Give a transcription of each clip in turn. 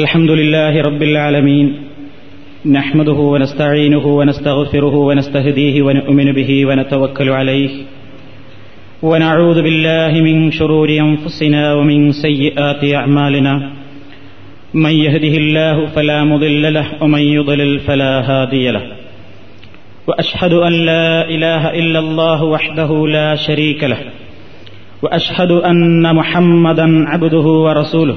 الحمد لله رب العالمين نحمده ونستعينه ونستغفره ونستهديه ونؤمن به ونتوكل عليه ونعوذ بالله من شرور انفسنا ومن سيئات اعمالنا من يهده الله فلا مضل له ومن يضلل فلا هادي له واشهد ان لا اله الا الله وحده لا شريك له واشهد ان محمدا عبده ورسوله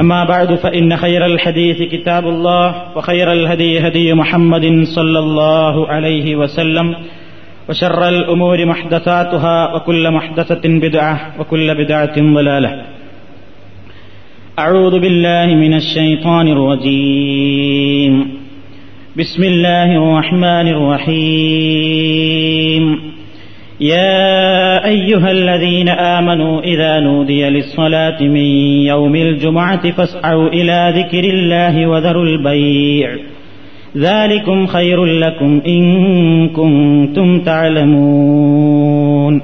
أما بعد فإن خير الحديث كتاب الله وخير الهدي هدي محمد صلى الله عليه وسلم وشر الأمور محدثاتها وكل محدثة بدعة وكل بدعة ضلالة أعوذ بالله من الشيطان الرجيم بسم الله الرحمن الرحيم يا أيها الذين آمنوا إذا نودي للصلاة من يوم الجمعة فاسعوا إلى ذكر الله وذروا البيع ذلكم خير لكم إن كنتم تعلمون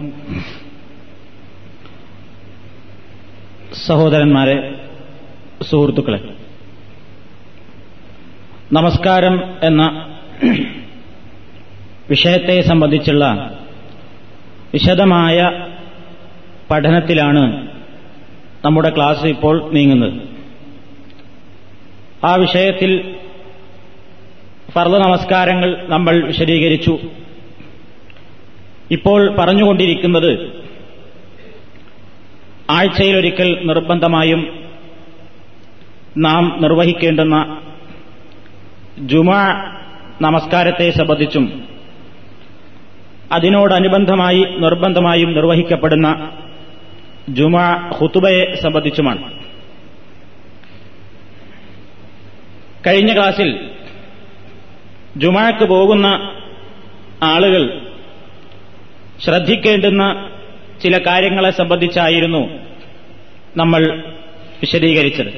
സഹോദരന്മാരെ സുഹൃത്തുക്കളെ നമസ്കാരം എന്ന വിഷയത്തെ സംബന്ധിച്ചുള്ള വിശദമായ പഠനത്തിലാണ് നമ്മുടെ ക്ലാസ് ഇപ്പോൾ നീങ്ങുന്നത് ആ വിഷയത്തിൽ ഫർദ നമസ്കാരങ്ങൾ നമ്മൾ വിശദീകരിച്ചു ഇപ്പോൾ പറഞ്ഞുകൊണ്ടിരിക്കുന്നത് ആഴ്ചയിലൊരിക്കൽ നിർബന്ധമായും നാം നിർവഹിക്കേണ്ടുന്ന ജുമാ നമസ്കാരത്തെ സംബന്ധിച്ചും അതിനോടനുബന്ധമായി നിർബന്ധമായും നിർവഹിക്കപ്പെടുന്ന ജുമാ ഹുത്തുബയെ സംബന്ധിച്ചുമാണ് കഴിഞ്ഞ ക്ലാസിൽ ജുമാക്ക് പോകുന്ന ആളുകൾ ശ്രദ്ധിക്കേണ്ടുന്ന ചില കാര്യങ്ങളെ സംബന്ധിച്ചായിരുന്നു നമ്മൾ വിശദീകരിച്ചത്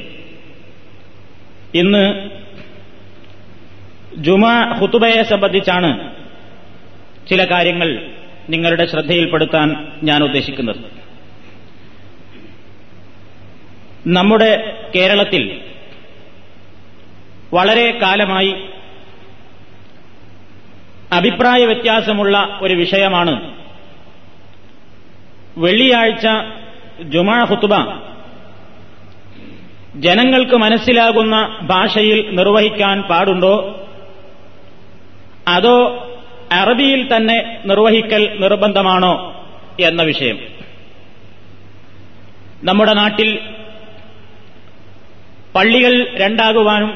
ഇന്ന് ജുമാ ഹുത്തുബയെ സംബന്ധിച്ചാണ് ചില കാര്യങ്ങൾ നിങ്ങളുടെ ശ്രദ്ധയിൽപ്പെടുത്താൻ ഞാൻ ഉദ്ദേശിക്കുന്നത് നമ്മുടെ കേരളത്തിൽ വളരെ കാലമായി അഭിപ്രായ വ്യത്യാസമുള്ള ഒരു വിഷയമാണ് വെള്ളിയാഴ്ച ജുമാ ഹുത്തുബ ജനങ്ങൾക്ക് മനസ്സിലാകുന്ന ഭാഷയിൽ നിർവഹിക്കാൻ പാടുണ്ടോ അതോ അറബിയിൽ തന്നെ നിർവഹിക്കൽ നിർബന്ധമാണോ എന്ന വിഷയം നമ്മുടെ നാട്ടിൽ പള്ളികൾ രണ്ടാകുവാനും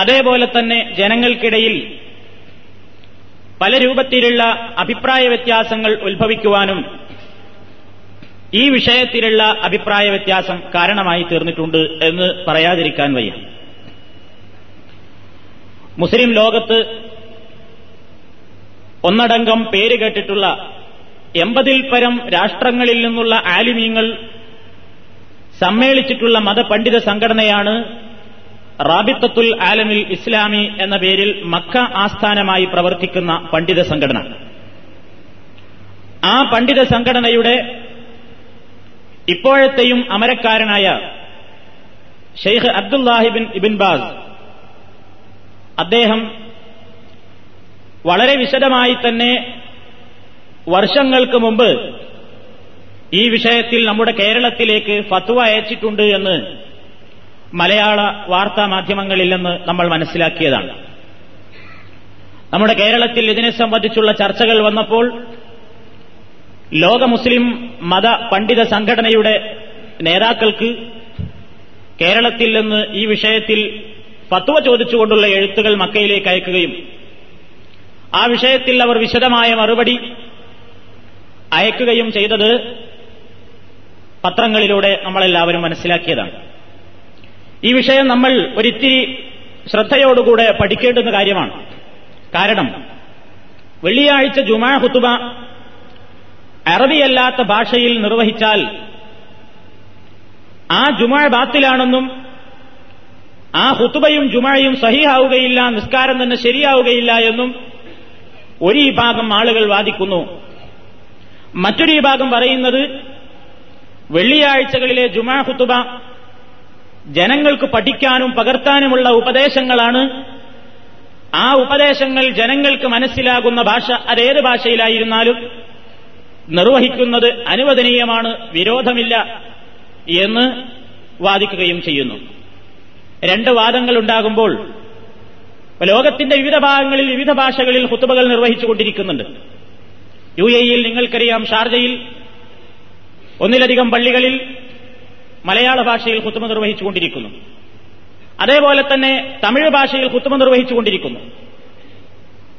അതേപോലെ തന്നെ ജനങ്ങൾക്കിടയിൽ പല രൂപത്തിലുള്ള അഭിപ്രായ വ്യത്യാസങ്ങൾ ഉത്ഭവിക്കുവാനും ഈ വിഷയത്തിലുള്ള അഭിപ്രായ വ്യത്യാസം കാരണമായി തീർന്നിട്ടുണ്ട് എന്ന് പറയാതിരിക്കാൻ വയ്യ മുസ്ലിം ലോകത്ത് ഒന്നടങ്കം പേര് കേട്ടിട്ടുള്ള എൺപതിൽ പരം രാഷ്ട്രങ്ങളിൽ നിന്നുള്ള ആലിമീങ്ങൾ സമ്മേളിച്ചിട്ടുള്ള മതപണ്ഡിത സംഘടനയാണ് റാബിത്തത്തുൽ ആലമിൽ ഇസ്ലാമി എന്ന പേരിൽ മക്ക ആസ്ഥാനമായി പ്രവർത്തിക്കുന്ന പണ്ഡിത സംഘടന ആ പണ്ഡിത സംഘടനയുടെ ഇപ്പോഴത്തെയും അമരക്കാരനായ ഷെയ്ഖ് അബ്ദുല്ലാഹിബിൻ ഇബിൻ ബാസ് അദ്ദേഹം വളരെ വിശദമായി തന്നെ വർഷങ്ങൾക്ക് മുമ്പ് ഈ വിഷയത്തിൽ നമ്മുടെ കേരളത്തിലേക്ക് ഫത്വ അയച്ചിട്ടുണ്ട് എന്ന് മലയാള വാർത്താ മാധ്യമങ്ങളില്ലെന്ന് നമ്മൾ മനസ്സിലാക്കിയതാണ് നമ്മുടെ കേരളത്തിൽ ഇതിനെ സംബന്ധിച്ചുള്ള ചർച്ചകൾ വന്നപ്പോൾ ലോക മുസ്ലിം മത പണ്ഡിത സംഘടനയുടെ നേതാക്കൾക്ക് കേരളത്തിൽ നിന്ന് ഈ വിഷയത്തിൽ ഫത്വ ചോദിച്ചുകൊണ്ടുള്ള എഴുത്തുകൾ മക്കയിലേക്ക് അയക്കുകയും ആ വിഷയത്തിൽ അവർ വിശദമായ മറുപടി അയക്കുകയും ചെയ്തത് പത്രങ്ങളിലൂടെ നമ്മളെല്ലാവരും മനസ്സിലാക്കിയതാണ് ഈ വിഷയം നമ്മൾ ഒരിത്തിരി ശ്രദ്ധയോടുകൂടെ പഠിക്കേണ്ടുന്ന കാര്യമാണ് കാരണം വെള്ളിയാഴ്ച ജുമാ ഹുത്തുബ അറബിയല്ലാത്ത ഭാഷയിൽ നിർവഹിച്ചാൽ ആ ജുമാ ബാത്തിലാണെന്നും ആ ഹുത്തുബയും ജുമായും സഹിയാവുകയില്ല നിസ്കാരം തന്നെ ശരിയാവുകയില്ല എന്നും ഒരു വിഭാഗം ആളുകൾ വാദിക്കുന്നു മറ്റൊരു വിഭാഗം പറയുന്നത് വെള്ളിയാഴ്ചകളിലെ ജുമാ ഹുത്തുബ ജനങ്ങൾക്ക് പഠിക്കാനും പകർത്താനുമുള്ള ഉപദേശങ്ങളാണ് ആ ഉപദേശങ്ങൾ ജനങ്ങൾക്ക് മനസ്സിലാകുന്ന ഭാഷ അതേത് ഭാഷയിലായിരുന്നാലും നിർവഹിക്കുന്നത് അനുവദനീയമാണ് വിരോധമില്ല എന്ന് വാദിക്കുകയും ചെയ്യുന്നു രണ്ട് വാദങ്ങളുണ്ടാകുമ്പോൾ ലോകത്തിന്റെ വിവിധ ഭാഗങ്ങളിൽ വിവിധ ഭാഷകളിൽ ഹുത്തുബകൾ നിർവഹിച്ചുകൊണ്ടിരിക്കുന്നുണ്ട് യു എയിൽ നിങ്ങൾക്കറിയാം ഷാർജയിൽ ഒന്നിലധികം പള്ളികളിൽ മലയാള ഭാഷയിൽ ഹുത്തുമ നിർവഹിച്ചുകൊണ്ടിരിക്കുന്നു അതേപോലെ തന്നെ തമിഴ് ഭാഷയിൽ ഹുത്തുമ നിർവഹിച്ചുകൊണ്ടിരിക്കുന്നു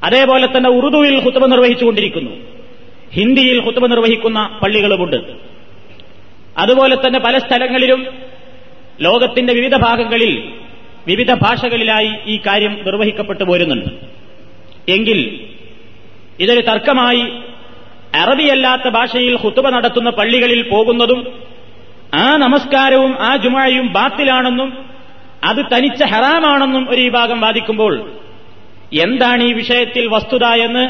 അതേപോലെ തന്നെ ഉറുദുവിൽ ഹുത്തുമ നിർവഹിച്ചുകൊണ്ടിരിക്കുന്നു ഹിന്ദിയിൽ ഹുത്തുമ നിർവഹിക്കുന്ന പള്ളികളുമുണ്ട് അതുപോലെ തന്നെ പല സ്ഥലങ്ങളിലും ലോകത്തിന്റെ വിവിധ ഭാഗങ്ങളിൽ വിവിധ ഭാഷകളിലായി ഈ കാര്യം നിർവഹിക്കപ്പെട്ടു പോരുന്നുണ്ട് എങ്കിൽ ഇതൊരു തർക്കമായി അറബിയല്ലാത്ത ഭാഷയിൽ ഹുത്തുബ നടത്തുന്ന പള്ളികളിൽ പോകുന്നതും ആ നമസ്കാരവും ആ ജുമായും ബാത്തിലാണെന്നും അത് തനിച്ച ഹറാമാണെന്നും ഒരു വിഭാഗം വാദിക്കുമ്പോൾ എന്താണ് ഈ വിഷയത്തിൽ വസ്തുത എന്ന്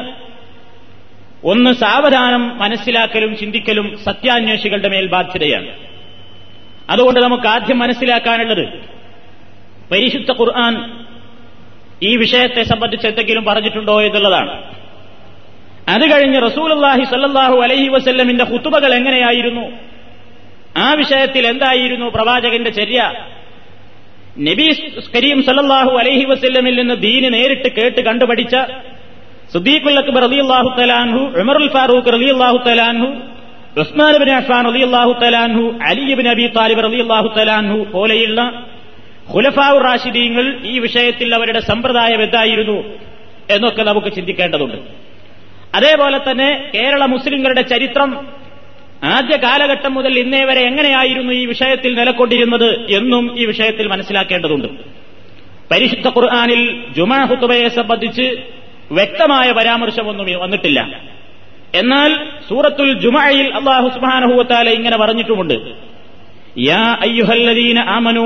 ഒന്ന് സാവധാനം മനസ്സിലാക്കലും ചിന്തിക്കലും സത്യാന്വേഷികളുടെ മേൽ ബാധ്യതയാണ് അതുകൊണ്ട് നമുക്ക് ആദ്യം മനസ്സിലാക്കാനുള്ളത് പരിശുദ്ധ ഖുർആൻ ഈ വിഷയത്തെ സംബന്ധിച്ച് എന്തെങ്കിലും പറഞ്ഞിട്ടുണ്ടോ എന്നുള്ളതാണ് അത് കഴിഞ്ഞ് റസൂലല്ലാഹി സല്ലാഹു അലൈഹി വസ്ല്ലമിന്റെ കുത്തുബകൾ എങ്ങനെയായിരുന്നു ആ വിഷയത്തിൽ എന്തായിരുന്നു പ്രവാചകന്റെ ചര്യ നബി കരീം സല്ലാഹു അലൈഹി വസ്ല്ലമിൽ നിന്ന് ദീന് നേരിട്ട് കേട്ട് കണ്ടുപഠിച്ച സുദ്ദീഖുൽ അക്ബർ അലി അള്ളാഹു തലാൻഹു ഉമറുൽ ഫാറൂഖ് അലി അള്ളാഹു തലാൻഹു ഉസ്മാൻ ബിൻ അഫ്ഫാൻ അലി അള്ളാഹു തലാൻഹു അലിബിൻ അബി താലിബർ അലി അള്ളാഹു തലാൻഹു പോലെയുള്ള ഖുലഫാവു റാഷിദീങ്ങൾ ഈ വിഷയത്തിൽ അവരുടെ സമ്പ്രദായം എന്തായിരുന്നു എന്നൊക്കെ നമുക്ക് ചിന്തിക്കേണ്ടതുണ്ട് അതേപോലെ തന്നെ കേരള മുസ്ലിങ്ങളുടെ ചരിത്രം ആദ്യ കാലഘട്ടം മുതൽ ഇന്നേ വരെ എങ്ങനെയായിരുന്നു ഈ വിഷയത്തിൽ നിലക്കൊണ്ടിരുന്നത് എന്നും ഈ വിഷയത്തിൽ മനസ്സിലാക്കേണ്ടതുണ്ട് പരിശുദ്ധ ഖുർആാനിൽ ജുമാ ഹുത്തുബയെ സംബന്ധിച്ച് വ്യക്തമായ പരാമർശമൊന്നും വന്നിട്ടില്ല എന്നാൽ സൂറത്തുൽ ജുമായിൽ അള്ളാഹുസ്മാനഹുവത്താലെ ഇങ്ങനെ പറഞ്ഞിട്ടുമുണ്ട് യാ അയ്യുഹല്ലദീന ആമനു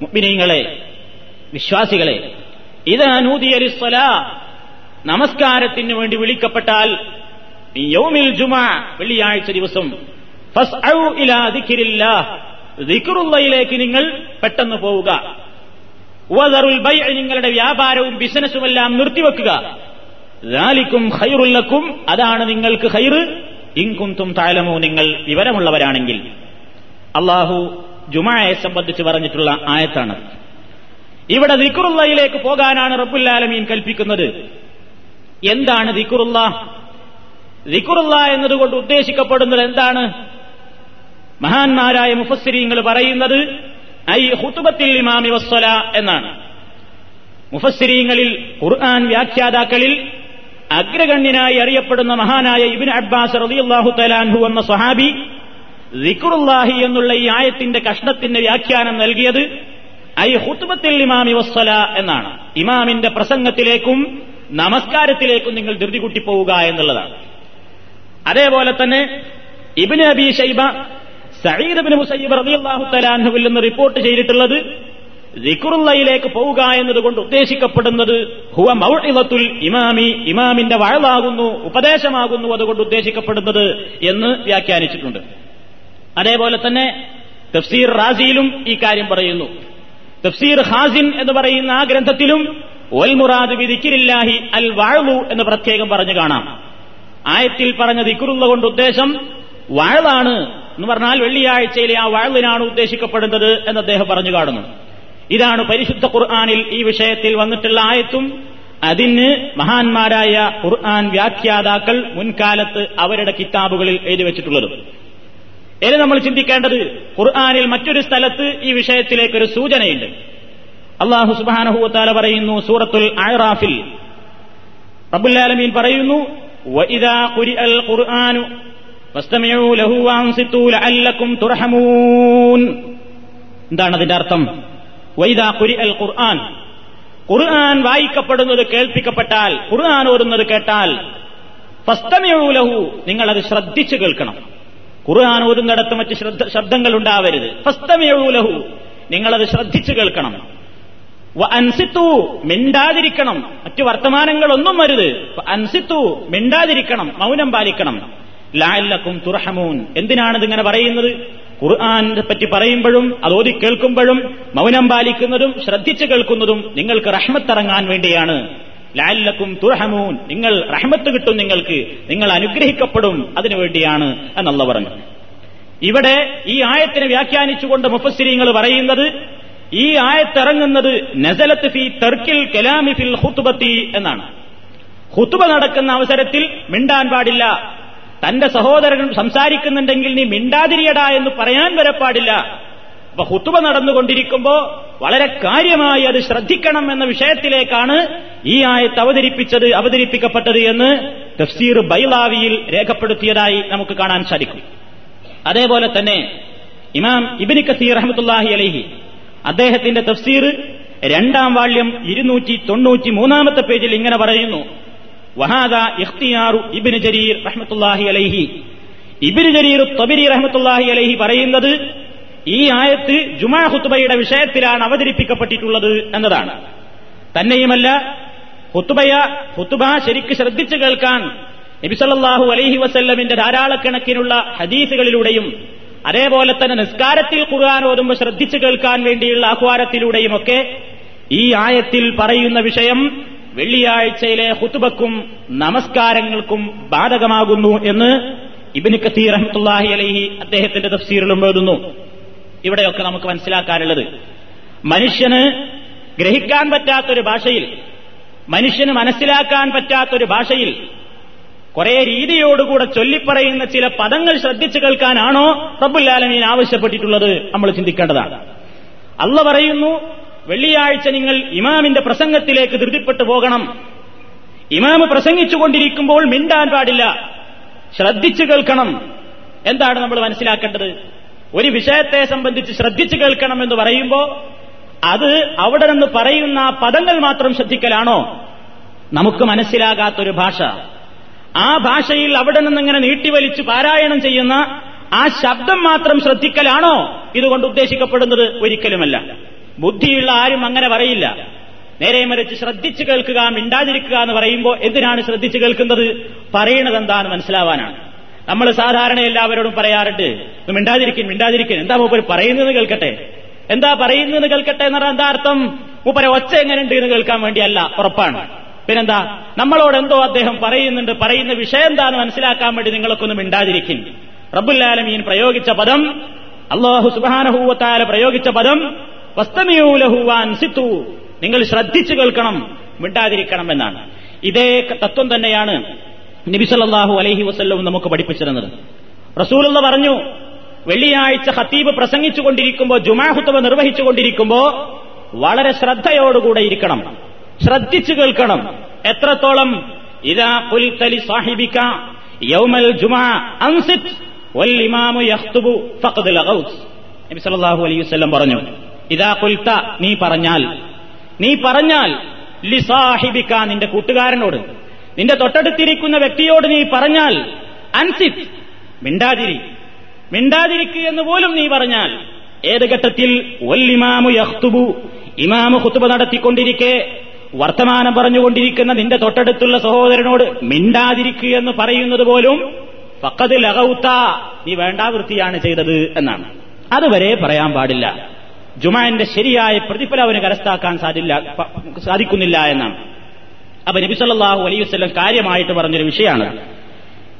മുഗ്മിനീങ്ങളെ വിശ്വാസികളെ ഇതാ നൂതിയലി സ്വല നമസ്കാരത്തിന് വേണ്ടി വിളിക്കപ്പെട്ടാൽ യൗമിൽ ജുമ വെള്ളിയാഴ്ച ദിവസം ദിക്റുള്ളയിലേക്ക് നിങ്ങൾ പെട്ടെന്ന് പോവുക നിങ്ങളുടെ വ്യാപാരവും ബിസിനസ്സുമെല്ലാം നിർത്തിവെക്കുക ലാലിക്കും ഹൈറുല്ലക്കും അതാണ് നിങ്ങൾക്ക് ഹൈറ് ഇൻകുന്തും താലമോ നിങ്ങൾ വിവരമുള്ളവരാണെങ്കിൽ അള്ളാഹു ജുമായെ സംബന്ധിച്ച് പറഞ്ഞിട്ടുള്ള ആയത്താണ് ഇവിടെ ദിക്കുറുള്ളയിലേക്ക് പോകാനാണ് റബ്ബുല്ലാലമീൻ കൽപ്പിക്കുന്നത് എന്താണ് ദിക്കുറുള്ള ദിക്കുറുള്ള എന്നതുകൊണ്ട് ഉദ്ദേശിക്കപ്പെടുന്നത് എന്താണ് മഹാന്മാരായ മുഫസ്സിരിങ്ങൾ പറയുന്നത് ഐ ഹുത്തുബത്തിൽ ഇമാമി വസ്വല എന്നാണ് മുഫസ്സിരിങ്ങളിൽ ഖുർആൻ വ്യാഖ്യാതാക്കളിൽ അഗ്രഗണ്യനായി അറിയപ്പെടുന്ന മഹാനായ ഇബിൻ അബ്ബാസ് റലിയല്ലാഹു തലാൻഹു എന്ന സ്വഹാബി ദിക്റുല്ലാഹി എന്നുള്ള ഈ ആയത്തിന്റെ കഷ്ണത്തിന്റെ വ്യാഖ്യാനം നൽകിയത് ഐ ഹുത്ബത്തിൽ ഇമാമി വസ്സല എന്നാണ് ഇമാമിന്റെ പ്രസംഗത്തിലേക്കും നമസ്കാരത്തിലേക്കും നിങ്ങൾ ധൃതി കൂട്ടിപ്പോവുക എന്നുള്ളതാണ് അതേപോലെ തന്നെ Ibn Abi Shaiba Sayyid bin Musayyib റബിഅള്ളാഹു തലാൻഹുവിൽ നിന്ന് റിപ്പോർട്ട് ചെയ്തിട്ടുള്ളത് ദിക്കുറുള്ളയിലേക്ക് പോവുക എന്നതുകൊണ്ട് ഉദ്ദേശിക്കപ്പെടുന്നത് ഹുവ മൗഇലത്തുൽ ഇമാമി ഇമാമിന്റെ വഴലാകുന്നു ഉപദേശമാകുന്നു അതുകൊണ്ട് ഉദ്ദേശിക്കപ്പെടുന്നത് എന്ന് വ്യാഖ്യാനിച്ചിട്ടുണ്ട് അതേപോലെ തന്നെ തഫ്സീർ റാസിയിലും ഈ കാര്യം പറയുന്നു തഫ്സീർ ഹാസിൻ എന്ന് പറയുന്ന ആ ഗ്രന്ഥത്തിലും ഒൽ മുറാദ് വിധിക്കിരില്ലാഹി അൽ വാഴു എന്ന് പ്രത്യേകം പറഞ്ഞു കാണാം ആയത്തിൽ പറഞ്ഞ ദിക്കുറുള്ള കൊണ്ട് ഉദ്ദേശം വാഴലാണ് എന്ന് പറഞ്ഞാൽ വെള്ളിയാഴ്ചയിലെ ആ വാഴവിനാണ് ഉദ്ദേശിക്കപ്പെടുന്നത് എന്ന് അദ്ദേഹം പറഞ്ഞു കാണുന്നു ഇതാണ് പരിശുദ്ധ ഖുർആാനിൽ ഈ വിഷയത്തിൽ വന്നിട്ടുള്ള ആയത്തും അതിന് മഹാന്മാരായ ഖുർആൻ വ്യാഖ്യാതാക്കൾ മുൻകാലത്ത് അവരുടെ കിതാബുകളിൽ എഴുതി വെച്ചിട്ടുള്ളതും ഇനി നമ്മൾ ചിന്തിക്കേണ്ടത് ഖുർആാനിൽ മറ്റൊരു സ്ഥലത്ത് ഈ വിഷയത്തിലേക്ക് ഒരു സൂചനയുണ്ട് അള്ളാഹു സുബാനഹുത്താല പറയുന്നു സൂറത്തുൽ അയറാഫിൽ റബുല്ലാലമീൻ പറയുന്നു എന്താണ് അതിന്റെ അർത്ഥം വൈദാ കുരി അൽ ഖുർആൻ ഖുർആൻ വായിക്കപ്പെടുന്നത് കേൾപ്പിക്കപ്പെട്ടാൽ ഖുർആൻ ഓതുന്നത് കേട്ടാൽ ഫസ്തമയൂലഹു നിങ്ങൾ അത് ശ്രദ്ധിച്ചു കേൾക്കണം ഖുർആൻ ഓരുന്നിടത്ത് മറ്റ് ശബ്ദങ്ങൾ ഉണ്ടാവരുത് നിങ്ങൾ നിങ്ങളത് ശ്രദ്ധിച്ചു കേൾക്കണം അൻസിത്തു മിണ്ടാതിരിക്കണം മറ്റു വർത്തമാനങ്ങളൊന്നും വരുത് അൻസിത്തു മിണ്ടാതിരിക്കണം മൗനം പാലിക്കണം ലാല്ലക്കും തുറഹമൂൻ ഇതിങ്ങനെ പറയുന്നത് ഖുർആാനെ പറ്റി പറയുമ്പോഴും അത് ഓതി കേൾക്കുമ്പോഴും മൗനം പാലിക്കുന്നതും ശ്രദ്ധിച്ചു കേൾക്കുന്നതും നിങ്ങൾക്ക് റഹ്മത്തിറങ്ങാൻ വേണ്ടിയാണ് ലാലക്കും തുറഹമൂൻ നിങ്ങൾ റഹ്മത്ത് കിട്ടും നിങ്ങൾക്ക് നിങ്ങൾ അനുഗ്രഹിക്കപ്പെടും അതിനു വേണ്ടിയാണ് എന്നുള്ള പറഞ്ഞു ഇവിടെ ഈ ആയത്തിനെ വ്യാഖ്യാനിച്ചുകൊണ്ട് മുഫസ്സിരിങ്ങൾ പറയുന്നത് ഈ ആയത്തിറങ്ങുന്നത് നസലത്ത് ഫി തെർക്കിൽ കലാമി ഫിൽ ഹുത്തുബത്തി എന്നാണ് ഹുത്തുബ നടക്കുന്ന അവസരത്തിൽ മിണ്ടാൻ പാടില്ല തന്റെ സഹോദരൻ സംസാരിക്കുന്നുണ്ടെങ്കിൽ നീ മിണ്ടാതിരിയടാ എന്ന് പറയാൻ വരെ പാടില്ല അപ്പൊ ഹുത്തുബ നടന്നുകൊണ്ടിരിക്കുമ്പോ വളരെ കാര്യമായി അത് ശ്രദ്ധിക്കണം എന്ന വിഷയത്തിലേക്കാണ് ഈ ആയത്ത് അവതരിപ്പിച്ചത് അവതരിപ്പിക്കപ്പെട്ടത് എന്ന് തഫ്സീർ ബൈലാവിയിൽ രേഖപ്പെടുത്തിയതായി നമുക്ക് കാണാൻ സാധിക്കും അതേപോലെ തന്നെ ഇമാം ഇബിന് കസീർ റഹമത്തുല്ലാഹി അലഹി അദ്ദേഹത്തിന്റെ തഫ്സീർ രണ്ടാം വാള്യം ഇരുന്നൂറ്റി തൊണ്ണൂറ്റി മൂന്നാമത്തെ പേജിൽ ഇങ്ങനെ പറയുന്നു ഇഖ്തിയാറു ജരീർ അലൈഹി ജരീർ അലൈഹി പറയുന്നത് ഈ ആയത്ത് ജുമാ ഹുത്തുബയുടെ വിഷയത്തിലാണ് അവതരിപ്പിക്കപ്പെട്ടിട്ടുള്ളത് എന്നതാണ് തന്നെയുമല്ല ഹുത്തുബയ ഹുത്തുബ ശരിക്ക് ശ്രദ്ധിച്ചു കേൾക്കാൻ നബിസല്ലാഹു അലൈഹി വസ്ല്ലമിന്റെ ധാരാളക്കണക്കിനുള്ള ഹദീസുകളിലൂടെയും അതേപോലെ തന്നെ നിസ്കാരത്തിൽ ഖുർആൻ ഓതുമ്പോൾ ശ്രദ്ധിച്ചു കേൾക്കാൻ വേണ്ടിയുള്ള ആഹ്വാനത്തിലൂടെയുമൊക്കെ ഈ ആയത്തിൽ പറയുന്ന വിഷയം വെള്ളിയാഴ്ചയിലെ ഹുത്തുബക്കും നമസ്കാരങ്ങൾക്കും ബാധകമാകുന്നു എന്ന് ഇബിന് കസീർ റഹ്മത്തുല്ലാഹി അലഹി അദ്ദേഹത്തിന്റെ തഫ്സീറിലും എഴുതുന്നു ഇവിടെയൊക്കെ നമുക്ക് മനസ്സിലാക്കാനുള്ളത് മനുഷ്യന് ഗ്രഹിക്കാൻ പറ്റാത്തൊരു ഭാഷയിൽ മനുഷ്യന് മനസ്സിലാക്കാൻ പറ്റാത്തൊരു ഭാഷയിൽ കുറെ രീതിയോടുകൂടെ ചൊല്ലിപ്പറയുന്ന ചില പദങ്ങൾ ശ്രദ്ധിച്ചു കേൾക്കാനാണോ റബ്ബുല്ലാലമീൻ ആവശ്യപ്പെട്ടിട്ടുള്ളത് നമ്മൾ ചിന്തിക്കേണ്ടതാണ് അള്ള പറയുന്നു വെള്ളിയാഴ്ച നിങ്ങൾ ഇമാമിന്റെ പ്രസംഗത്തിലേക്ക് ധൃതിപ്പെട്ടു പോകണം ഇമാമ് പ്രസംഗിച്ചുകൊണ്ടിരിക്കുമ്പോൾ മിണ്ടാൻ പാടില്ല ശ്രദ്ധിച്ചു കേൾക്കണം എന്താണ് നമ്മൾ മനസ്സിലാക്കേണ്ടത് ഒരു വിഷയത്തെ സംബന്ധിച്ച് ശ്രദ്ധിച്ചു കേൾക്കണം എന്ന് പറയുമ്പോൾ അത് അവിടെ നിന്ന് പറയുന്ന പദങ്ങൾ മാത്രം ശ്രദ്ധിക്കലാണോ നമുക്ക് മനസ്സിലാകാത്തൊരു ഭാഷ ആ ഭാഷയിൽ അവിടെ ഇങ്ങനെ നീട്ടിവലിച്ച് പാരായണം ചെയ്യുന്ന ആ ശബ്ദം മാത്രം ശ്രദ്ധിക്കലാണോ ഇതുകൊണ്ട് ഉദ്ദേശിക്കപ്പെടുന്നത് ഒരിക്കലുമല്ല ബുദ്ധിയുള്ള ആരും അങ്ങനെ പറയില്ല നേരെ മറിച്ച് ശ്രദ്ധിച്ചു കേൾക്കുക മിണ്ടാതിരിക്കുക എന്ന് പറയുമ്പോൾ എന്തിനാണ് ശ്രദ്ധിച്ചു കേൾക്കുന്നത് പറയണത് എന്താണ് മനസ്സിലാവാനാണ് നമ്മൾ സാധാരണ എല്ലാവരോടും പറയാറുണ്ട് മിണ്ടാതിരിക്കും മിണ്ടാതിരിക്കും എന്താ മൂപ്പർ പറയുന്നത് കേൾക്കട്ടെ എന്താ പറയുന്നത് കേൾക്കട്ടെ എന്ന് പറഞ്ഞാൽ എന്താ അർത്ഥം മൂപ്പര ഒച്ച എങ്ങനെയുണ്ട് എന്ന് കേൾക്കാൻ വേണ്ടിയല്ല ഉറപ്പാണ് പിന്നെന്താ നമ്മളോട് എന്തോ അദ്ദേഹം പറയുന്നുണ്ട് പറയുന്ന വിഷയം എന്താന്ന് മനസ്സിലാക്കാൻ വേണ്ടി നിങ്ങളൊക്കൊന്നും മിണ്ടാതിരിക്കും റബ്ബുല്ലാലമീൻ പ്രയോഗിച്ച പദം അള്ളാഹു സുബാനഹൂവത്താല പ്രയോഗിച്ച പദം വസ്തമിയൂലഹുവാൻ സിത്തു നിങ്ങൾ ശ്രദ്ധിച്ചു കേൾക്കണം മിണ്ടാതിരിക്കണം എന്നാണ് ഇതേ തത്വം തന്നെയാണ് നബിസലല്ലാഹു അലഹി വസ്ല്ലവും നമുക്ക് പഠിപ്പിച്ചിരുന്നത് റസൂലുള്ള പറഞ്ഞു വെള്ളിയാഴ്ച ഹത്തീബ് പ്രസംഗിച്ചുകൊണ്ടിരിക്കുമ്പോൾ ജുമാഹുത്തവ നിർവഹിച്ചുകൊണ്ടിരിക്കുമ്പോൾ വളരെ ശ്രദ്ധയോടുകൂടെ ഇരിക്കണം ശ്രദ്ധിച്ചു കേൾക്കണം എത്രത്തോളം ഇതാ പുൽത്തലി സാഹിബിക്ക യൗമൽ ജുമാ അൻസിത് വൽ ഇമാമു യഹ്തുബു ഫഖദ് ലഗൗസ് നബി സല്ലല്ലാഹു അലൈഹി വസല്ലം പറഞ്ഞു ഇതാ കൊൽത്ത നീ പറഞ്ഞാൽ നീ പറഞ്ഞാൽ ലിസാഹിബിക്ക നിന്റെ കൂട്ടുകാരനോട് നിന്റെ തൊട്ടടുത്തിരിക്കുന്ന വ്യക്തിയോട് നീ പറഞ്ഞാൽ അൻസിത് മിണ്ടാതിരി മിണ്ടാതിരിക്കുക എന്ന് പോലും നീ പറഞ്ഞാൽ ഏത് ഘട്ടത്തിൽ ഒല്ലിമാമു യഹ്തുബു ഇമാമു ഹുത്തുബ നടത്തിക്കൊണ്ടിരിക്കെ വർത്തമാനം പറഞ്ഞുകൊണ്ടിരിക്കുന്ന നിന്റെ തൊട്ടടുത്തുള്ള സഹോദരനോട് മിണ്ടാതിരിക്കുക എന്ന് പറയുന്നത് പോലും പക്കത്തിൽ അകൌത്ത നീ വേണ്ടാവൃത്തിയാണ് ചെയ്തത് എന്നാണ് അതുവരെ പറയാൻ പാടില്ല ജുമാന്റെ ശരിയായ പ്രതിഫലം അവന് കരസ്ഥാക്കാൻ സാധില്ല സാധിക്കുന്നില്ല എന്നാണ് അപ്പൊ നബി സല്ലാഹു അലൈഹി വസ്ലം കാര്യമായിട്ട് പറഞ്ഞൊരു വിഷയമാണ്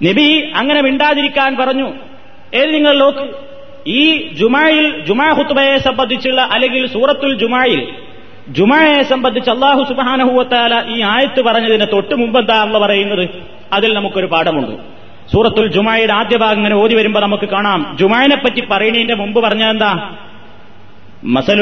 നബി അങ്ങനെ മിണ്ടാതിരിക്കാൻ പറഞ്ഞു ഏത് നിങ്ങൾ നോക്ക് ഈ ജുമായിൽ ജുമാ ഹുത്തുബയെ സംബന്ധിച്ചുള്ള അല്ലെങ്കിൽ സൂറത്തുൽ ജുമായിൽ ജുമായെ സംബന്ധിച്ച് അള്ളാഹു സുബാനഹുവത്താല ഈ ആയത്ത് പറഞ്ഞതിന് തൊട്ട് മുമ്പെന്താ അള്ള പറയുന്നത് അതിൽ നമുക്കൊരു പാഠമുണ്ട് സൂറത്തുൽ ജുമായുടെ ആദ്യ ഭാഗം ഇങ്ങനെ ഓതി വരുമ്പോൾ നമുക്ക് കാണാം ജുമായനെ പറ്റി പറയുന്നതിന്റെ മുമ്പ് പറഞ്ഞ مثل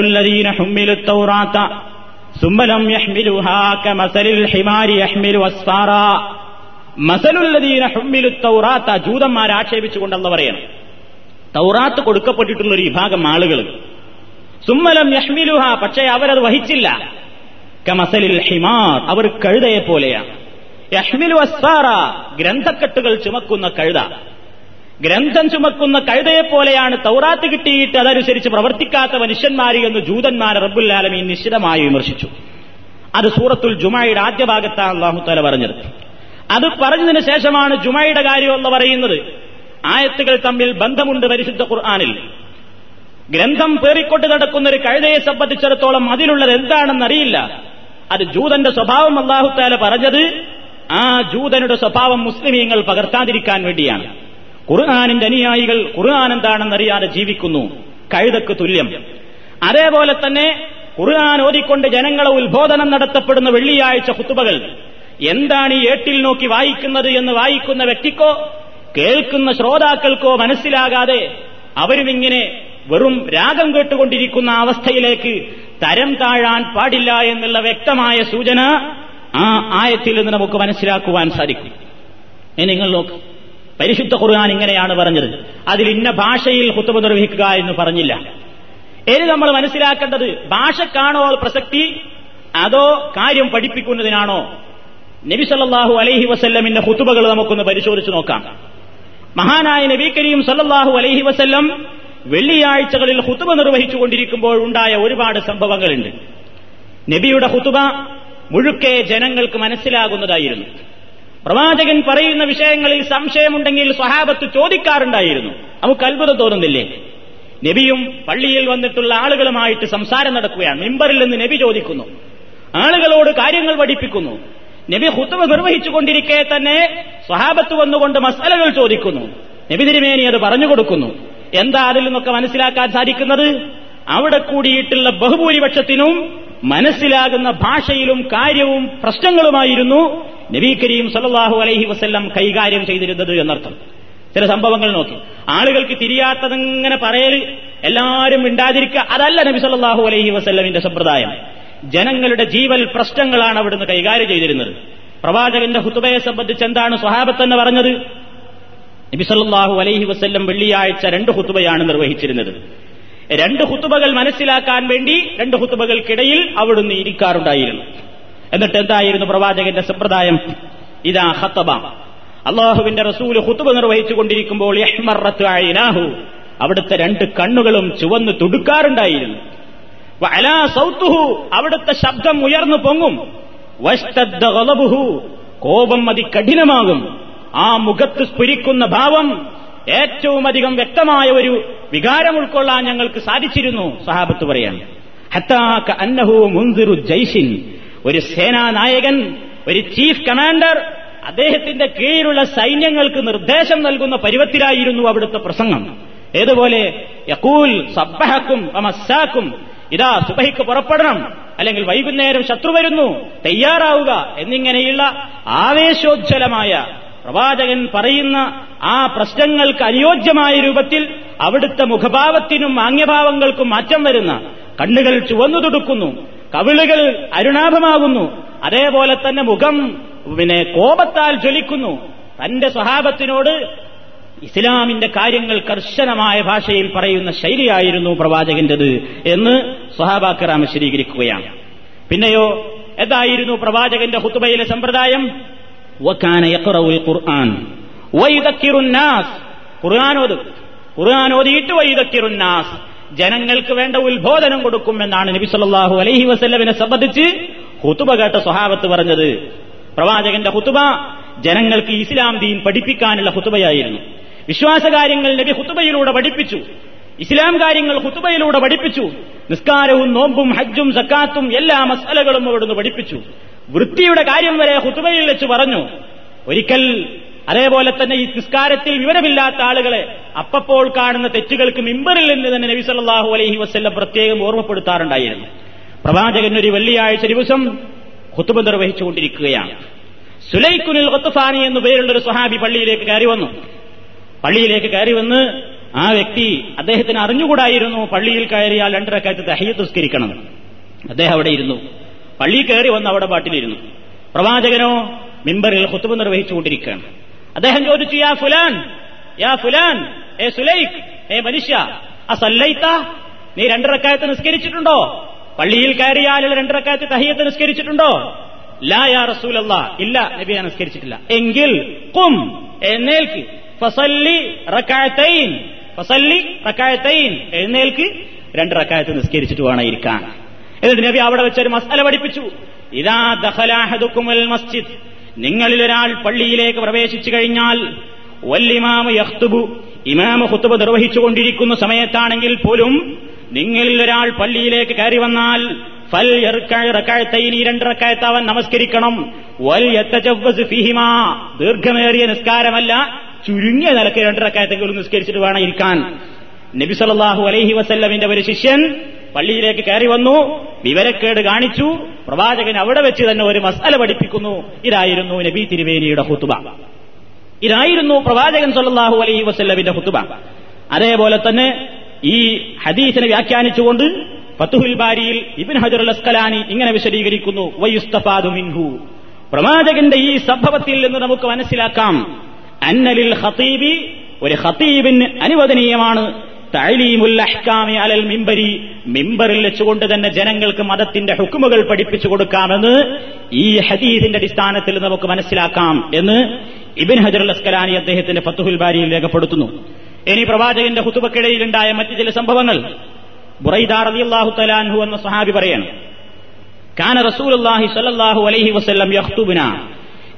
ആക്ഷേപിച്ചുകൊണ്ടെന്ന് പറയണം തൗറാത്ത് കൊടുക്കപ്പെട്ടിട്ടുള്ള ഒരു വിഭാഗം ആളുകൾ സുമ്മലം യഷ്മിലുഹ പക്ഷേ അവരത് വഹിച്ചില്ല കമസലിൽ ഹിമാർ അവർ കഴുതയെ പോലെയാണ് യഷ്മിലു അസ്സാറ ഗ്രന്ഥക്കെട്ടുകൾ ചുമക്കുന്ന കഴുത ഗ്രന്ഥം ചുമക്കുന്ന കഴുതയെപ്പോലെയാണ് തൗറാത്ത് കിട്ടിയിട്ട് അതനുസരിച്ച് പ്രവർത്തിക്കാത്ത മനുഷ്യന്മാർ എന്ന് ജൂതന്മാർ റബ്ബുല്ലാലമീൻ നിശ്ചിതമായി വിമർശിച്ചു അത് സൂറത്തുൽ ജുമായുടെ ആദ്യ ഭാഗത്താണ് അള്ളാഹുത്തല പറഞ്ഞത് അത് പറഞ്ഞതിന് ശേഷമാണ് ജുമായുടെ കാര്യമെന്ന് പറയുന്നത് ആയത്തുകൾ തമ്മിൽ ബന്ധമുണ്ട് പരിശുദ്ധ ഖുർആാനിൽ ഗ്രന്ഥം പേറിക്കൊണ്ട് നടക്കുന്ന ഒരു കഴുതയെ സംബന്ധിച്ചിടത്തോളം അതിലുള്ളത് എന്താണെന്നറിയില്ല അത് ജൂതന്റെ സ്വഭാവം അള്ളാഹുത്താല പറഞ്ഞത് ആ ജൂതനുടെ സ്വഭാവം മുസ്ലിമീങ്ങൾ പകർത്താതിരിക്കാൻ വേണ്ടിയാണ് ഖുർആാനിന്റെ അനുയായികൾ ഖുർആൻ എന്താണെന്നറിയാതെ ജീവിക്കുന്നു കഴുതക്ക് തുല്യം അതേപോലെ തന്നെ ഖുർആൻ ഓതിക്കൊണ്ട് ജനങ്ങളെ ഉത്ബോധനം നടത്തപ്പെടുന്ന വെള്ളിയാഴ്ച കുത്തുബകൾ എന്താണ് ഈ ഏട്ടിൽ നോക്കി വായിക്കുന്നത് എന്ന് വായിക്കുന്ന വ്യക്തിക്കോ കേൾക്കുന്ന ശ്രോതാക്കൾക്കോ മനസ്സിലാകാതെ അവരുമിങ്ങനെ വെറും രാഗം കേട്ടുകൊണ്ടിരിക്കുന്ന അവസ്ഥയിലേക്ക് തരം താഴാൻ പാടില്ല എന്നുള്ള വ്യക്തമായ സൂചന ആ ആയത്തിൽ നിന്ന് നമുക്ക് മനസ്സിലാക്കുവാൻ സാധിക്കും നിങ്ങൾ നോക്കാം പരിശുദ്ധ ഖുർആൻ ഇങ്ങനെയാണ് പറഞ്ഞത് അതിൽ ഇന്ന ഭാഷയിൽ ഹുത്തുബ നിർവഹിക്കുക എന്ന് പറഞ്ഞില്ല ഇനി നമ്മൾ മനസ്സിലാക്കേണ്ടത് ഭാഷക്കാണോ പ്രസക്തി അതോ കാര്യം പഠിപ്പിക്കുന്നതിനാണോ നബി സല്ലാഹു അലൈഹി വസ്ല്ലമിന്റെ ഹുത്തുബകൾ നമുക്കൊന്ന് പരിശോധിച്ചു നോക്കാം മഹാനായ നബി കരീം സല്ലാഹു അലൈഹി വസല്ലം വെള്ളിയാഴ്ചകളിൽ ഹുത്തുബ നിർവഹിച്ചുകൊണ്ടിരിക്കുമ്പോൾ ഉണ്ടായ ഒരുപാട് സംഭവങ്ങളുണ്ട് നബിയുടെ ഹുത്തുബ മുഴുക്കെ ജനങ്ങൾക്ക് മനസ്സിലാകുന്നതായിരുന്നു പ്രവാചകൻ പറയുന്ന വിഷയങ്ങളിൽ സംശയമുണ്ടെങ്കിൽ സ്വഹാബത്ത് ചോദിക്കാറുണ്ടായിരുന്നു നമുക്ക് അത്ഭുതം തോന്നുന്നില്ലേ നബിയും പള്ളിയിൽ വന്നിട്ടുള്ള ആളുകളുമായിട്ട് സംസാരം നടക്കുകയാണ് മിമ്പറിൽ നിന്ന് നബി ചോദിക്കുന്നു ആളുകളോട് കാര്യങ്ങൾ പഠിപ്പിക്കുന്നു നബി ഹുത്തവ നിർവഹിച്ചുകൊണ്ടിരിക്കെ തന്നെ സ്വഹാബത്ത് വന്നുകൊണ്ട് മസലകൾ ചോദിക്കുന്നു നബി തിരുമേനി അത് പറഞ്ഞു കൊടുക്കുന്നു എന്താ അതിൽ നിന്നൊക്കെ മനസ്സിലാക്കാൻ സാധിക്കുന്നത് അവിടെ കൂടിയിട്ടുള്ള ബഹുഭൂരിപക്ഷത്തിനും മനസ്സിലാകുന്ന ഭാഷയിലും കാര്യവും പ്രശ്നങ്ങളുമായിരുന്നു നബി കരീം സല്ലാഹു അലൈഹി വസ്ല്ലം കൈകാര്യം ചെയ്തിരുന്നത് എന്നർത്ഥം ചില സംഭവങ്ങൾ നോക്കി ആളുകൾക്ക് തിരിയാത്തതെങ്ങനെ പറയൽ എല്ലാവരും ഉണ്ടാതിരിക്കുക അതല്ല നബി സല്ലാഹു അലൈഹി വസ്ല്ലമിന്റെ സമ്പ്രദായം ജനങ്ങളുടെ ജീവൽ പ്രശ്നങ്ങളാണ് അവിടുന്ന് കൈകാര്യം ചെയ്തിരുന്നത് പ്രവാചകന്റെ ഹുത്തുബയെ സംബന്ധിച്ച് എന്താണ് സ്വഹാബത്തെന്ന് പറഞ്ഞത് നബി സല്ലാഹു അലൈഹി വസ്ല്ലം വെള്ളിയാഴ്ച രണ്ട് ഹുത്തുബയാണ് നിർവഹിച്ചിരുന്നത് രണ്ട് ഹുത്തുബകൾ മനസ്സിലാക്കാൻ വേണ്ടി രണ്ട് ഹുത്തുബകൾക്കിടയിൽ അവിടുന്ന് ഇരിക്കാറുണ്ടായിരുന്നു എന്നിട്ട് എന്തായിരുന്നു പ്രവാചകന്റെ സമ്പ്രദായം ഇതാ ഹത്തബ അള്ളാഹുവിന്റെ റസൂല് ഹുത്തുബ നിർവഹിച്ചു കൊണ്ടിരിക്കുമ്പോൾ അവിടുത്തെ രണ്ട് കണ്ണുകളും ചുവന്ന് തുടുക്കാറുണ്ടായിരുന്നു സൗത്തുഹു അവിടുത്തെ ശബ്ദം ഉയർന്നു പൊങ്ങും കോപം അതികഠിനമാകും ആ മുഖത്ത് സ്ഫുരിക്കുന്ന ഭാവം ഏറ്റവും അധികം വ്യക്തമായ ഒരു വികാരം ഉൾക്കൊള്ളാൻ ഞങ്ങൾക്ക് സാധിച്ചിരുന്നു സഹാബത്ത് പറയാണ് ഹത്താക്ക അന്നഹു മുൻസിറു ജയ്ഷിൻ ഒരു സേനാ നായകൻ ഒരു ചീഫ് കമാൻഡർ അദ്ദേഹത്തിന്റെ കീഴിലുള്ള സൈന്യങ്ങൾക്ക് നിർദ്ദേശം നൽകുന്ന പരുവത്തിലായിരുന്നു അവിടുത്തെ പ്രസംഗം ഏതുപോലെ യക്കൂൽ സബ്ബഹക്കും അമസാക്കും ഇതാ സുബഹിക്ക് പുറപ്പെടണം അല്ലെങ്കിൽ വൈകുന്നേരം ശത്രു വരുന്നു തയ്യാറാവുക എന്നിങ്ങനെയുള്ള ആവേശോജ്ജലമായ പ്രവാചകൻ പറയുന്ന ആ പ്രശ്നങ്ങൾക്ക് അനുയോജ്യമായ രൂപത്തിൽ അവിടുത്തെ മുഖഭാവത്തിനും ആംഗ്യഭാവങ്ങൾക്കും മാറ്റം വരുന്ന കണ്ണുകൾ ചുവന്നു തുടുക്കുന്നു കവിളുകൾ അരുണാഭമാകുന്നു അതേപോലെ തന്നെ മുഖം പിന്നെ കോപത്താൽ ജ്വലിക്കുന്നു തന്റെ സ്വഭാവത്തിനോട് ഇസ്ലാമിന്റെ കാര്യങ്ങൾ കർശനമായ ഭാഷയിൽ പറയുന്ന ശൈലിയായിരുന്നു പ്രവാചകന്റേത് എന്ന് സ്വഹാബാക്കറാം വിശദീകരിക്കുകയാണ് പിന്നെയോ എന്തായിരുന്നു പ്രവാചകന്റെ ഹുത്തുബയിലെ സമ്പ്രദായം വക്കാന യക്റവുൽ ഖുർആൻ വൈദക്കിറുന്നാസ് ഖുർആൻ ഓതും ഖുർആൻ ജനങ്ങൾക്ക് വേണ്ട ഉത്ബോധനം കൊടുക്കും എന്നാണ് നബി സല്ലാഹു അലൈഹി വസല്ലമിനെ സംബന്ധിച്ച് ഹുതുബ കേട്ട സ്വഹാബത്ത് പറഞ്ഞത് പ്രവാചകന്റെ ഹുതുബ ജനങ്ങൾക്ക് ഇസ്ലാം ദീൻ പഠിപ്പിക്കാനുള്ള ഹുതുബയായിരുന്നു വിശ്വാസകാര്യങ്ങൾ നബി ഹുത്തുബയിലൂടെ പഠിപ്പിച്ചു ഇസ്ലാം കാര്യങ്ങൾ ഹുത്തുബയിലൂടെ പഠിപ്പിച്ചു നിസ്കാരവും നോമ്പും ഹജ്ജും സക്കാത്തും എല്ലാ മസലകളും അവിടുന്ന് പഠിപ്പിച്ചു വൃത്തിയുടെ കാര്യം വരെ ഹുത്തുബയിൽ വെച്ച് പറഞ്ഞു ഒരിക്കൽ അതേപോലെ തന്നെ ഈ നിസ്കാരത്തിൽ വിവരമില്ലാത്ത ആളുകളെ അപ്പപ്പോൾ കാണുന്ന തെറ്റുകൾക്ക് മിമ്പറിൽ നിന്ന് തന്നെ നബി സല്ലാഹു അലൈഹി വസ്ല്ലം പ്രത്യേകം ഓർമ്മപ്പെടുത്താറുണ്ടായിരുന്നു പ്രവാചകൻ ഒരു വെള്ളിയാഴ്ച ദിവസം ഹുത്തുബ നിർവഹിച്ചുകൊണ്ടിരിക്കുകയാണ് സുലൈഖുനിൽ ഖത്തുഫാനി എന്നു പേരുള്ള ഒരു സ്വഹാബി പള്ളിയിലേക്ക് കയറി വന്നു പള്ളിയിലേക്ക് കയറി വന്ന് ആ വ്യക്തി അദ്ദേഹത്തിന് അറിഞ്ഞുകൂടായിരുന്നു പള്ളിയിൽ കയറിയാൽ രണ്ടരക്കാലത്ത് തഹയ്യ തുസ്കരിക്കണം അദ്ദേഹം അവിടെ ഇരുന്നു പള്ളിയിൽ കയറി വന്ന് അവിടെ പാട്ടിലിരുന്നു പ്രവാചകനോ മിമ്പറിൽ ഹുത്തുബ് നിർവഹിച്ചുകൊണ്ടിരിക്കുകയാണ് അദ്ദേഹം ചോദിച്ചു യാ ഫുലാൻ യാ ഫുലാൻ ഏ സുലൈഖ് ഏ മനുഷ്യ ആ സല്ലൈത്ത നീ രണ്ടരക്കാലത്ത് നിസ്കരിച്ചിട്ടുണ്ടോ പള്ളിയിൽ കയറിയാൽ രണ്ടരക്കാലത്ത് തഹയ്യത്ത് നിസ്കരിച്ചിട്ടുണ്ടോ ലാ യാ റസൂലല്ലാ ഇല്ല നബി ഞാൻ നിസ്കരിച്ചിട്ടില്ല എങ്കിൽ കും എന്നേൽക്ക് ഫസല്ലി റക്കായത്തൈൻ ഫസല്ലി റക്കായത്തൈൻ എഴുന്നേൽക്ക് രണ്ട് റക്കായത്ത് നിസ്കരിച്ചിട്ട് വേണം ഇരിക്കാൻ എന്നിട്ട് നബി അവിടെ വെച്ചൊരു മസാല പഠിപ്പിച്ചു ഇതാ ദഹലാഹദുക്കുമൽ മസ്ജിദ് നിങ്ങളിൽ ഒരാൾ പള്ളിയിലേക്ക് പ്രവേശിച്ചു കഴിഞ്ഞാൽ വല്ലിമാമ യഹ്തുബു ഇമാമ ഹുത്തുബ നിർവഹിച്ചുകൊണ്ടിരിക്കുന്ന സമയത്താണെങ്കിൽ പോലും നിങ്ങളിൽ ഒരാൾ പള്ളിയിലേക്ക് കയറി വന്നാൽ ഫൽ ഈ രണ്ട് റക്കായത്ത് അവൻ നമസ്കരിക്കണം വൽ ഫിഹിമാ ദീർഘമേറിയ നിസ്കാരമല്ല ചുരുങ്ങിയ നിലക്ക് രണ്ടരക്കാലത്തേക്ക് നിസ്കരിച്ചിട്ട് വേണം ഇരിക്കാൻ നബി സല്ലാഹു അലൈഹി വസല്ലമിന്റെ ഒരു ശിഷ്യൻ പള്ളിയിലേക്ക് കയറി വന്നു വിവരക്കേട് കാണിച്ചു പ്രവാചകൻ അവിടെ വെച്ച് തന്നെ ഒരു മസല പഠിപ്പിക്കുന്നു ഇതായിരുന്നു നബി തിരുവേനിയുടെ ഹുത്തുബ ഇതായിരുന്നു പ്രവാചകൻ സല്ലാഹു അലൈഹി വസല്ലമിന്റെ ഹുത്തുബ അതേപോലെ തന്നെ ഈ ഹദീസിനെ വ്യാഖ്യാനിച്ചുകൊണ്ട് പത്തുഹുൽ ബാരിയിൽ ഇബിൻ ഹജർ അസ്കലാനി ഇങ്ങനെ വിശദീകരിക്കുന്നു വയുസ്തഫാദു മിൻഹു പ്രവാചകന്റെ ഈ സംഭവത്തിൽ നിന്ന് നമുക്ക് മനസ്സിലാക്കാം അന്നലിൽ ഖത്തീബി ഒരു ഖത്തീബിന് അനുവദനീയമാണ് തഴലീമുൽ അഹ്കാമി അലൽ മിമ്പരി മിമ്പറിൽ വെച്ചുകൊണ്ട് തന്നെ ജനങ്ങൾക്ക് മതത്തിന്റെ ഹുക്കുമുകൾ പഠിപ്പിച്ചു കൊടുക്കാമെന്ന് ഈ ഹദീദിന്റെ അടിസ്ഥാനത്തിൽ നമുക്ക് മനസ്സിലാക്കാം എന്ന് ഇബിൻ ഹജർ അസ്കലാനി അദ്ദേഹത്തിന്റെ ഫത്തുഹുൽ ബാരിയിൽ രേഖപ്പെടുത്തുന്നു ഇനി പ്രവാചകന്റെ ഹുത്തുബക്കിടയിലുണ്ടായ മറ്റ് ചില സംഭവങ്ങൾ എന്ന സഹാബി പറയാണ് കാന അലൈഹി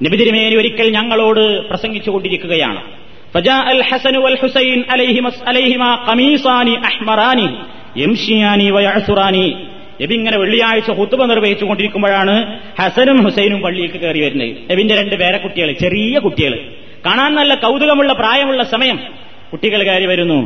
നബിതിരുമേനി ഒരിക്കൽ ഞങ്ങളോട് പ്രസംഗിച്ചു കൊണ്ടിരിക്കുകയാണ് വെള്ളിയാഴ്ച ഹുത്തുബ നിർവഹിച്ചു കൊണ്ടിരിക്കുമ്പോഴാണ് ഹസനും ഹുസൈനും പള്ളിയിലേക്ക് കയറി വരുന്നത് നബിന്റെ രണ്ട് പേരക്കുട്ടികൾ ചെറിയ കുട്ടികൾ കാണാൻ നല്ല കൗതുകമുള്ള പ്രായമുള്ള സമയം കുട്ടികൾ കയറി വരുന്നു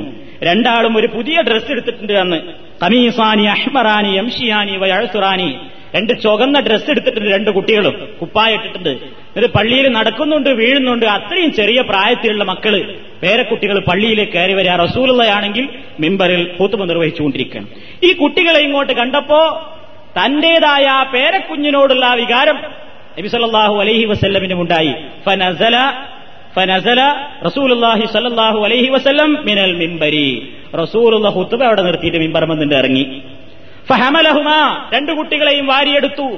രണ്ടാളും ഒരു പുതിയ ഡ്രസ്സ് എടുത്തിട്ടുണ്ട് അന്ന് കമീസാനി അഹ്മറാനി എംഷിയാനി വയഴ്സുറാനി രണ്ട് ചുവന്ന ഡ്രസ്സ് എടുത്തിട്ടുണ്ട് രണ്ട് കുട്ടികളും കുപ്പായിട്ടിട്ടുണ്ട് എന്നിട്ട് പള്ളിയിൽ നടക്കുന്നുണ്ട് വീഴുന്നുണ്ട് അത്രയും ചെറിയ പ്രായത്തിലുള്ള മക്കള് പേരക്കുട്ടികൾ പള്ളിയിലേക്ക് കയറി വരിക റസൂലുള്ളയാണെങ്കിൽ മിമ്പറിൽ കൂത്തുമ നിർവഹിച്ചുകൊണ്ടിരിക്കുകയാണ് ഈ കുട്ടികളെ ഇങ്ങോട്ട് കണ്ടപ്പോ തന്റേതായ പേരക്കുഞ്ഞിനോടുള്ള വികാരം നബി സല്ലല്ലാഹു അലൈഹി വസ്ല്ലമിനും ഉണ്ടായി ഫനസല ഫനസല റസൂലുള്ളാഹി സല്ലല്ലാഹു അലൈഹി വസല്ലം മിനൽ മിമ്പരി റസൂലുള്ള ഹുത്തുബ അവിടെ നിർത്തിയിട്ട് മിമ്പർമെന്നിട്ട് ഇറങ്ങി ഫഹമലഹുമാ രണ്ടു കുട്ടികളെയും വാരിയെടുത്തു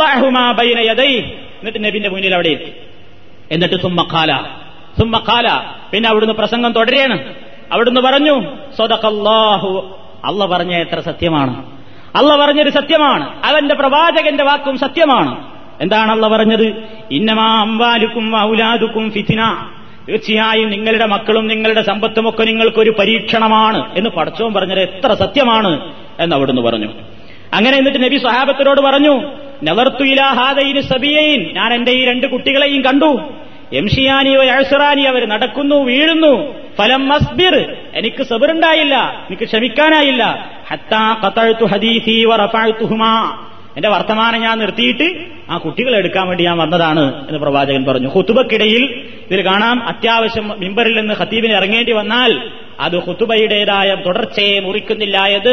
ബൈന എന്നിട്ട് നബിന്റെ മുന്നിൽ അവിടെ എത്തി എന്നിട്ട് സുമ്മക്കാല സുമ്മക്കാല പിന്നെ അവിടുന്ന് പ്രസംഗം തുടരുകയാണ് അവിടുന്ന് പറഞ്ഞു സ്വതക്കല്ലാഹു അല്ല പറഞ്ഞ എത്ര സത്യമാണ് അല്ല പറഞ്ഞൊരു സത്യമാണ് അവന്റെ പ്രവാചകന്റെ വാക്കും സത്യമാണ് എന്താണ് അല്ല പറഞ്ഞത് ഇന്നമാ അമ്പാലുക്കും ഔലാദുക്കും ഫിത്തിന തീർച്ചയായും നിങ്ങളുടെ മക്കളും നിങ്ങളുടെ സമ്പത്തുമൊക്കെ നിങ്ങൾക്കൊരു പരീക്ഷണമാണ് എന്ന് പടച്ചോൻ പറഞ്ഞത് എത്ര സത്യമാണ് എന്ന് അവിടുന്ന് പറഞ്ഞു അങ്ങനെ എന്നിട്ട് നബി സഹാബത്തിനോട് പറഞ്ഞു നവർത്തുയിലാ സബിയയിൻ ഞാൻ എന്റെ ഈ രണ്ട് കുട്ടികളെയും കണ്ടു എംഷിയാനി അഴസറാനി അവർ നടക്കുന്നു വീഴുന്നു ഫലം മസ്ബിർ എനിക്ക് സബിറുണ്ടായില്ല എനിക്ക് ക്ഷമിക്കാനായില്ല ഹത്താ കത്തഴുത്തു ഹദീസി വറപ്പാഴ്ത്തുഹുമാ എന്റെ വർത്തമാനം ഞാൻ നിർത്തിയിട്ട് ആ കുട്ടികളെ എടുക്കാൻ വേണ്ടി ഞാൻ വന്നതാണ് എന്ന് പ്രവാചകൻ പറഞ്ഞു ഹുത്തുബക്കിടയിൽ ഇതിൽ കാണാം അത്യാവശ്യം മിമ്പറിൽ നിന്ന് ഹത്തീബിന് ഇറങ്ങേണ്ടി വന്നാൽ അത് ഹുത്തുബയുടേതായ തുടർച്ചയെ മുറിക്കുന്നില്ലായത്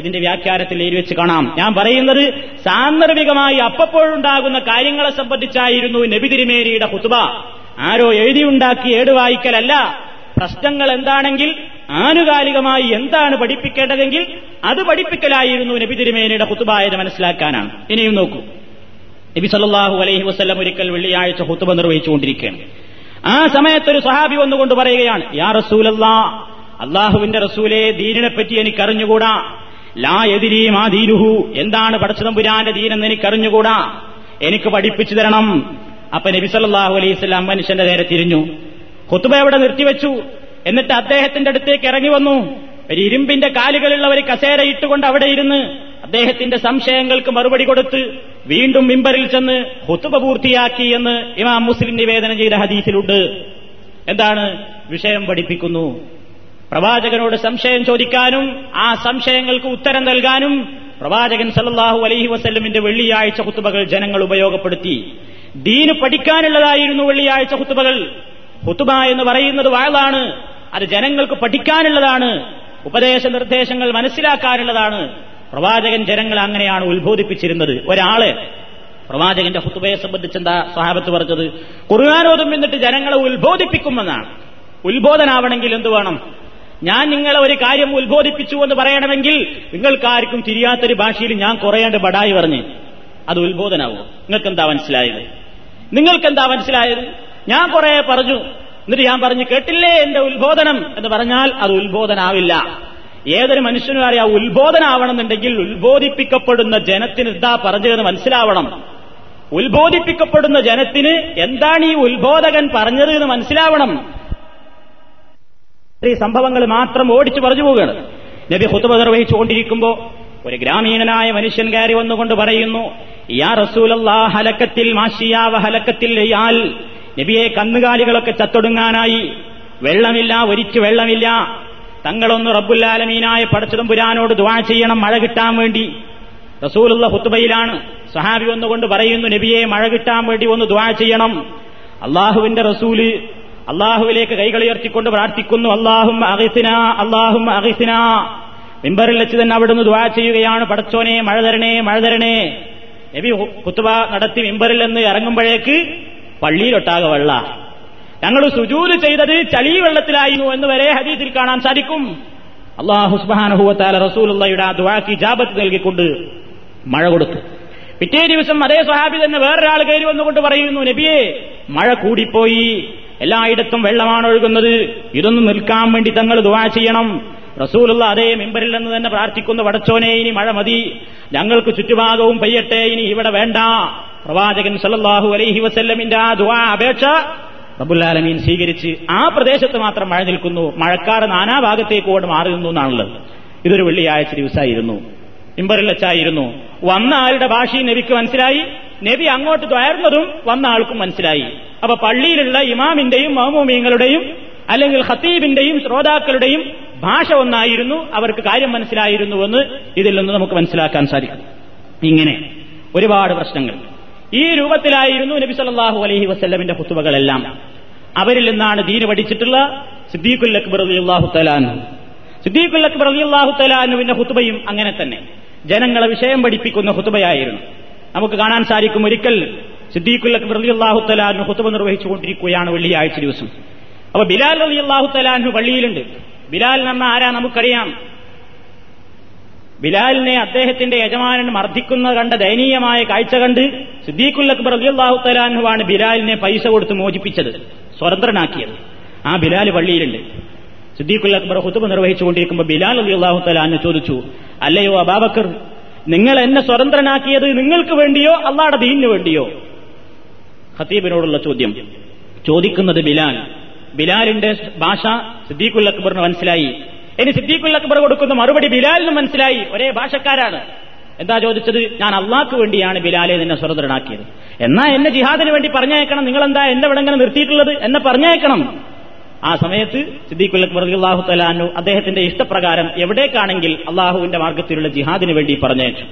ഇതിന്റെ വ്യാഖ്യാനത്തിൽ എഴുതിവെച്ച് കാണാം ഞാൻ പറയുന്നത് സാന്ദർഭികമായി അപ്പപ്പോഴുണ്ടാകുന്ന കാര്യങ്ങളെ സംബന്ധിച്ചായിരുന്നു നബി തിരുമേനിയുടെ ഹുത്തുബ ആരോ എഴുതിയുണ്ടാക്കി ഏടുവായിക്കലല്ല പ്രശ്നങ്ങൾ എന്താണെങ്കിൽ ആനുകാലികമായി എന്താണ് പഠിപ്പിക്കേണ്ടതെങ്കിൽ അത് പഠിപ്പിക്കലായിരുന്നു നബി തിരുമേനയുടെ കുത്തുബായത് മനസ്സിലാക്കാനാണ് ഇനിയും നോക്കൂ നബി സല്ലാഹു അലൈഹി വസ്ലം ഒരിക്കൽ വെള്ളിയാഴ്ച കുത്തുബ നിർവഹിച്ചുകൊണ്ടിരിക്കുകയാണ് ആ സമയത്ത് ഒരു സഹാബി വന്നുകൊണ്ട് പറയുകയാണ് യാ റസൂലല്ലാ അള്ളാഹുവിന്റെ റസൂലെ എനിക്ക് എനിക്കറിഞ്ഞുകൂടാ ലാ എതിരി മാ ദീനുഹു എന്താണ് പുരാന്റെ ദീനെന്ന് എനിക്കറിഞ്ഞുകൂടാ എനിക്ക് പഠിപ്പിച്ചു തരണം അപ്പൊ നബി സല്ലാഹു അലൈഹി സ്വലാം മനുഷ്യന്റെ നേരെ തിരിഞ്ഞു കുത്തുബ എവിടെ നിർത്തിവെച്ചു എന്നിട്ട് അദ്ദേഹത്തിന്റെ അടുത്തേക്ക് ഇറങ്ങി വന്നു ഒരു ഇരുമ്പിന്റെ കാലുകളുള്ള ഒരു കസേര ഇട്ടുകൊണ്ട് അവിടെ ഇരുന്ന് അദ്ദേഹത്തിന്റെ സംശയങ്ങൾക്ക് മറുപടി കൊടുത്ത് വീണ്ടും മിമ്പറിൽ ചെന്ന് ഹുത്തുബ പൂർത്തിയാക്കി എന്ന് ഇമാം മുസ്ലിം നിവേദനം ചെയ്ത ഹദീസിലുണ്ട് എന്താണ് വിഷയം പഠിപ്പിക്കുന്നു പ്രവാചകനോട് സംശയം ചോദിക്കാനും ആ സംശയങ്ങൾക്ക് ഉത്തരം നൽകാനും പ്രവാചകൻ സല്ലാഹു അലഹി വസ്ല്ലമിന്റെ വെള്ളിയാഴ്ച കുത്തുബകൾ ജനങ്ങൾ ഉപയോഗപ്പെടുത്തി ദീന് പഠിക്കാനുള്ളതായിരുന്നു വെള്ളിയാഴ്ച കുത്തുബകൾ കുത്തുബ എന്ന് പറയുന്നത് വാഴാണ് അത് ജനങ്ങൾക്ക് പഠിക്കാനുള്ളതാണ് ഉപദേശ നിർദ്ദേശങ്ങൾ മനസ്സിലാക്കാനുള്ളതാണ് പ്രവാചകൻ ജനങ്ങൾ അങ്ങനെയാണ് ഉത്ബോധിപ്പിച്ചിരുന്നത് ഒരാള് പ്രവാചകന്റെ ഹുത്തുബയെ സംബന്ധിച്ച് എന്താ സഹാബത്ത് പറഞ്ഞത് കുറുകാനോദം എന്നിട്ട് ജനങ്ങളെ ഉത്ബോധിപ്പിക്കുമെന്നാണ് ഉത്ബോധനാവണമെങ്കിൽ എന്തു വേണം ഞാൻ നിങ്ങളെ ഒരു കാര്യം ഉത്ബോധിപ്പിച്ചു എന്ന് പറയണമെങ്കിൽ നിങ്ങൾക്കാർക്കും തിരിയാത്തൊരു ഭാഷയിൽ ഞാൻ കുറയേണ്ട ബടായി പറഞ്ഞ് അത് ഉത്ബോധനാവോ നിങ്ങൾക്ക് എന്താ മനസ്സിലായത് നിങ്ങൾക്ക് എന്താ മനസ്സിലായത് ഞാൻ കുറെ പറഞ്ഞു എന്നിട്ട് ഞാൻ പറഞ്ഞു കേട്ടില്ലേ എന്റെ ഉത്ബോധനം എന്ന് പറഞ്ഞാൽ അത് ഉത്ബോധനാവില്ല ഏതൊരു മനുഷ്യനും അറിയാം ഉത്ബോധനാവണമെന്നുണ്ടെങ്കിൽ ഉത്ബോധിപ്പിക്കപ്പെടുന്ന ജനത്തിന് എന്താ പറഞ്ഞതെന്ന് മനസ്സിലാവണം ഉത്ബോധിപ്പിക്കപ്പെടുന്ന ജനത്തിന് എന്താണ് ഈ ഉത്ബോധകൻ പറഞ്ഞത് എന്ന് മനസ്സിലാവണം ഈ സംഭവങ്ങൾ മാത്രം ഓടിച്ചു പറഞ്ഞു പോവുകയാണ് നബി ഹുത്തുബ നിർവഹിച്ചുകൊണ്ടിരിക്കുമ്പോ ഒരു ഗ്രാമീണനായ മനുഷ്യൻ കയറി വന്നുകൊണ്ട് പറയുന്നു യാ റസൂലല്ലാ ഹലക്കത്തിൽ മാഷിയാവ ഹലക്കത്തിൽ നബിയെ കന്നുകാലികളൊക്കെ ചത്തൊടുങ്ങാനായി വെള്ളമില്ല ഒരിച്ചു വെള്ളമില്ല തങ്ങളൊന്ന് റബ്ബുല്ലാലമീനായ പുരാനോട് ദുവാ ചെയ്യണം മഴ കിട്ടാൻ വേണ്ടി റസൂലുള്ള ഹുത്തുബയിലാണ് സഹാബി ഒന്നുകൊണ്ട് പറയുന്നു നബിയെ മഴ കിട്ടാൻ വേണ്ടി ഒന്ന് ദുവാ ചെയ്യണം അള്ളാഹുവിന്റെ റസൂല് അള്ളാഹുവിലേക്ക് കൈകളുയർത്തിക്കൊണ്ട് പ്രാർത്ഥിക്കുന്നു അള്ളാഹും അഹിസിന അള്ളാഹും അഹിസിന മിമ്പറിൽ വെച്ച് തന്നെ അവിടുന്ന് ദുവാ ചെയ്യുകയാണ് പടച്ചോനെ മഴ തരണേ മഴ തരണേ നബി കുത്തുബ നടത്തി മിമ്പറിൽ നിന്ന് ഇറങ്ങുമ്പോഴേക്ക് പള്ളിയിലൊട്ടാകെ ഞങ്ങൾ സുജൂല് ചെയ്തത് ചളി വെള്ളത്തിലായിരുന്നു എന്ന് വരെ ഹദീസിൽ കാണാൻ സാധിക്കും അള്ളാഹുസ്ബാനഹുവത്താല റസൂലുള്ളയുടെ ആ ദുവാക്ക് ജാബത്ത് നൽകിക്കൊണ്ട് മഴ കൊടുത്തു പിറ്റേ ദിവസം അതേ സ്വഹാബി തന്നെ വേറൊരാൾ കയറി വന്നുകൊണ്ട് പറയുന്നു നബിയെ മഴ കൂടിപ്പോയി എല്ലായിടത്തും വെള്ളമാണ് ഒഴുകുന്നത് ഇതൊന്നും നിൽക്കാൻ വേണ്ടി തങ്ങൾ ദുവാ ചെയ്യണം റസൂലുള്ള അതേ മെമ്പറിൽ നിന്ന് തന്നെ പ്രാർത്ഥിക്കുന്ന വടച്ചോനെ ഇനി മഴ മതി ഞങ്ങൾക്ക് ചുറ്റുഭാഗവും പെയ്യട്ടെ ഇനി ഇവിടെ വേണ്ട പ്രവാചകൻ സല്ലാഹു അലൈഹി വസല്ലമിന്റെ ആ ദുവാ അപേക്ഷ റബുല്ലാലമീൻ സ്വീകരിച്ച് ആ പ്രദേശത്ത് മാത്രം മഴ നിൽക്കുന്നു മഴക്കാർ നാനാഭാഗത്തേക്കോട് മാറി നിന്നു എന്നാണുള്ളത് ഇതൊരു വെള്ളിയാഴ്ച ദിവസമായിരുന്നു ഇമ്പറിൽ വെച്ചായിരുന്നു വന്ന ആളുടെ ഭാഷ നബിക്ക് മനസ്സിലായി നബി അങ്ങോട്ട് തൊയർന്നതും വന്ന ആൾക്കും മനസ്സിലായി അപ്പൊ പള്ളിയിലുള്ള ഇമാമിന്റെയും മഹമൂമിയങ്ങളുടെയും അല്ലെങ്കിൽ ഹത്തീബിന്റെയും ശ്രോതാക്കളുടെയും ഭാഷ ഒന്നായിരുന്നു അവർക്ക് കാര്യം മനസ്സിലായിരുന്നുവെന്ന് ഇതിൽ നിന്ന് നമുക്ക് മനസ്സിലാക്കാൻ സാധിക്കും ഇങ്ങനെ ഒരുപാട് പ്രശ്നങ്ങൾ ഈ രൂപത്തിലായിരുന്നു നബി സല്ലാഹു അലഹി വസ്ല്ലമിന്റെ ഹുത്തുവകളെല്ലാം അവരിൽ നിന്നാണ് ദീന് പഠിച്ചിട്ടുള്ള സിദ്ദീഖുൽ അക്ബർ അലിയുല്ലാഹു തലാനു സിദ്ദീഖുൽ അക്ബർ അലിയുല്ലാഹു തലാനുവിന്റെ ഹുത്തുബയും അങ്ങനെ തന്നെ ജനങ്ങളെ വിഷയം പഠിപ്പിക്കുന്ന ഹുത്തുബയായിരുന്നു നമുക്ക് കാണാൻ സാധിക്കും ഒരിക്കൽ സിദ്ദീഖുൽ അക്ബർ അലിയുല്ലാഹു തലാനു ഹുത്തുബ നിർവഹിച്ചുകൊണ്ടിരിക്കുകയാണ് വെള്ളിയാഴ്ച ദിവസം അപ്പൊ ബിലാൽ അലിയുല്ലാഹു തലാനു പള്ളിയിലുണ്ട് ബിലാൽ എന്ന ആരാ നമുക്കറിയാം ബിലാലിനെ അദ്ദേഹത്തിന്റെ യജമാനൻ മർദ്ദിക്കുന്ന കണ്ട ദയനീയമായ കാഴ്ച കണ്ട് സിദ്ദീഖുൽ അക്ബർ അലിയല്ലാഹു തലാൻഹുവാണ് ബിലാലിനെ പൈസ കൊടുത്ത് മോചിപ്പിച്ചത് സ്വതന്ത്രനാക്കിയത് ആ ബിലാൽ പള്ളിയിലുണ്ട് സിദ്ദീഖുൽ അക്ബർ ഹുത്തുബ് നിർവഹിച്ചുകൊണ്ടിരിക്കുമ്പോൾ ബിലാൽ അലിയല്ലാഹു തലാൻ ചോദിച്ചു അല്ലയോ അബാബക്കർ നിങ്ങൾ എന്നെ സ്വതന്ത്രനാക്കിയത് നിങ്ങൾക്ക് വേണ്ടിയോ അള്ളാടെ ദീനിനു വേണ്ടിയോ ഖത്തീബിനോടുള്ള ചോദ്യം ചോദിക്കുന്നത് ബിലാൽ ബിലാലിന്റെ ഭാഷ സിദ്ദീഖുൽ അക്ബറിന് മനസ്സിലായി ഇനി സിദ്ദീഖുൽ അക്ബർ കൊടുക്കുന്ന മറുപടി ബിലാലിനും മനസ്സിലായി ഒരേ ഭാഷക്കാരാണ് എന്താ ചോദിച്ചത് ഞാൻ അള്ളാഹ്ക്ക് വേണ്ടിയാണ് ബിലാലെ നിന്നെ സ്വതന്ത്രനാക്കിയത് എന്നാ എന്നെ ജിഹാദിന് വേണ്ടി പറഞ്ഞയക്കണം നിങ്ങൾ എന്താ എന്റെ ഇവിടെ ഇങ്ങനെ നിർത്തിയിട്ടുള്ളത് എന്നെ പറഞ്ഞയക്കണം ആ സമയത്ത് സിദ്ദീഖുൽ അക്ബർ അള്ളാഹു തലാനു അദ്ദേഹത്തിന്റെ ഇഷ്ടപ്രകാരം എവിടേക്കാണെങ്കിൽ അള്ളാഹുവിന്റെ മാർഗത്തിലുള്ള ജിഹാദിന് വേണ്ടി പറഞ്ഞയച്ചു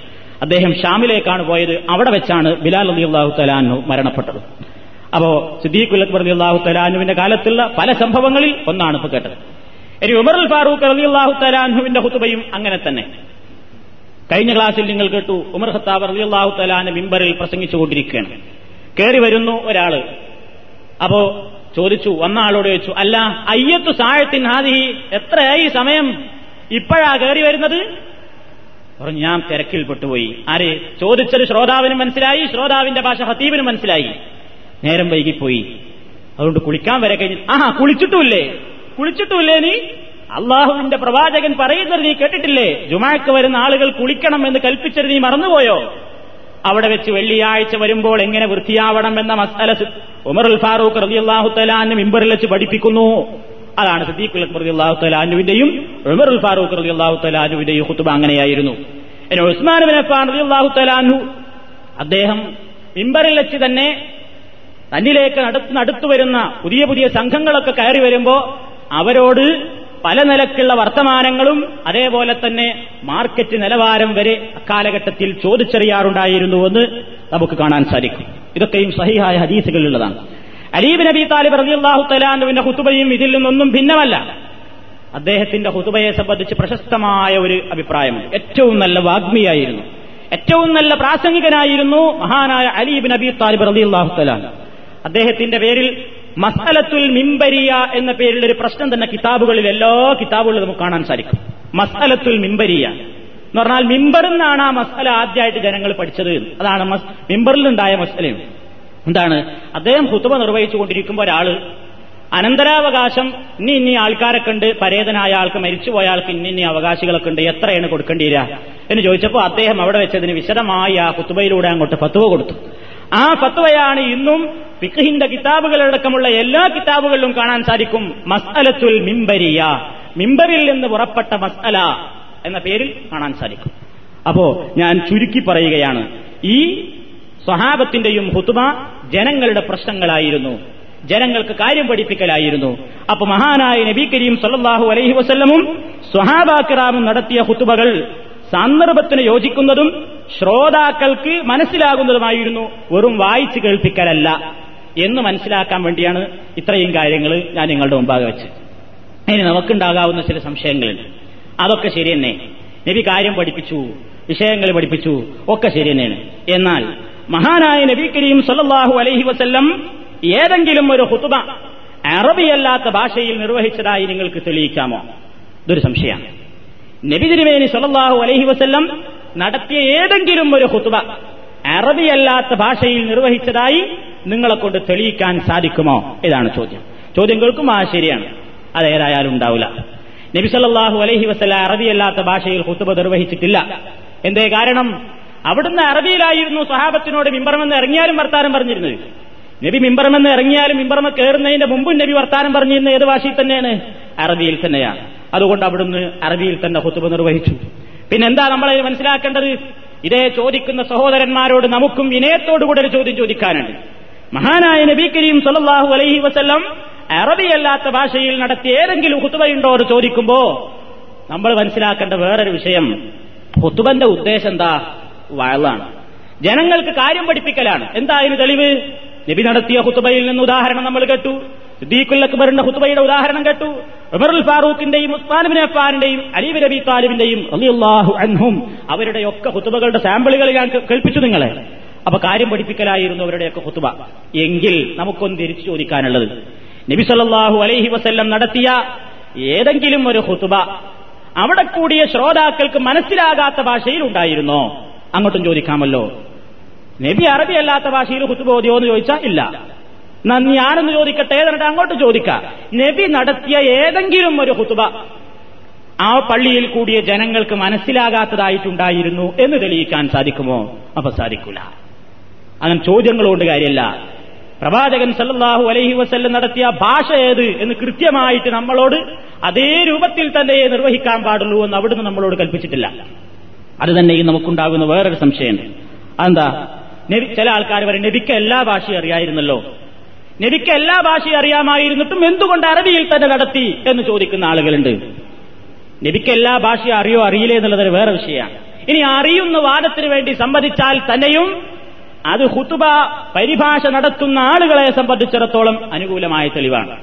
അദ്ദേഹം ഷാമിലേക്കാണ് പോയത് അവിടെ വെച്ചാണ് ബിലാൽ അലി അള്ളാഹു തലാനു മരണപ്പെട്ടത് അപ്പോ സിദ്ദീഖുൽ അക്ബർ അള്ളാഹു തലാനുവിന്റെ കാലത്തുള്ള പല സംഭവങ്ങളിൽ ഒന്നാണ് ഇപ്പൊ കേട്ടത് ഇനി ഉമറുൽ ഫാറൂഖ് അലി അള്ളാഹു തലാൻഹുവിന്റെ ഹുത്തുബയും അങ്ങനെ തന്നെ കഴിഞ്ഞ ക്ലാസ്സിൽ നിങ്ങൾ കേട്ടു ഉമർ ഹത്താബ് അലി അള്ളാഹു തലാന് മിമ്പറിൽ പ്രസംഗിച്ചുകൊണ്ടിരിക്കുകയാണ് കയറി വരുന്നു ഒരാള് അപ്പോ ചോദിച്ചു വന്ന ആളോട് ചോദിച്ചു അല്ല അയ്യത്തു സായത്തിൻ ഹാദി എത്രയായി സമയം ഇപ്പോഴാ കയറി വരുന്നത് പറഞ്ഞു ഞാൻ തിരക്കിൽ പെട്ടുപോയി ആര് ചോദിച്ചത് ശ്രോതാവിനും മനസ്സിലായി ശ്രോതാവിന്റെ ഭാഷ ഹത്തീബിനും മനസ്സിലായി നേരം വൈകിപ്പോയി അതുകൊണ്ട് കുളിക്കാൻ വരെ കഴിഞ്ഞു ആഹാ കുളിച്ചിട്ടുമില്ലേ കുളിച്ചിട്ടുമില്ലേ നീ അള്ളാഹുവിന്റെ പ്രവാചകൻ പറയുന്നത് നീ കേട്ടിട്ടില്ലേ ജുമാക്ക് വരുന്ന ആളുകൾ കുളിക്കണം എന്ന് കൽപ്പിച്ചത് നീ മറന്നുപോയോ അവിടെ വെച്ച് വെള്ളിയാഴ്ച വരുമ്പോൾ എങ്ങനെ വൃത്തിയാവണം എന്ന മസാല ഉമറുൽ ഫാറൂഖ് റബി അള്ളാഹു മിമ്പറിൽ വെച്ച് പഠിപ്പിക്കുന്നു അതാണ് സദീഖുൽ അക്ബർ അള്ളാഹു തലാനുവിന്റെയും ഉമറുൽ ഫാറൂഖ് റബി അള്ളാഹുത്തലാനുവിന്റെയും കുത്തുബ അങ്ങനെയായിരുന്നു എന്നെ ഉസ്മാൻ ബിനഫാൻ റബി അള്ളാഹുത്തലാനു അദ്ദേഹം മിമ്പറിൽ വെച്ച് തന്നെ തന്നിലേക്ക് അടുത്ത് അടുത്തു വരുന്ന പുതിയ പുതിയ സംഘങ്ങളൊക്കെ കയറി വരുമ്പോൾ അവരോട് പല നിലക്കുള്ള വർത്തമാനങ്ങളും അതേപോലെ തന്നെ മാർക്കറ്റ് നിലവാരം വരെ അക്കാലഘട്ടത്തിൽ ചോദിച്ചറിയാറുണ്ടായിരുന്നുവെന്ന് നമുക്ക് കാണാൻ സാധിക്കും ഇതൊക്കെയും സഹിഹായ ഹദീസുകളിലുള്ളതാണ് അലീബ് നബി താലിബ് റബിഅള്ളാഹു തലാനുവിന്റെ ഹുതുബയും ഇതിൽ നിന്നൊന്നും ഭിന്നമല്ല അദ്ദേഹത്തിന്റെ ഹുതുബയെ സംബന്ധിച്ച് പ്രശസ്തമായ ഒരു അഭിപ്രായമുണ്ട് ഏറ്റവും നല്ല വാഗ്മിയായിരുന്നു ഏറ്റവും നല്ല പ്രാസംഗികനായിരുന്നു മഹാനായ അലീബ് നബി താലിബ് റബിഅള്ളാഹു തലാൻ അദ്ദേഹത്തിന്റെ പേരിൽ മസലത്തുൽ മിംബരിയ എന്ന പേരിൽ ഒരു പ്രശ്നം തന്നെ കിതാബുകളിൽ എല്ലാ കിതാബുകളിലും നമുക്ക് കാണാൻ സാധിക്കും മസലത്തുൽ മിംബരിയ എന്ന് പറഞ്ഞാൽ മിമ്പറിന്നാണ് ആ മസല ആദ്യമായിട്ട് ജനങ്ങൾ പഠിച്ചത് അതാണ് മിമ്പറിൽ ഉണ്ടായ മസലയും എന്താണ് അദ്ദേഹം ഹുത്തുബ നിർവഹിച്ചുകൊണ്ടിരിക്കുമ്പോൾ ഒരാള് അനന്തരാവകാശം ഇനി ഇനി ആൾക്കാരൊക്കെ ഉണ്ട് പരേതനായ ആൾക്ക് മരിച്ചുപോയ ആൾക്ക് ഇനി ഇനി അവകാശികളൊക്കെ ഉണ്ട് എത്രയാണ് കൊടുക്കേണ്ടി വരിക എന്ന് ചോദിച്ചപ്പോൾ അദ്ദേഹം അവിടെ വെച്ചതിന് വിശദമായി ആ കുത്തുബയിലൂടെ അങ്ങോട്ട് ഫത്തുവ കൊടുത്തു ആ ഫത്വയാണ് ഇന്നും ഫിഖഹിന്റെ കിതാബുകളടക്കമുള്ള എല്ലാ കിതാബുകളിലും കാണാൻ സാധിക്കും മസ്അലത്തുൽ മിംബരിയ മിംബറിൽ നിന്ന് പുറപ്പെട്ട മസ്അല എന്ന പേരിൽ കാണാൻ സാധിക്കും അപ്പോ ഞാൻ ചുരുക്കി പറയുകയാണ് ഈ സ്വഹാബത്തിന്റെയും ഹുതുമ ജനങ്ങളുടെ പ്രശ്നങ്ങളായിരുന്നു ജനങ്ങൾക്ക് കാര്യം പഠിപ്പിക്കലായിരുന്നു അപ്പൊ മഹാനായ നബി കരീം സല്ലാഹു അലൈഹി വസ്ല്ലമും സ്വഹാബാക്കിറാമും നടത്തിയ ഹുത്തുബകൾ സന്ദർഭത്തിന് യോജിക്കുന്നതും ശ്രോതാക്കൾക്ക് മനസ്സിലാകുന്നതുമായിരുന്നു വെറും വായിച്ചു കേൾപ്പിക്കലല്ല എന്ന് മനസ്സിലാക്കാൻ വേണ്ടിയാണ് ഇത്രയും കാര്യങ്ങൾ ഞാൻ നിങ്ങളുടെ മുമ്പാകെ വെച്ച് ഇനി നമുക്കുണ്ടാകാവുന്ന ചില സംശയങ്ങളുണ്ട് അതൊക്കെ ശരി തന്നെ നബി കാര്യം പഠിപ്പിച്ചു വിഷയങ്ങൾ പഠിപ്പിച്ചു ഒക്കെ ശരി തന്നെയാണ് എന്നാൽ മഹാനായ നബി കരീം സല്ലാഹു അലൈഹി വസ്ല്ലം ഏതെങ്കിലും ഒരു ഹുത്തുബ അറബിയല്ലാത്ത ഭാഷയിൽ നിർവഹിച്ചതായി നിങ്ങൾക്ക് തെളിയിക്കാമോ ഇതൊരു സംശയമാണ് നബി തിരുമേനി സല്ലാഹു അലൈഹി വസ്ല്ലം നടത്തിയ ഏതെങ്കിലും ഒരു ഹുത്തുബ അറബിയല്ലാത്ത ഭാഷയിൽ നിർവഹിച്ചതായി നിങ്ങളെ കൊണ്ട് തെളിയിക്കാൻ സാധിക്കുമോ ഇതാണ് ചോദ്യം ചോദ്യം കേൾക്കും ആ ശരിയാണ് അതേതായാലും ഉണ്ടാവില്ല നബി സല്ലാഹു അലൈഹി വസ്ല്ല അറബിയല്ലാത്ത ഭാഷയിൽ ഹുത്തുബ നിർവഹിച്ചിട്ടില്ല എന്തേ കാരണം അവിടുന്ന് അറബിയിലായിരുന്നു സഹാബത്തിനോട് മിമ്പറമെന്ന് ഇറങ്ങിയാലും വർത്താനം പറഞ്ഞിരുന്നത് നബി മിമ്പറമെന്ന് ഇറങ്ങിയാലും മിമ്പറമ കയറുന്നതിന്റെ മുമ്പും നബി വർത്താനം പറഞ്ഞിരുന്ന ഏത് ഭാഷയിൽ തന്നെയാണ് അറബിയിൽ തന്നെയാണ് അതുകൊണ്ട് അവിടുന്ന് അറബിയിൽ തന്നെ ഹുത്തുബ നിർവഹിച്ചു പിന്നെ എന്താ നമ്മൾ മനസ്സിലാക്കേണ്ടത് ഇതേ ചോദിക്കുന്ന സഹോദരന്മാരോട് നമുക്കും വിനയത്തോടുകൂടെ ഒരു ചോദ്യം ചോദിക്കാനുണ്ട് മഹാനായ നബി കരീം സല്ലാഹു അലൈഹി വസ്ല്ലം അറബിയല്ലാത്ത ഭാഷയിൽ നടത്തിയ ഏതെങ്കിലും ഹുത്തുബയുണ്ടോ എന്ന് ചോദിക്കുമ്പോ നമ്മൾ മനസ്സിലാക്കേണ്ട വേറൊരു വിഷയം ഹുത്തുബന്റെ ഉദ്ദേശം എന്താ വഴലാണ് ജനങ്ങൾക്ക് കാര്യം പഠിപ്പിക്കലാണ് എന്താ അതിന് തെളിവ് നബി നടത്തിയ ഹുത്തുബയിൽ നിന്ന് ഉദാഹരണം നമ്മൾ കേട്ടു സിദ്ദീഖുൽ അക്ബറിന്റെ ഹുത്തുബയുടെ ഉദാഹരണം കേട്ടു ഉമറുൽ ഫാറൂഖിന്റെയും ഉസ്മാൻ അഫാനിന്റെയും അലീബ് നബി താലിബിന്റെയും അലിയുല്ലാഹു അൻഹും അവരുടെ ഒക്കെ ഹുത്തുബകളുടെ സാമ്പിളുകൾ ഞാൻ കേൾപ്പിച്ചു നിങ്ങളെ അപ്പൊ കാര്യം പഠിപ്പിക്കലായിരുന്നു അവരുടെയൊക്കെ ഹുത്തുബ എങ്കിൽ നമുക്കൊന്ന് തിരിച്ചു ചോദിക്കാനുള്ളത് നബി സല്ലാഹു അലൈഹി വസ്ല്ലം നടത്തിയ ഏതെങ്കിലും ഒരു ഹുത്തുബ അവിടെ കൂടിയ ശ്രോതാക്കൾക്ക് മനസ്സിലാകാത്ത ഭാഷയിൽ ഉണ്ടായിരുന്നോ അങ്ങോട്ടും ചോദിക്കാമല്ലോ നബി അറബി അല്ലാത്ത ഭാഷയിൽ ഹുത്തുബോധ്യോ ഓതിയോ എന്ന് ചോദിച്ചാൽ ഇല്ല നന്ദി ആണെന്ന് ചോദിക്കട്ടെ എന്നിട്ട് അങ്ങോട്ട് ചോദിക്കാം നബി നടത്തിയ ഏതെങ്കിലും ഒരു ഹുതുബ ആ പള്ളിയിൽ കൂടിയ ജനങ്ങൾക്ക് മനസ്സിലാകാത്തതായിട്ടുണ്ടായിരുന്നു എന്ന് തെളിയിക്കാൻ സാധിക്കുമോ അപ്പൊ സാധിക്കൂല അങ്ങനെ ചോദ്യങ്ങളുകൊണ്ട് കാര്യമല്ല പ്രവാചകൻ സല്ലാഹു അലൈഹി വസ്ല്ലം നടത്തിയ ഭാഷ ഏത് എന്ന് കൃത്യമായിട്ട് നമ്മളോട് അതേ രൂപത്തിൽ തന്നെ നിർവഹിക്കാൻ പാടുള്ളൂ എന്ന് അവിടുന്ന് നമ്മളോട് കൽപ്പിച്ചിട്ടില്ല അത് തന്നെ ഈ നമുക്കുണ്ടാകുന്ന വേറൊരു സംശയമുണ്ട് അതെന്താ ചില ആൾക്കാർ പറയും നബിക്ക് എല്ലാ ഭാഷയും അറിയായിരുന്നല്ലോ നബിക്ക് എല്ലാ ഭാഷയും അറിയാമായിരുന്നിട്ടും എന്തുകൊണ്ട് അറബിയിൽ തന്നെ നടത്തി എന്ന് ചോദിക്കുന്ന ആളുകളുണ്ട് നബിക്ക് എല്ലാ ഭാഷയും അറിയോ അറിയില്ലേ എന്നുള്ളത് വേറെ വിഷയമാണ് ഇനി അറിയുന്ന വാദത്തിന് വേണ്ടി സംബന്ധിച്ചാൽ തന്നെയും അത് ഹുതുബ പരിഭാഷ നടത്തുന്ന ആളുകളെ സംബന്ധിച്ചിടത്തോളം അനുകൂലമായ തെളിവാണ്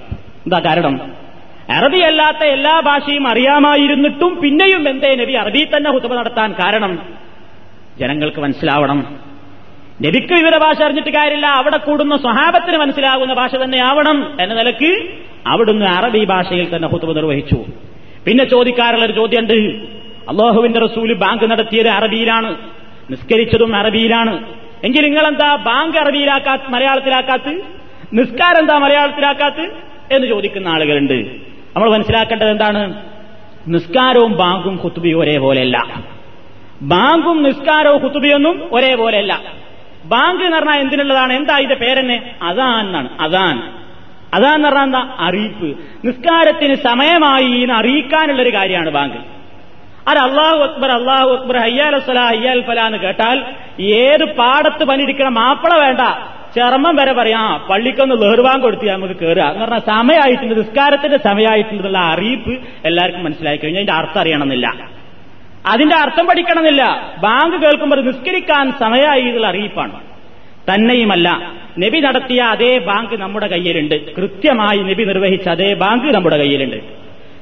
എന്താ കാരണം അറബി അല്ലാത്ത എല്ലാ ഭാഷയും അറിയാമായിരുന്നിട്ടും പിന്നെയും എന്തേ നബി അറബി തന്നെ ഹുതുബ നടത്താൻ കാരണം ജനങ്ങൾക്ക് മനസ്സിലാവണം നബിക്ക് വിവര ഭാഷ അറിഞ്ഞിട്ട് കാര്യമില്ല അവിടെ കൂടുന്ന സ്വഹാപത്തിന് മനസ്സിലാകുന്ന ഭാഷ തന്നെയാവണം എന്ന നിലക്ക് അവിടുന്ന് അറബി ഭാഷയിൽ തന്നെ ഹുത്തുബ നിർവഹിച്ചു പിന്നെ ചോദിക്കാറുള്ള ഒരു ചോദ്യമുണ്ട് അള്ളാഹുവിന്റെ റസൂല് ബാങ്ക് നടത്തിയത് അറബിയിലാണ് നിസ്കരിച്ചതും അറബിയിലാണ് എങ്കിൽ നിങ്ങളെന്താ ബാങ്ക് അറബിയിലാക്കാ മലയാളത്തിലാക്കാത്ത് നിസ്കാരം എന്താ മലയാളത്തിലാക്കാത്ത് എന്ന് ചോദിക്കുന്ന ആളുകളുണ്ട് നമ്മൾ മനസ്സിലാക്കേണ്ടത് എന്താണ് നിസ്കാരവും ബാങ്കും ഹുത്തുബിയും ഒരേപോലെയല്ല ബാങ്കും നിസ്കാരവും ഹുത്തുബിയൊന്നും ഒരേപോലെയല്ല ബാങ്ക് എന്ന് പറഞ്ഞാൽ എന്തിനുള്ളതാണ് എന്താ ഇതിന്റെ പേരെന്നെ അതാ എന്നാണ് അതാൻ അതാന്ന് പറഞ്ഞാൽ എന്താ അറിയിപ്പ് നിസ്കാരത്തിന് സമയമായി എന്ന് അറിയിക്കാനുള്ള ഒരു കാര്യമാണ് ബാങ്ക് അത് അള്ളാഹു അക്ബർ അള്ളാഹു അക്ബർ ഹയ്യാൽ അസ്വല ഹയ്യാൽ ഫല എന്ന് കേട്ടാൽ ഏത് പാടത്ത് പണിയിരിക്കണം മാപ്പിള വേണ്ട ചർമ്മം വരെ പറയാം പള്ളിക്കൊന്ന് ലേർവാൻ കൊടുത്ത് നമുക്ക് കയറുക എന്ന് പറഞ്ഞാൽ സമയമായിട്ടുണ്ട് നിസ്കാരത്തിന്റെ സമയമായിട്ടുണ്ടെന്നുള്ള അറിയിപ്പ് എല്ലാവർക്കും മനസ്സിലാക്കി കഴിഞ്ഞാൽ അതിന്റെ അർത്ഥം അറിയണമെന്നില്ല അതിന്റെ അർത്ഥം പഠിക്കണമെന്നില്ല ബാങ്ക് കേൾക്കുമ്പോൾ നിസ്കരിക്കാൻ സമയമായി എന്നുള്ള അറിയിപ്പാണ് തന്നെയുമല്ല നബി നടത്തിയ അതേ ബാങ്ക് നമ്മുടെ കയ്യിലുണ്ട് കൃത്യമായി നബി നിർവഹിച്ച അതേ ബാങ്ക് നമ്മുടെ കയ്യിലുണ്ട്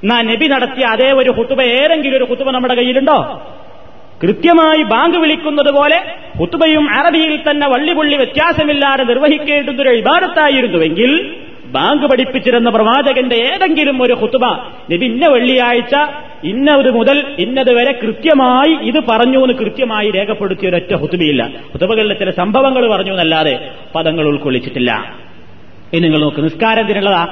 എന്നാ നബി നടത്തിയ അതേ ഒരു കുത്തുബ ഏതെങ്കിലും ഒരു കുത്തുബ നമ്മുടെ കയ്യിലുണ്ടോ കൃത്യമായി ബാങ്ക് വിളിക്കുന്നത് പോലെ കുത്തുബയും അറബിയിൽ തന്നെ വള്ളിപുള്ളി വ്യത്യാസമില്ലാതെ നിർവഹിക്കേണ്ടുന്നൊരു ഇബാദത്തായിരുന്നുവെങ്കിൽ ബാങ്ക് പഠിപ്പിച്ചിരുന്ന പ്രവാചകന്റെ ഏതെങ്കിലും ഒരു കുത്തുബ നബി ഇന്ന വെള്ളിയാഴ്ച ഇന്നത് മുതൽ ഇന്നത് വരെ കൃത്യമായി ഇത് പറഞ്ഞു എന്ന് കൃത്യമായി രേഖപ്പെടുത്തിയ ഒരൊറ്റ ഹുതുബിയില്ല ഹുതുബകളിലെ ചില സംഭവങ്ങൾ പറഞ്ഞു എന്നല്ലാതെ പദങ്ങൾ ഉൾക്കൊള്ളിച്ചിട്ടില്ല ഇനി നിങ്ങൾ നോക്ക് തിരുള്ളതാ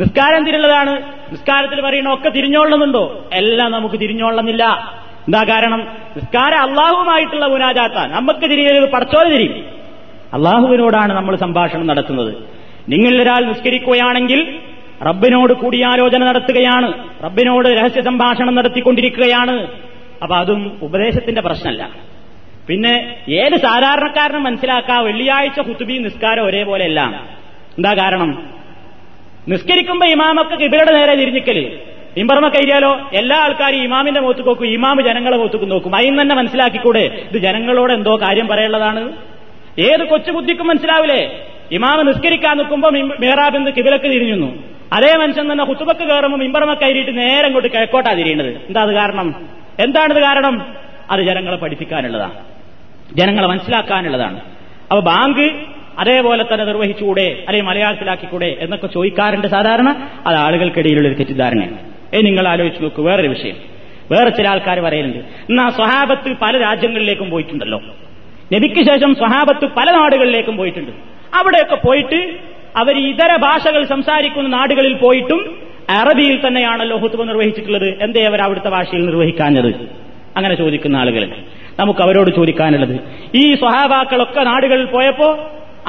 നിസ്കാരം തിരുള്ളതാണ് നിസ്കാരത്തിൽ പറയുന്ന ഒക്കെ തിരിഞ്ഞോളണമെന്നുണ്ടോ എല്ലാം നമുക്ക് തിരിഞ്ഞോളണമെന്നില്ല എന്താ കാരണം നിസ്കാരം അള്ളാഹുമായിട്ടുള്ള മുനാജാത്ത നമുക്ക് തിരികെ പടച്ചോല തിരിയും അള്ളാഹുവിനോടാണ് നമ്മൾ സംഭാഷണം നടത്തുന്നത് നിങ്ങളിലൊരാൾ നിസ്കരിക്കുകയാണെങ്കിൽ റബ്ബിനോട് കൂടിയാലോചന നടത്തുകയാണ് റബ്ബിനോട് രഹസ്യ സംഭാഷണം നടത്തിക്കൊണ്ടിരിക്കുകയാണ് അപ്പൊ അതും ഉപദേശത്തിന്റെ പ്രശ്നമല്ല പിന്നെ ഏത് സാധാരണക്കാരനും മനസ്സിലാക്കാ വെള്ളിയാഴ്ച കുത്തുബി നിസ്കാരം ഒരേപോലെയല്ല എന്താ കാരണം നിസ്കരിക്കുമ്പോ ഇമാമൊക്കെ ഇവരുടെ നേരെ തിരിഞ്ഞിക്കല് ഇമ്പർമ കൈരിയാലോ എല്ലാ ആൾക്കാരും ഇമാമിന്റെ മുഖത്ത് നോക്കും ഇമാമ് ജനങ്ങളെ മുഖത്ത് നോക്കും അതിന് തന്നെ മനസ്സിലാക്കിക്കൂടെ ഇത് ജനങ്ങളോട് എന്തോ കാര്യം പറയുള്ളതാണ് ഏത് കൊച്ചു ബുദ്ധിക്കും മനസ്സിലാവില്ലേ ഇമാമ നിസ്കരിക്കാൻ നിൽക്കുമ്പോൾ മെഹ്റാബിന്ന് കിബിലക്ക് തിരിഞ്ഞുന്നു അതേ മനുഷ്യൻ തന്നെ കുത്തുബക്ക് കയറുമ്പോൾ മിമ്പറമ കയറിയിട്ട് നേരെ ഇങ്ങോട്ട് കിഴക്കോട്ടാ തിരിയുന്നത് എന്താ അത് കാരണം എന്താണിത് കാരണം അത് ജനങ്ങളെ പഠിപ്പിക്കാനുള്ളതാണ് ജനങ്ങളെ മനസ്സിലാക്കാനുള്ളതാണ് അപ്പൊ ബാങ്ക് അതേപോലെ തന്നെ നിർവഹിച്ചുകൂടെ അല്ലെങ്കിൽ മലയാളത്തിലാക്കിക്കൂടെ എന്നൊക്കെ ചോദിക്കാറുണ്ട് സാധാരണ അത് ആളുകൾക്കിടയിലുള്ള ഒരു തെറ്റിദ്ധാരണ ഏ നിങ്ങൾ ആലോചിച്ച് നോക്കൂ വേറൊരു വിഷയം വേറെ ചില ആൾക്കാർ പറയുന്നുണ്ട് എന്നാ സ്വഹാബത്ത് പല രാജ്യങ്ങളിലേക്കും പോയിട്ടുണ്ടല്ലോ നബിക്ക് ശേഷം സ്വഹാബത്ത് പല നാടുകളിലേക്കും പോയിട്ടുണ്ട് അവിടെയൊക്കെ പോയിട്ട് അവർ ഇതര ഭാഷകൾ സംസാരിക്കുന്ന നാടുകളിൽ പോയിട്ടും അറബിയിൽ തന്നെയാണല്ലോ ഹുത്തുബ നിർവഹിച്ചിട്ടുള്ളത് എന്തേ അവർ അവിടുത്തെ ഭാഷയിൽ നിർവഹിക്കാഞ്ഞത് അങ്ങനെ ചോദിക്കുന്ന ആളുകളുണ്ട് നമുക്ക് അവരോട് ചോദിക്കാനുള്ളത് ഈ സ്വഹാബാക്കളൊക്കെ നാടുകളിൽ പോയപ്പോ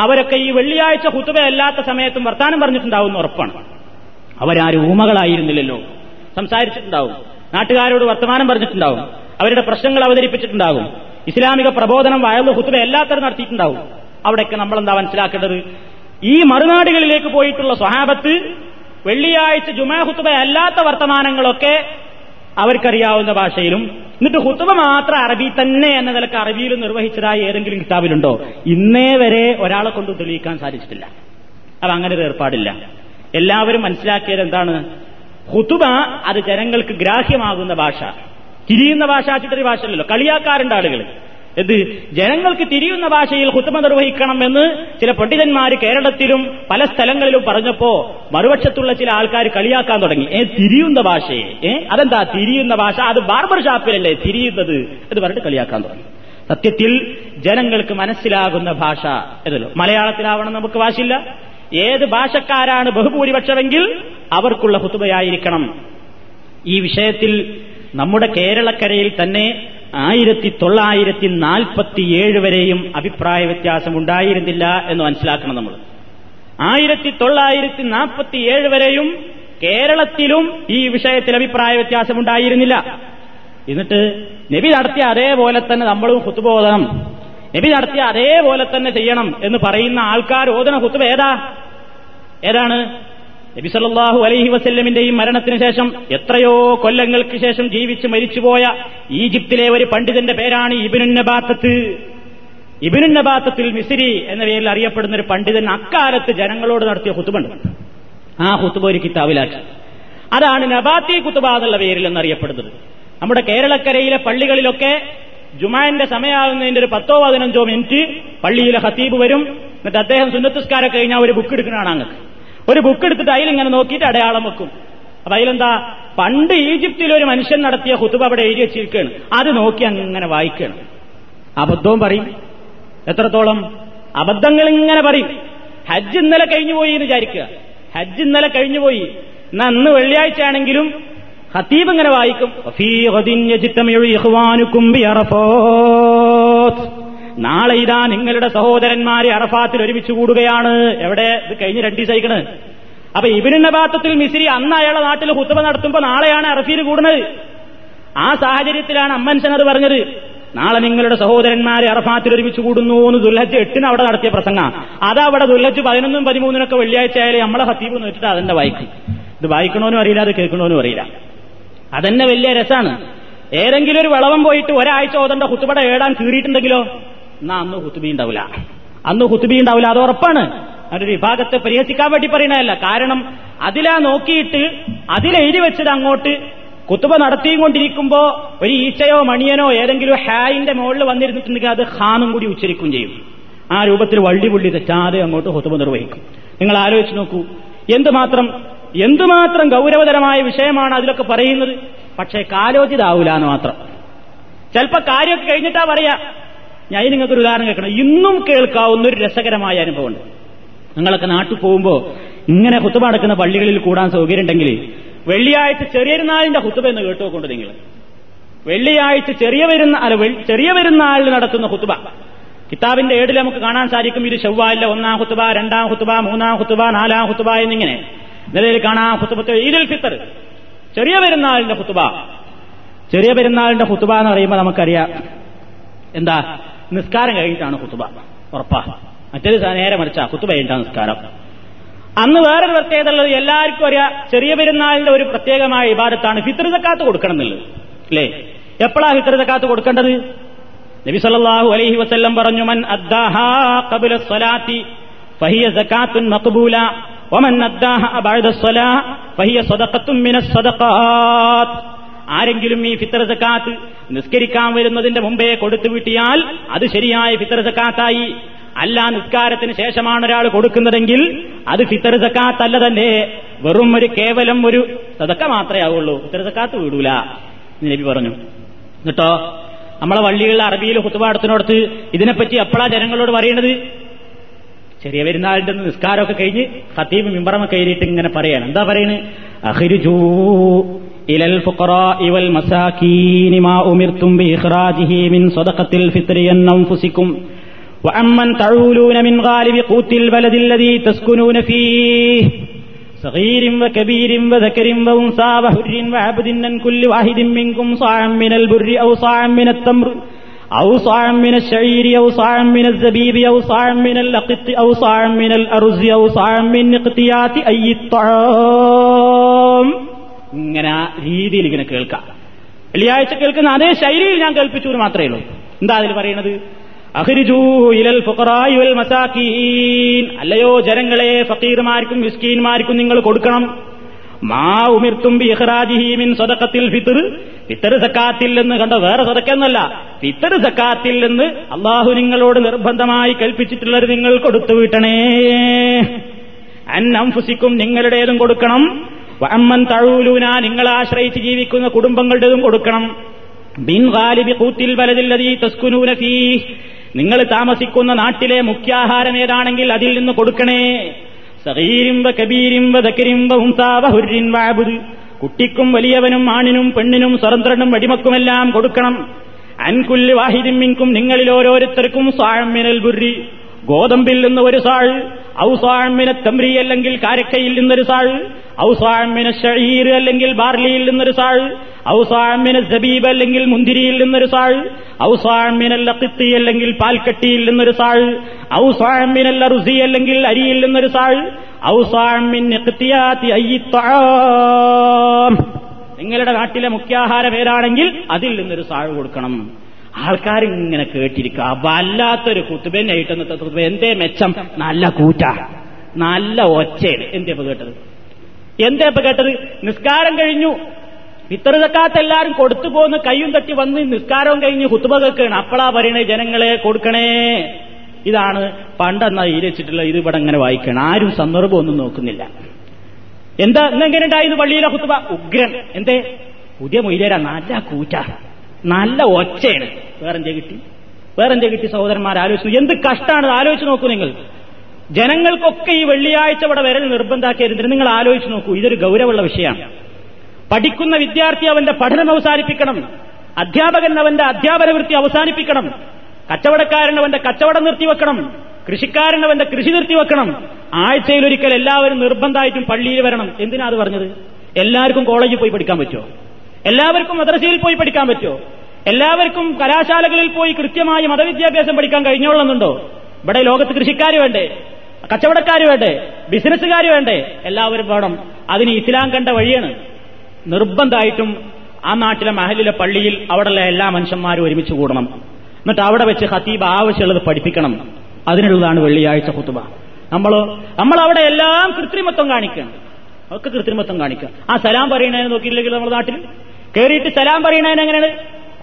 അവരൊക്കെ ഈ വെള്ളിയാഴ്ച ഹുത്തുബ അല്ലാത്ത സമയത്തും വർത്താനം പറഞ്ഞിട്ടുണ്ടാവും ഉറപ്പാണ് അവരാരും ഊമകളായിരുന്നില്ലല്ലോ സംസാരിച്ചിട്ടുണ്ടാവും നാട്ടുകാരോട് വർത്തമാനം പറഞ്ഞിട്ടുണ്ടാവും അവരുടെ പ്രശ്നങ്ങൾ അവതരിപ്പിച്ചിട്ടുണ്ടാകും ഇസ്ലാമിക പ്രബോധനം വയലു ഹുത്തുബ എല്ലാത്തരം നടത്തിയിട്ടുണ്ടാവും അവിടെയൊക്കെ നമ്മൾ എന്താ മനസ്സിലാക്കേണ്ടത് ഈ മറുനാടുകളിലേക്ക് പോയിട്ടുള്ള സ്വഹാബത്ത് വെള്ളിയാഴ്ച ജുമാ ഹുത്തുബ അല്ലാത്ത വർത്തമാനങ്ങളൊക്കെ അവർക്കറിയാവുന്ന ഭാഷയിലും എന്നിട്ട് ഹുത്തുബ മാത്രം അറബി തന്നെ എന്ന നിലക്ക് അറബിയിൽ നിർവഹിച്ചതായി ഏതെങ്കിലും കിതാബിലുണ്ടോ ഇന്നേ വരെ ഒരാളെ കൊണ്ട് തെളിയിക്കാൻ സാധിച്ചിട്ടില്ല അത് അങ്ങനെ ഒരു ഏർപ്പാടില്ല എല്ലാവരും മനസ്സിലാക്കിയത് എന്താണ് ഹുത്തുബ അത് ജനങ്ങൾക്ക് ഗ്രാഹ്യമാകുന്ന ഭാഷ തിരിയുന്ന ഭാഷ ചിത്രി ഭാഷയല്ലോ കളിയാക്കാറുണ്ട് ആളുകൾ എന്ത് ജനങ്ങൾക്ക് തിരിയുന്ന ഭാഷയിൽ കുത്തുമ നിർവഹിക്കണം എന്ന് ചില പണ്ഡിതന്മാർ കേരളത്തിലും പല സ്ഥലങ്ങളിലും പറഞ്ഞപ്പോ മറുപക്ഷത്തുള്ള ചില ആൾക്കാർ കളിയാക്കാൻ തുടങ്ങി ഏ തിരിയുന്ന ഭാഷയെ ഏ അതെന്താ തിരിയുന്ന ഭാഷ അത് ബാർബർ ഷാപ്പിലല്ലേ തിരിയുന്നത് എന്ന് പറഞ്ഞിട്ട് കളിയാക്കാൻ തുടങ്ങി സത്യത്തിൽ ജനങ്ങൾക്ക് മനസ്സിലാകുന്ന ഭാഷ എന്നല്ലോ മലയാളത്തിലാവണം നമുക്ക് ഭാഷയില്ല ഏത് ഭാഷക്കാരാണ് ബഹുഭൂരിപക്ഷമെങ്കിൽ അവർക്കുള്ള ഹുത്തുബയായിരിക്കണം ഈ വിഷയത്തിൽ നമ്മുടെ കേരളക്കരയിൽ തന്നെ ആയിരത്തി തൊള്ളായിരത്തി നാൽപ്പത്തിയേഴ് വരെയും അഭിപ്രായ വ്യത്യാസം ഉണ്ടായിരുന്നില്ല എന്ന് മനസ്സിലാക്കണം നമ്മൾ ആയിരത്തി തൊള്ളായിരത്തി നാൽപ്പത്തിയേഴ് വരെയും കേരളത്തിലും ഈ വിഷയത്തിൽ അഭിപ്രായ വ്യത്യാസം ഉണ്ടായിരുന്നില്ല എന്നിട്ട് നബി നടത്തിയ അതേപോലെ തന്നെ നമ്മളും കുത്തുബോധനം നബി നടത്തിയ അതേപോലെ തന്നെ ചെയ്യണം എന്ന് പറയുന്ന ആൾക്കാർ ഓതന കുത്തുബ ഏതാ ഏതാണ് നബിസല്ലാഹു അലൈഹി വസല്ലമിന്റെയും മരണത്തിന് ശേഷം എത്രയോ കൊല്ലങ്ങൾക്ക് ശേഷം ജീവിച്ച് മരിച്ചുപോയ ഈജിപ്തിലെ ഒരു പണ്ഡിതന്റെ പേരാണ് ഇബിനുന്നബാത്തത്ത് ഇബിനുന്നബാത്തത്തിൽ മിസിരി എന്ന പേരിൽ അറിയപ്പെടുന്ന ഒരു പണ്ഡിതൻ അക്കാലത്ത് ജനങ്ങളോട് നടത്തിയ കുത്തുബുണ്ട് ആ കുത്തുബ ഒരു കിതാബിലാക്കി അതാണ് നബാത്തി കുത്തുബ എന്നുള്ള പേരിൽ എന്നറിയപ്പെടുന്നത് നമ്മുടെ കേരളക്കരയിലെ പള്ളികളിലൊക്കെ ജുമാന്റെ സമയമാകുന്നതിന്റെ ഒരു പത്തോ പതിനഞ്ചോ മിനിറ്റ് പള്ളിയിലെ ഹത്തീബ് വരും എന്നിട്ട് അദ്ദേഹം സുന്നത്തിസ്കാരം കഴിഞ്ഞാൽ ഒരു ബുക്ക് എടുക്കണതാണ് അങ്ങക്ക് ഒരു ബുക്ക് എടുത്തിട്ട് അതിലിങ്ങനെ നോക്കിയിട്ട് അടയാളം വെക്കും അപ്പൊ അതിലെന്താ പണ്ട് ഈജിപ്തിൽ ഒരു മനുഷ്യൻ നടത്തിയ ഹുത്തുബ അവിടെ എഴുതി വെച്ചിരിക്കുകയാണ് അത് നോക്കി അങ്ങനെ വായിക്കണം അബദ്ധവും പറയും എത്രത്തോളം അബദ്ധങ്ങൾ ഇങ്ങനെ പറയും ഹജ്ജ് ഇന്നലെ കഴിഞ്ഞുപോയി എന്ന് വിചാരിക്കുക ഹജ്ജ് ഇന്നലെ കഴിഞ്ഞുപോയി എന്നാ അന്ന് വെള്ളിയാഴ്ച ആണെങ്കിലും ഹത്തീബ് ഇങ്ങനെ വായിക്കും നാളെ ഇതാ നിങ്ങളുടെ സഹോദരന്മാരെ അറഫാത്തിൽ ഒരുമിച്ച് കൂടുകയാണ് എവിടെ ഇത് കഴിഞ്ഞ് രണ്ടീ സൈക്കണ് അപ്പൊ ഇവരുടെ ഭാഗത്തിൽ മിശ്രി അന്ന് അയാളെ നാട്ടിൽ കുത്തുമ നടത്തുമ്പോൾ നാളെയാണ് അറഫീൽ കൂടുന്നത് ആ സാഹചര്യത്തിലാണ് അമ്മൻസൻ അത് പറഞ്ഞത് നാളെ നിങ്ങളുടെ സഹോദരന്മാരെ അറഫാത്തിൽ ഒരുമിച്ച് കൂടുന്നു എന്ന് ദുല്ലഹജ് എട്ടിന് അവിടെ നടത്തിയ പ്രസംഗ അതവിടെ ദുല്ലഹജ് പതിനൊന്നും പതിമൂന്നിനൊക്കെ വെള്ളിയാഴ്ച ആയാലും നമ്മളെ ഹത്തീബ് നോക്കിയിട്ട് അതെന്നെ വായിക്കും ഇത് വായിക്കണോന്നും അറിയില്ല അത് കേൾക്കണോന്നും അറിയില്ല അതെന്നെ വലിയ രസാണ് ഏതെങ്കിലും ഒരു വളവം പോയിട്ട് ഒരാഴ്ച ഓതണ്ട കുത്തുപട ഏടാൻ കീറിയിട്ടുണ്ടെങ്കിലോ എന്നാ അന്ന് ഹുത്തുബി ഉണ്ടാവില്ല അന്ന് ഹുത്തുബി ഉണ്ടാവില്ല അത് ഉറപ്പാണ് അവരുടെ വിഭാഗത്തെ പരിഹസിക്കാൻ വേണ്ടി പറയണതല്ല കാരണം അതിലാ നോക്കിയിട്ട് അതിലെഴുതി വെച്ചത് അങ്ങോട്ട് കുത്തുബ കൊണ്ടിരിക്കുമ്പോ ഒരു ഈച്ചയോ മണിയനോ ഏതെങ്കിലും ഹായിന്റെ മുകളിൽ വന്നിരുന്നിട്ടുണ്ടെങ്കിൽ അത് ഹാനും കൂടി ഉച്ചരിക്കുകയും ചെയ്യും ആ രൂപത്തിൽ വള്ളി പുള്ളി തെറ്റാതെ അങ്ങോട്ട് ഹുത്തുബ നിർവഹിക്കും നിങ്ങൾ ആലോചിച്ച് നോക്കൂ എന്തുമാത്രം എന്തുമാത്രം ഗൗരവതരമായ വിഷയമാണ് അതിലൊക്കെ പറയുന്നത് പക്ഷേ കാലോചിതാവൂല മാത്രം ചിലപ്പോ കാര്യമൊക്കെ കഴിഞ്ഞിട്ടാ പറയാ ഞാൻ നിങ്ങൾക്കൊരു ഒരു ഉദാഹരണം കേൾക്കണം ഇന്നും കേൾക്കാവുന്ന ഒരു രസകരമായ അനുഭവമുണ്ട് നിങ്ങളൊക്കെ നാട്ടിൽ പോകുമ്പോൾ ഇങ്ങനെ കുത്തുബ അടക്കുന്ന പള്ളികളിൽ കൂടാൻ സൗകര്യമുണ്ടെങ്കിൽ വെള്ളിയാഴ്ച നാളിന്റെ കുത്തുബ എന്ന് കേട്ടുകൊണ്ട് നിങ്ങൾ വെള്ളിയാഴ്ച ചെറിയ വരുന്ന അല്ല ചെറിയ പെരുന്നാളിൽ നടത്തുന്ന കുത്തുബ കിതാബിന്റെ ഏടിൽ നമുക്ക് കാണാൻ സാധിക്കും ഇത് ചൊവ്വാലിലെ ഒന്നാം കുത്തുബ രണ്ടാം കുത്തുബ മൂന്നാം കുത്തുബ നാലാം കുത്തുബ എന്നിങ്ങനെ നിലയിൽ കാണാം കുത്തുബത്ത് ഈദുൽ ഫിത്തർ ചെറിയ പെരുന്നാളിന്റെ കുത്തുബ ചെറിയ പെരുന്നാളിന്റെ കുത്തുബ എന്ന് പറയുമ്പോൾ നമുക്കറിയാം എന്താ നിസ്കാരം കഴിഞ്ഞിട്ടാണ് കുത്തുബ ഉറപ്പാ മറ്റൊരു നേരെ മറിച്ചാ കുത്തുബ കഴിഞ്ഞിട്ടാണ് നിസ്കാരം അന്ന് വേറൊരു പ്രത്യേകത ഉള്ളത് എല്ലാവർക്കും ഒരു ചെറിയ പെരുന്നാളിന്റെ ഒരു പ്രത്യേകമായ ഇബാദത്താണ് ഫിത്രിതക്കാത്ത് സക്കാത്ത് കൊടുക്കണം എന്നുള്ളത് അല്ലേ എപ്പോഴാ ഫിത്രിതക്കാത്ത് സക്കാത്ത് കൊടുക്കേണ്ടത് നബി സല്ലല്ലാഹു അലൈഹി വസല്ലം പറഞ്ഞു മൻ അദ്ദാഹാ ഖബല സ്വലാത്തി ഫഹിയ സ്വലാ ഫഹിയ സദഖത്തുൻ മിനസ് ആരെങ്കിലും ഈ ഫിത്തർ നിസ്കരിക്കാൻ വരുന്നതിന്റെ മുമ്പേ കൊടുത്തു വിട്ടിയാൽ അത് ശരിയായ ഫിത്തർ അല്ല നിസ്കാരത്തിന് ശേഷമാണ് ഒരാൾ കൊടുക്കുന്നതെങ്കിൽ അത് ഫിത്തർ അല്ല തന്നെ വെറും ഒരു കേവലം ഒരു തതക്ക മാത്രമേ ആവുള്ളൂ ഫിത്തർ വിടൂല വീടൂല നബി പറഞ്ഞു എന്നിട്ടോ നമ്മളെ വള്ളികളിൽ അറബിയിൽ ഹുത്തുപാടത്തിനോടത്ത് ഇതിനെപ്പറ്റി എപ്പോഴാ ജനങ്ങളോട് പറയണത് ചെറിയ പെരുന്നാളിന്റെ നിസ്കാരമൊക്കെ കഴിഞ്ഞ് ഖത്തീബ് മിമ്പറമൊക്കെ കയറിയിട്ട് ഇങ്ങനെ പറയാണ് എന്താ പറയുന്നത് അഹിരുജൂ إلى الفقراء والمساكين ما أمرتم بإخراجه من صدقة الفطر أنفسكم وأمن تعولون من غالب قوت البلد الذي تسكنون فيه صغير وكبير وذكر وأنثى وحر وعبد أن كل واحد منكم صاع من البر أو صاع من التمر أو صاع من الشعير أو صاع من الزبيب أو صاع من اللقط أو صاع من الأرز أو صاع من نقطيات أي الطعام ഇങ്ങനെ ആ രീതിയിൽ ഇങ്ങനെ കേൾക്കാം വെള്ളിയാഴ്ച കേൾക്കുന്ന അതേ ശൈലിയിൽ ഞാൻ കേൾപ്പിച്ചു എന്ന് മാത്രമേ ഉള്ളൂ എന്താ അതിൽ പറയണത് അല്ലയോ ജനങ്ങളെ ഫക്കീർമാർക്കും മിസ്കീൻമാർക്കും നിങ്ങൾ കൊടുക്കണം മാ ഉമിർത്തുംബി ഇഹ്റാജിഹീമിൻ സ്വതക്കത്തിൽ ഫിത്തർ ഫിത്തർ സക്കാത്തിൽ നിന്ന് കണ്ട വേറെ സ്വതക്കെന്നല്ല ഫിത്തർ സക്കാത്തിൽ നിന്ന് അള്ളാഹു നിങ്ങളോട് നിർബന്ധമായി കൽപ്പിച്ചിട്ടുള്ളത് നിങ്ങൾ കൊടുത്തു വിട്ടണേ ഫുസിക്കും നിങ്ങളുടേതും കൊടുക്കണം വഅമ്മൻ തഴൂലൂന നിങ്ങളെ ആശ്രയിച്ച് ജീവിക്കുന്ന കുടുംബങ്ങളുടേതും കൊടുക്കണം ബിൻ ഗാലിബി കൂത്തിൽ വലതില്ലതി തസ്കുനൂന ഫീ നിങ്ങൾ താമസിക്കുന്ന നാട്ടിലെ മുഖ്യാഹാരം ഏതാണെങ്കിൽ അതിൽ നിന്ന് കൊടുക്കണേ സഹീരിംബ കബീരിംബ ദക്കരിംബ ഹുംസാവ ഹുരിൻ വാബുദ് കുട്ടിക്കും വലിയവനും ആണിനും പെണ്ണിനും സ്വതന്ത്രനും അടിമക്കുമെല്ലാം കൊടുക്കണം അൻകുല് വാഹിദിമ്മിൻകും നിങ്ങളിൽ ഓരോരുത്തർക്കും മിനൽ ബുരി ഗോതമ്പിൽ നിന്ന് ഒരു സാൾ ഔസാമിനെ തമ്രി അല്ലെങ്കിൽ കാരക്കയിൽ നിന്നൊരു സാൾ ഔസാമിനെ ഷഹീർ അല്ലെങ്കിൽ ബാർലിയിൽ നിന്നൊരു സാൾ ഔസാമിനെ സബീബ് അല്ലെങ്കിൽ മുന്തിരിയിൽ നിന്നൊരു സാൾ ഔസാമിനൽ ലഖിത്തി അല്ലെങ്കിൽ പാൽക്കട്ടിയിൽ നിന്നൊരു സാൾ ഔസാമിനൽ റുസി അല്ലെങ്കിൽ അരിയിൽ നിന്നൊരു സാൾ ഔസാമിൻ നിങ്ങളുടെ നാട്ടിലെ മുഖ്യാഹാര പേരാണെങ്കിൽ അതിൽ നിന്നൊരു സാഴ് കൊടുക്കണം ആൾക്കാരിങ്ങനെ കേട്ടിരിക്കുക വല്ലാത്തൊരു കുത്തുബനായിട്ട് ഇന്നത്തെ കുത്തുബ എന്തേ മെച്ചം നല്ല കൂറ്റ നല്ല ഒച്ചയാണ് എന്തേ ഇപ്പൊ കേട്ടത് എന്തേ ഇപ്പൊ കേട്ടത് നിസ്കാരം കഴിഞ്ഞു ഇത്തറുതക്കാത്ത എല്ലാരും കൊടുത്തു പോന്ന് കയ്യും തട്ടി വന്ന് നിസ്കാരവും കഴിഞ്ഞ് കുത്തുബ കേൾക്കുകയാണ് അപ്പളാ പറയണേ ജനങ്ങളെ കൊടുക്കണേ ഇതാണ് പണ്ടെന്നാ ഈരച്ചിട്ടുള്ള ഇത് ഇവിടെ അങ്ങനെ വായിക്കണം ആരും സന്ദർഭം ഒന്നും നോക്കുന്നില്ല എന്താ ഇന്നെങ്ങനെ ഉണ്ടായിരുന്നു പള്ളിയിലെ കുത്തുബ ഉഗ്രൻ എന്തേ പുതിയ മൊയ്ലേരാ നല്ല കൂറ്റാണ് നല്ല ഒച്ചയാണ് വേറെന്തേ കിട്ടി വേറെന്തേ കിട്ടി സഹോദരന്മാർ ആലോചിച്ചു എന്ത് കഷ്ടാണ് ആലോചിച്ച് നോക്കൂ നിങ്ങൾ ജനങ്ങൾക്കൊക്കെ ഈ വെള്ളിയാഴ്ച ഇവിടെ വരൽ നിർബന്ധാക്കിയിരുന്നിട്ട് നിങ്ങൾ ആലോചിച്ച് നോക്കൂ ഇതൊരു ഗൗരവമുള്ള വിഷയമാണ് പഠിക്കുന്ന വിദ്യാർത്ഥി അവന്റെ പഠനം അവസാനിപ്പിക്കണം അധ്യാപകൻ അവന്റെ അധ്യാപന വൃത്തി അവസാനിപ്പിക്കണം കച്ചവടക്കാരൻ അവന്റെ കച്ചവടം നിർത്തിവെക്കണം കൃഷിക്കാരൻ അവന്റെ കൃഷി നിർത്തിവെക്കണം ആഴ്ചയിലൊരിക്കൽ എല്ലാവരും നിർബന്ധമായിട്ടും പള്ളിയിൽ വരണം എന്തിനാ അത് പറഞ്ഞത് എല്ലാവർക്കും കോളേജിൽ പോയി പഠിക്കാൻ പറ്റുമോ എല്ലാവർക്കും മദ്രസയിൽ പോയി പഠിക്കാൻ പറ്റുമോ എല്ലാവർക്കും കലാശാലകളിൽ പോയി കൃത്യമായി മതവിദ്യാഭ്യാസം പഠിക്കാൻ കഴിഞ്ഞോളുന്നുണ്ടോ ഇവിടെ ലോകത്ത് കൃഷിക്കാർ വേണ്ടേ കച്ചവടക്കാർ വേണ്ടേ ബിസിനസ്സുകാർ വേണ്ടേ എല്ലാവരും വേണം അതിന് ഇസ്ലാം കണ്ട വഴിയാണ് നിർബന്ധമായിട്ടും ആ നാട്ടിലെ മഹലിലെ പള്ളിയിൽ അവിടെയുള്ള എല്ലാ മനുഷ്യന്മാരും ഒരുമിച്ച് കൂടണം എന്നിട്ട് അവിടെ വെച്ച് ഹത്തീബ് ആവശ്യമുള്ളത് പഠിപ്പിക്കണം അതിനുള്ളതാണ് വെള്ളിയാഴ്ച കുത്തുബ നമ്മൾ നമ്മൾ അവിടെ എല്ലാം കൃത്രിമത്വം കാണിക്കണം ഒക്കെ കൃത്രിമത്വം കാണിക്കുക ആ സലാം പറയണേ നോക്കിയില്ലെങ്കിൽ നമ്മുടെ നാട്ടിൽ കയറിയിട്ട് സലാം പറയണേന് എങ്ങനെയാണ്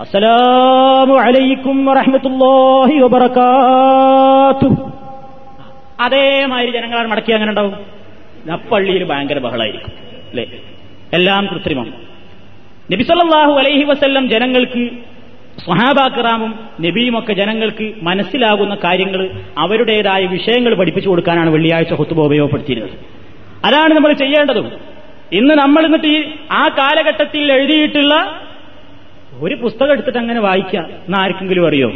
അസ്സലാമു അലൈക്കും വറഹമത്തുല്ലാഹി വബറക്കാത്തു അതേമാതിരി ജനങ്ങളാണ് മടക്കി അങ്ങനെ ഉണ്ടാവും നപ്പള്ളിയിൽ ഭയങ്കര ബഹളായിരിക്കും അല്ലെ എല്ലാം കൃത്രിമം നബിസല്ലാഹു അലൈഹി വസ്ല്ലം ജനങ്ങൾക്ക് സ്വഹാബാക്കറാമും നബിയുമൊക്കെ ജനങ്ങൾക്ക് മനസ്സിലാകുന്ന കാര്യങ്ങൾ അവരുടേതായ വിഷയങ്ങൾ പഠിപ്പിച്ചു കൊടുക്കാനാണ് വെള്ളിയാഴ്ച ഹുത്തുബ ഉപയോഗപ്പെടുത്തിയിരുന്നത് അതാണ് നമ്മൾ ചെയ്യേണ്ടതും ഇന്ന് നമ്മൾ എന്നിട്ട് ഈ ആ കാലഘട്ടത്തിൽ എഴുതിയിട്ടുള്ള ഒരു പുസ്തകം എടുത്തിട്ട് അങ്ങനെ വായിക്കുക എന്ന് ആർക്കെങ്കിലും അറിയോ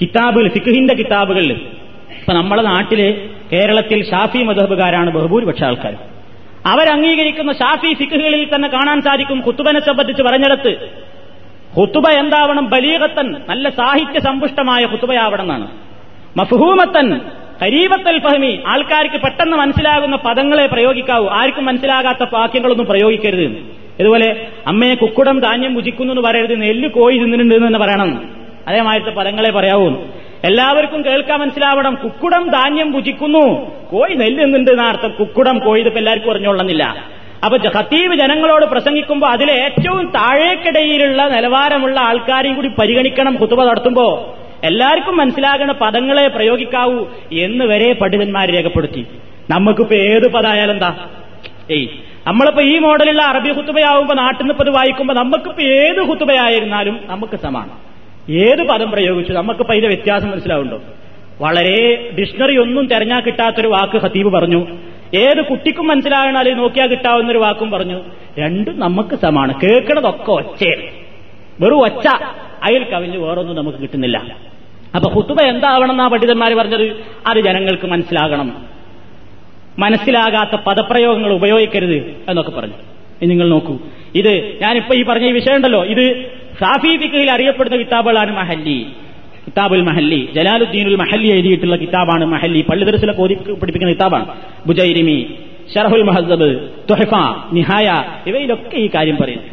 കിതാബുകൾ സിഖുഹിന്റെ കിതാബുകളിൽ ഇപ്പൊ നമ്മളെ നാട്ടില് കേരളത്തിൽ ഷാഫി മധബുകാരാണ് ബഹുഭൂരിപക്ഷ ആൾക്കാർ അവരംഗീകരിക്കുന്ന ഷാഫി ഫിഖുകളിൽ തന്നെ കാണാൻ സാധിക്കും കുത്തുബനെ സംബന്ധിച്ച് പറഞ്ഞെടുത്ത് ഹുത്തുബ എന്താവണം ബലീകത്തൻ നല്ല സാഹിത്യ സമ്പുഷ്ടമായ ഹുത്തുബയാവണം എന്നാണ് മഫ്ഹൂമത്തൻ കരീബത്തൽ ഫഹമി ആൾക്കാർക്ക് പെട്ടെന്ന് മനസ്സിലാകുന്ന പദങ്ങളെ പ്രയോഗിക്കാവൂ ആർക്കും മനസ്സിലാകാത്ത വാക്യങ്ങളൊന്നും പ്രയോഗിക്കരുത് ഇതുപോലെ അമ്മയെ കുക്കുടം ധാന്യം ഭുജിക്കുന്നു എന്ന് പറയരുത് നെല്ല് കോഴി തിന്നിട്ടുണ്ട് എന്ന് പറയണം അതേമാതിരി പദങ്ങളെ പറയാവൂ എല്ലാവർക്കും കേൾക്കാൻ മനസ്സിലാവണം കുക്കുടം ധാന്യം ഭുജിക്കുന്നു കോഴി നെല്ല് തിന്നുണ്ട് എന്നർത്ഥം കുക്കുടം കോഴി ഇതിപ്പോ എല്ലാവർക്കും പറഞ്ഞോളന്നില്ല അപ്പൊ ഹത്തീവ് ജനങ്ങളോട് പ്രസംഗിക്കുമ്പോൾ അതിലെ ഏറ്റവും താഴേക്കിടയിലുള്ള നിലവാരമുള്ള ആൾക്കാരെയും കൂടി പരിഗണിക്കണം കുത്തുവ നടത്തുമ്പോ എല്ലാവർക്കും മനസ്സിലാകുന്ന പദങ്ങളെ പ്രയോഗിക്കാവൂ എന്ന് വരെ പണ്ഡിതന്മാർ രേഖപ്പെടുത്തി നമുക്കിപ്പോ ഏത് പദമായാലും എന്താ ഏയ് നമ്മളിപ്പോ ഈ മോഡലുള്ള അറബി ഹുത്തുബയാവുമ്പോ നാട്ടിൽ നിന്ന് ഇത് വായിക്കുമ്പോ നമുക്കിപ്പോ ഏത് ഹുത്തുബയായിരുന്നാലും നമുക്ക് സമാനം ഏത് പദം പ്രയോഗിച്ചു നമുക്കിപ്പോ അതിന്റെ വ്യത്യാസം മനസ്സിലാവുണ്ടോ വളരെ ഡിക്ഷണറി ഒന്നും തെരഞ്ഞാൽ കിട്ടാത്തൊരു വാക്ക് ഹതീബ് പറഞ്ഞു ഏത് കുട്ടിക്കും മനസ്സിലാകണം അല്ലെങ്കിൽ നോക്കിയാൽ ഒരു വാക്കും പറഞ്ഞു രണ്ടും നമുക്ക് സമാണ് കേൾക്കണതൊക്കെ ഒച്ചയാണ് വെറും ഒച്ച അയൽ കവിഞ്ഞ് വേറൊന്നും നമുക്ക് കിട്ടുന്നില്ല അപ്പൊ കുത്തുബ എന്താവണം എന്നാ പണ്ഡിതന്മാർ പറഞ്ഞത് അത് ജനങ്ങൾക്ക് മനസ്സിലാകണം മനസ്സിലാകാത്ത പദപ്രയോഗങ്ങൾ ഉപയോഗിക്കരുത് എന്നൊക്കെ പറഞ്ഞു നിങ്ങൾ നോക്കൂ ഇത് ഞാനിപ്പോ ഈ പറഞ്ഞ ഈ ഉണ്ടല്ലോ ഇത് സാഫി ഫിഖിൽ അറിയപ്പെടുന്ന കിതാബുകളാണ് മഹല്ലി കിതാബുൽ മഹല്ലി ജലാലുദ്ദീനുൽ മഹല്ലി എഴുതിയിട്ടുള്ള കിതാബാണ് മഹല്ലി പള്ളിദർസിലൊക്കെ ഓതി പഠിപ്പിക്കുന്ന കിതാബാണ് ബുജൈരിമി ഷറഹുൽ മഹദബ് തൊഹഫ നിഹായ ഇവയിലൊക്കെ ഈ കാര്യം പറയുന്നു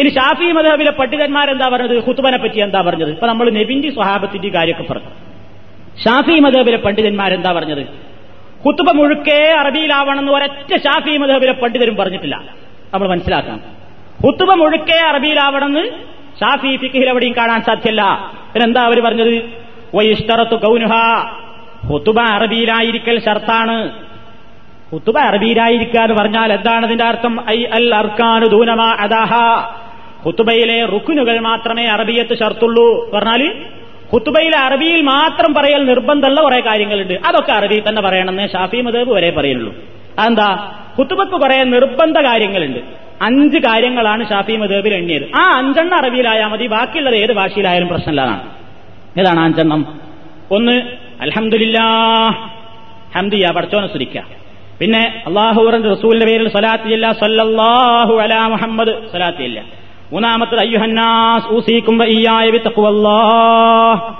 ഇനി ഷാഫി മതബിലെ പണ്ഡിതന്മാരെന്താ പറഞ്ഞത് ഹുത്തുബനെ പറ്റി എന്താ പറഞ്ഞത് ഇപ്പൊ നമ്മൾ നെബിന്റെ സ്വഹാബത്തിന്റെ കാര്യമൊക്കെ പറഞ്ഞു ഷാഫി മതബിലെ പണ്ഡിതന്മാരെന്താ പറഞ്ഞത് മുഴുക്കെ അറബിയിലാവണം എന്ന് ഒരൊറ്റ ഷാഫി മതബിലെ പണ്ഡിതരും പറഞ്ഞിട്ടില്ല നമ്മൾ മനസ്സിലാക്കണം മുഴുക്കെ അറബിയിലാവണം എന്ന് ഷാഫി ഫിഖിൽ എവിടെയും കാണാൻ സാധ്യല്ല പിന്നെന്താ അവർ പറഞ്ഞത് വൈഷ്തറത്തു കൗനുഹ കുത്തുബ അറബിയിലായിരിക്കൽ ഷർത്താണ് കുത്തുബ അറബിയിലായിരിക്കാന്ന് പറഞ്ഞാൽ എന്താണ് അതിന്റെ അർത്ഥം ഐ അൽ അർക്കാനു ദൂനമാ അദാഹ ഹുത്തുബയിലെ റുക്കുനുകൾ മാത്രമേ അറബിയത്ത് ചേർത്തുള്ളൂ പറഞ്ഞാൽ ഹുത്തുബയിലെ അറബിയിൽ മാത്രം പറയൽ നിർബന്ധമുള്ള കുറെ കാര്യങ്ങളുണ്ട് അതൊക്കെ അറബിയിൽ തന്നെ പറയണമെന്ന് ഷാഫി മദേബ് വരെ പറയുള്ളൂ അതെന്താ ഹുത്തുബക്ക് കുറെ നിർബന്ധ കാര്യങ്ങളുണ്ട് അഞ്ച് കാര്യങ്ങളാണ് ഷാഫി മദേബിൽ എണ്ണിയത് ആ അഞ്ചെണ്ണം അറബിയിലായാൽ മതി ബാക്കിയുള്ളത് ഏത് ഭാഷയിലായാലും പ്രശ്നമില്ലാതാണ് ഏതാണ് അഞ്ചെണ്ണം ഒന്ന് അലഹമില്ലാ ഹംദിയ പഠിച്ചോനെ സ്തുതിക്കുക പിന്നെ അള്ളാഹു റസൂലിന്റെ പേരിൽ സലാത്തിയില്ല സല്ലാഹു അലാ മുഹമ്മദ് സലാത്തിയില്ല മൂന്നാമത്തത് അയ്യുഹന്നാസ് ഊസിക്കും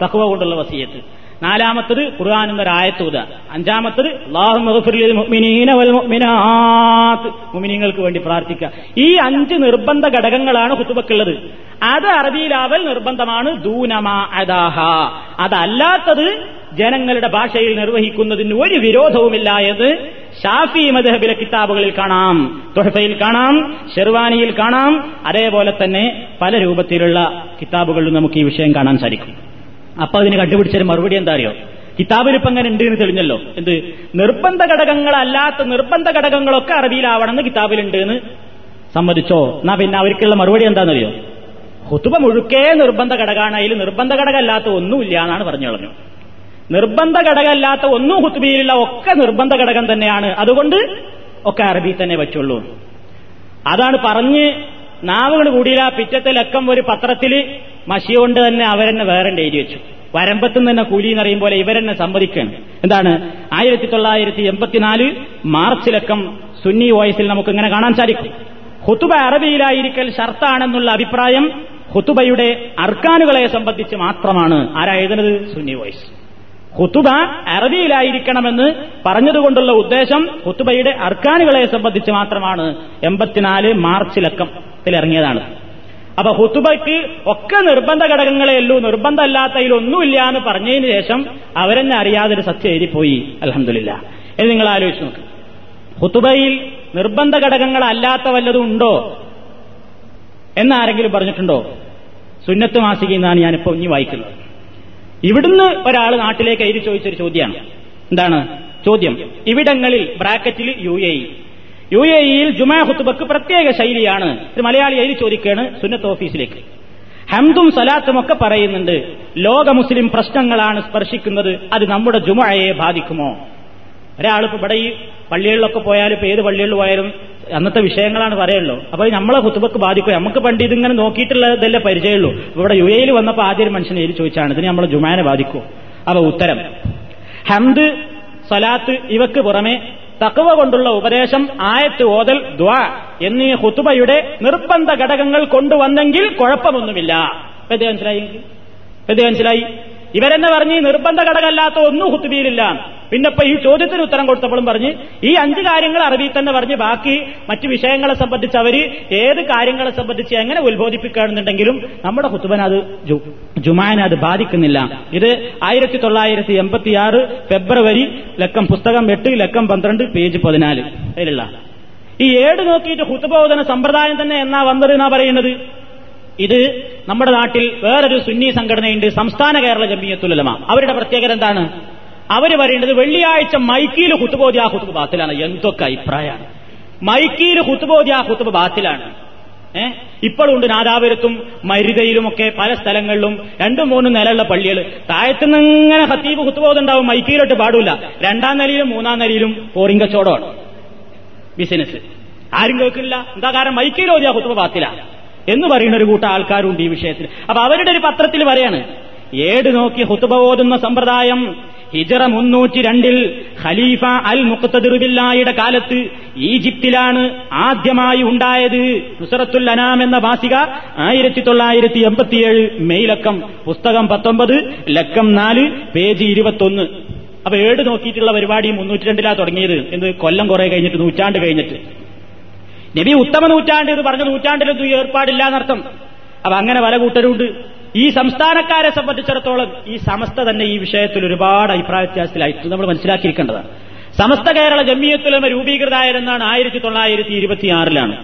തക്കുവ കൊണ്ടുള്ള വസീയത്ത് നാലാമത്തത് ഖുർആൻ എന്നൊരു ആയത്തൂത അഞ്ചാമത്തത് മുമിനിങ്ങൾക്ക് വേണ്ടി പ്രാർത്ഥിക്കുക ഈ അഞ്ച് നിർബന്ധ ഘടകങ്ങളാണ് കുത്തുബക്കുള്ളത് അത് അറബിയിലാവൽ നിർബന്ധമാണ് ദൂനമാ അതല്ലാത്തത് ജനങ്ങളുടെ ഭാഷയിൽ നിർവഹിക്കുന്നതിന് ഒരു വിരോധവുമില്ല എന്ന് ഷാഫി മദഹബിലെ കിതാബുകളിൽ കാണാം തൊഹഫയിൽ കാണാം ഷെർവാനിയിൽ കാണാം അതേപോലെ തന്നെ പല രൂപത്തിലുള്ള കിതാബുകളിലും നമുക്ക് ഈ വിഷയം കാണാൻ സാധിക്കും അപ്പൊ അതിന് കണ്ടുപിടിച്ചൊരു മറുപടി എന്താ അറിയോ കിതാബിലിപ്പം അങ്ങനെ ഉണ്ട് എന്ന് തെളിഞ്ഞല്ലോ എന്ത് നിർബന്ധ ഘടകങ്ങളല്ലാത്ത നിർബന്ധ ഘടകങ്ങളൊക്കെ അറബിയിലാവണമെന്ന് കിതാബിലുണ്ട് എന്ന് സമ്മതിച്ചോ എന്നാ പിന്നെ അവർക്കുള്ള മറുപടി എന്താണെന്നറിയോ ഹുതുബ മുഴുക്കേ നിർബന്ധ ഘടകമാണ് അതിൽ നിർബന്ധ ഘടകമല്ലാത്ത ഒന്നുമില്ല എന്നാണ് പറഞ്ഞു കളഞ്ഞു നിർബന്ധ ഘടകമല്ലാത്ത ഒന്നും ഹുത്ബിയിലുള്ള ഒക്കെ നിർബന്ധ ഘടകം തന്നെയാണ് അതുകൊണ്ട് ഒക്കെ അറബി തന്നെ പറ്റുള്ളൂ അതാണ് പറഞ്ഞ് നാവുകൾ കൂടിയില്ല പിറ്റത്തെ ലക്കം ഒരു പത്രത്തിൽ മഷി കൊണ്ട് തന്നെ അവരെന്നെ വേറെ എഴുതി വെച്ചു വരമ്പത്തും തന്നെ കൂലി എന്ന് അറിയും പോലെ ഇവരെന്നെ സമ്മതിക്കുകയാണ് എന്താണ് ആയിരത്തി തൊള്ളായിരത്തി എൺപത്തിനാല് മാർച്ച് ലക്കം സുന്നി വോയിസിൽ നമുക്ക് ഇങ്ങനെ കാണാൻ സാധിക്കും ഹുത്തുബ അറബിയിലായിരിക്കൽ ഷർത്താണെന്നുള്ള അഭിപ്രായം ഹുത്തുബയുടെ അർക്കാനുകളെ സംബന്ധിച്ച് മാത്രമാണ് ആരാ എഴുതുന്നത് സുന്നി വോയിസ് കുത്തുബ അറബിയിലായിരിക്കണമെന്ന് പറഞ്ഞതുകൊണ്ടുള്ള ഉദ്ദേശം കുത്തുബയുടെ അർക്കാനുകളെ സംബന്ധിച്ച് മാത്രമാണ് എൺപത്തിനാല് മാർച്ച് ഇറങ്ങിയതാണ് അപ്പൊ ഹുത്തുബയ്ക്ക് ഒക്കെ നിർബന്ധ ഘടകങ്ങളേ ഉള്ളൂ നിർബന്ധമല്ലാത്തതിലൊന്നുമില്ല എന്ന് പറഞ്ഞതിന് ശേഷം അവരെന്നെ ഒരു സത്യം എഴുതിപ്പോയി അലഹമില്ല എന്ന് നിങ്ങൾ ആലോചിച്ച് നോക്ക് ഹുത്തുബയിൽ നിർബന്ധ ഘടകങ്ങളല്ലാത്ത വല്ലതും ഉണ്ടോ എന്നാരെങ്കിലും പറഞ്ഞിട്ടുണ്ടോ സുന്നത്ത് മാസികയിൽ നിന്നാണ് ഞാനിപ്പോ ഇനി വായിക്കുന്നത് ഇവിടുന്ന് ഒരാൾ നാട്ടിലേക്ക് അയച്ചു ചോദിച്ചൊരു ചോദ്യമാണ് എന്താണ് ചോദ്യം ഇവിടങ്ങളിൽ ബ്രാക്കറ്റിൽ U A E U A ഇയിൽ ജുമാ ഹുത്തുബക്ക് പ്രത്യേക ശൈലിയാണ് ഒരു മലയാളി അയിൽ ചോദിക്കുകയാണ് സുന്നത്ത് ഓഫീസിലേക്ക് ഹംദും സലാത്തും ഒക്കെ പറയുന്നുണ്ട് ലോക മുസ്ലിം പ്രശ്നങ്ങളാണ് സ്പർശിക്കുന്നത് അത് നമ്മുടെ ജുമയെ ബാധിക്കുമോ ഒരാളിപ്പോ ഇവിടെ ഈ പള്ളികളിലൊക്കെ പോയാലും ഇപ്പൊ ഏത് പള്ളികളിൽ പോയാലും അന്നത്തെ വിഷയങ്ങളാണ് പറയുള്ളൂ അപ്പോൾ നമ്മളെ കുത്തുബക്ക് ബാധിക്കും നമുക്ക് പണ്ട് ഇതിങ്ങനെ നോക്കിയിട്ടുള്ളതല്ലേ പരിചയമുള്ളൂ ഇവിടെ യു എയിൽ വന്നപ്പോൾ ആദ്യം മനുഷ്യൻ എഴുതി ചോദിച്ചാണ് ഇതിന് നമ്മളെ ജുമാനെ ബാധിക്കും അപ്പോൾ ഉത്തരം ഹംദ് സലാത്ത് ഇവക്ക് പുറമെ തക്കവ കൊണ്ടുള്ള ഉപദേശം ആയത്ത് ഓതൽ ദ്വാ എന്നീ ഹുത്തുബയുടെ നിർബന്ധ ഘടകങ്ങൾ കൊണ്ടുവന്നെങ്കിൽ കുഴപ്പമൊന്നുമില്ല ഇത് മനസ്സിലായി ഇത് മനസ്സിലായി ഇവരെന്നെ പറഞ്ഞ് നിർബന്ധ ഘടകമല്ലാത്ത ഒന്നും ഹുത്തുബിയിലില്ല പിന്നപ്പോ ഈ ചോദ്യത്തിന് ഉത്തരം കൊടുത്തപ്പോഴും പറഞ്ഞ് ഈ അഞ്ച് കാര്യങ്ങൾ അറബിയിൽ തന്നെ പറഞ്ഞ് ബാക്കി മറ്റു വിഷയങ്ങളെ സംബന്ധിച്ച് അവര് ഏത് കാര്യങ്ങളെ സംബന്ധിച്ച് എങ്ങനെ ഉത്ബോധിപ്പിക്കുകയാണെന്നുണ്ടെങ്കിലും നമ്മുടെ കുത്തുബന അത് ജുമാനെ അത് ബാധിക്കുന്നില്ല ഇത് ആയിരത്തി തൊള്ളായിരത്തി എൺപത്തിയാറ് ഫെബ്രുവരി ലക്കം പുസ്തകം എട്ട് ലക്കം പന്ത്രണ്ട് പേജ് പതിനാല് അതിലുള്ള ഈ ഏട് നോക്കിയിട്ട് ഹുത്തുബോധന സമ്പ്രദായം തന്നെ എന്നാ വന്നത് എന്നാ പറയുന്നത് ഇത് നമ്മുടെ നാട്ടിൽ വേറൊരു സുന്നി സംഘടനയുണ്ട് സംസ്ഥാന കേരള ജമ്മിയത്തുലമ അവരുടെ പ്രത്യേകത എന്താണ് അവർ പറയേണ്ടത് വെള്ളിയാഴ്ച മൈക്കിയിൽ ഹുത്തുബോധി ആ ഹുത്തുബ് ബാത്തിലാണ് എന്തൊക്കെ അഭിപ്രായമാണ് മൈക്കിയിൽ ഹുത്തുബോധി ആ ഹുത്തുബ് ബാത്തിലാണ് ഏഹ് ഇപ്പോഴുണ്ട് നാദാപുരത്തും മരുതയിലുമൊക്കെ പല സ്ഥലങ്ങളിലും രണ്ടും മൂന്നും നിലയുള്ള പള്ളികൾ താഴത്തുനിന്ന് ഇങ്ങനെ ഹത്തീബ് ഉണ്ടാവും മൈക്കിയിലോട്ട് പാടില്ല രണ്ടാം നിലയിലും മൂന്നാം നിലയിലും പോറിംഗ് കച്ചവടമാണ് ബിസിനസ് ആരും കേൾക്കില്ല എന്താ കാരണം മൈക്കിയിലോതിയാ കുത്തുവ ബാത്തിലാണ് എന്ന് പറയുന്ന ഒരു കൂട്ടം ആൾക്കാരുണ്ട് ഈ വിഷയത്തിൽ അപ്പൊ അവരുടെ ഒരു പത്രത്തിൽ പറയാണ് ഏട് നോക്കി ഹുത്തുബ ഓതുന്ന സമ്പ്രദായം ഹിജറ മുന്നൂറ്റി രണ്ടിൽ ഖലീഫ അൽ മുഖത്തദിറുബില്ലായുടെ കാലത്ത് ഈജിപ്തിലാണ് ആദ്യമായി ഉണ്ടായത് നുസറത്തുൽ അനാം എന്ന വാസിക ആയിരത്തി തൊള്ളായിരത്തി എൺപത്തിയേഴ് മെയ്ലക്കം പുസ്തകം പത്തൊമ്പത് ലക്കം നാല് പേജ് ഇരുപത്തൊന്ന് അപ്പൊ ഏട് നോക്കിയിട്ടുള്ള പരിപാടി മുന്നൂറ്റി രണ്ടിലാ തുടങ്ങിയത് എന്ന് കൊല്ലം കുറെ കഴിഞ്ഞിട്ട് നൂറ്റാണ്ട് കഴിഞ്ഞിട്ട് നബി ഉത്തമ നൂറ്റാണ്ട് എന്ന് പറഞ്ഞ നൂറ്റാണ്ടിലൊന്നും ഏർപ്പാടില്ലാന്നർത്ഥം എന്നർത്ഥം അപ്പൊ അങ്ങനെ പല കൂട്ടരുണ്ട് ഈ സംസ്ഥാനക്കാരെ സംബന്ധിച്ചിടത്തോളം ഈ സമസ്ത തന്നെ ഈ വിഷയത്തിൽ ഒരുപാട് അഭിപ്രായ വ്യത്യാസത്തിലായി നമ്മൾ മനസ്സിലാക്കിയിരിക്കേണ്ടതാണ് സമസ്ത കേരള ജമ്മിയത്തുലമ രൂപീകൃതമായതെന്നാണ് ആയിരത്തി തൊള്ളായിരത്തി ഇരുപത്തിയാറിലാണ്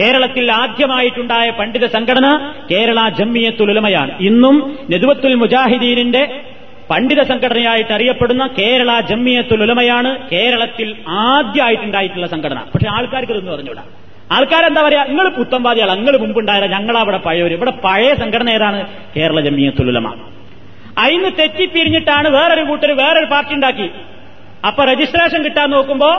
കേരളത്തിൽ ആദ്യമായിട്ടുണ്ടായ പണ്ഡിത സംഘടന കേരള ജമ്മിയത്തുലമയാണ് ഇന്നും നെതുവത്തുൽ മുജാഹിദീനിന്റെ പണ്ഡിത സംഘടനയായിട്ട് അറിയപ്പെടുന്ന കേരള ജമ്മിയത്തുലമയാണ് കേരളത്തിൽ ആദ്യമായിട്ടുണ്ടായിട്ടുള്ള സംഘടന പക്ഷെ ആൾക്കാർക്ക് ഇതൊന്നും അറിഞ്ഞൂടാ ആൾക്കാരെന്താ പറയാ നിങ്ങൾ പുത്തൻവാദികൾ നിങ്ങൾ മുമ്പുണ്ടായ ഞങ്ങളവിടെ പഴയവർ ഇവിടെ പഴയ സംഘടന ഏതാണ് കേരള ജമിയത്തുലുലമ അയിന്ന് തെറ്റിപ്പിരിഞ്ഞിട്ടാണ് വേറൊരു കൂട്ടർ വേറൊരു പാർട്ടി ഉണ്ടാക്കി അപ്പൊ രജിസ്ട്രേഷൻ കിട്ടാൻ നോക്കുമ്പോ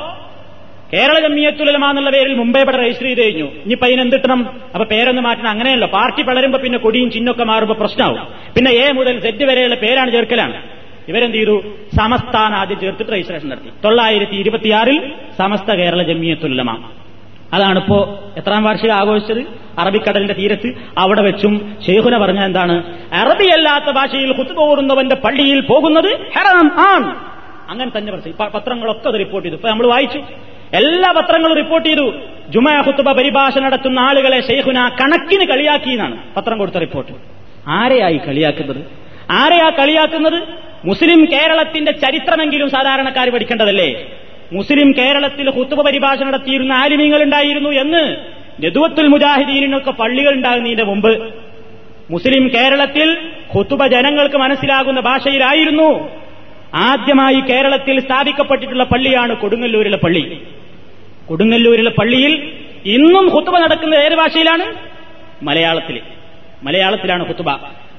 കേരള ജമിയത്തുലമ എന്നുള്ള പേരിൽ മുംബൈ ഇവിടെ രജിസ്റ്റർ ചെയ്ത് കഴിഞ്ഞു ഇനിയിപ്പോ അതിനെന്തിട്ടണം അപ്പൊ പേരൊന്ന് മാറ്റണം അങ്ങനെയല്ലോ പാർട്ടി പളരുമ്പോ പിന്നെ കൊടിയും ചിഹ്നൊക്കെ മാറുമ്പോ പ്രശ്നമാവും പിന്നെ എ മുതൽ സെറ്റ് വരെയുള്ള പേരാണ് ചേർക്കലാണ് ഇവരെന്ത് ചെയ്തു സമസ്താൻ ആദ്യം ചേർത്തിട്ട് രജിസ്ട്രേഷൻ നടത്തി തൊള്ളായിരത്തി ഇരുപത്തിയാറിൽ സമസ്ത കേരള ജമിയത്തുലമ അതാണ് ഇപ്പോ എത്രാം വാർഷികം ആഘോഷിച്ചത് അറബിക്കടലിന്റെ തീരത്ത് അവിടെ വെച്ചും ഷെയ്ഖുന പറഞ്ഞ എന്താണ് അറബിയല്ലാത്ത ഭാഷയിൽ കുത്തുക പള്ളിയിൽ പോകുന്നത് ഹെറാം ആണ് അങ്ങനെ തന്നെ പറഞ്ഞു പത്രങ്ങളൊക്കെ അത് റിപ്പോർട്ട് ചെയ്തു ഇപ്പൊ നമ്മൾ വായിച്ചു എല്ലാ പത്രങ്ങളും റിപ്പോർട്ട് ചെയ്തു ജുമാ ഹുത്തുബ പരിഭാഷ നടത്തുന്ന ആളുകളെ ഷെയ്ഖുന കണക്കിന് എന്നാണ് പത്രം കൊടുത്ത റിപ്പോർട്ട് ആരെയായി കളിയാക്കുന്നത് ആരെയാ കളിയാക്കുന്നത് മുസ്ലിം കേരളത്തിന്റെ ചരിത്രമെങ്കിലും സാധാരണക്കാർ പഠിക്കേണ്ടതല്ലേ മുസ്ലിം കേരളത്തിൽ ഹുത്തുബ പരിഭാഷ നടത്തിയിരുന്ന ആലിമീങ്ങൾ ഉണ്ടായിരുന്നു എന്ന് നെതുവത്തുൽ മുജാഹിദീനൊക്കെ പള്ളികൾ ഉണ്ടാകുന്നതിന്റെ മുമ്പ് മുസ്ലിം കേരളത്തിൽ ഹുത്തുബ ജനങ്ങൾക്ക് മനസ്സിലാകുന്ന ഭാഷയിലായിരുന്നു ആദ്യമായി കേരളത്തിൽ സ്ഥാപിക്കപ്പെട്ടിട്ടുള്ള പള്ളിയാണ് കൊടുങ്ങല്ലൂരിലെ പള്ളി കൊടുങ്ങല്ലൂരിലെ പള്ളിയിൽ ഇന്നും ഹുത്തുബ നടക്കുന്നത് ഏത് ഭാഷയിലാണ് മലയാളത്തിൽ മലയാളത്തിലാണ് ഹുത്തുബ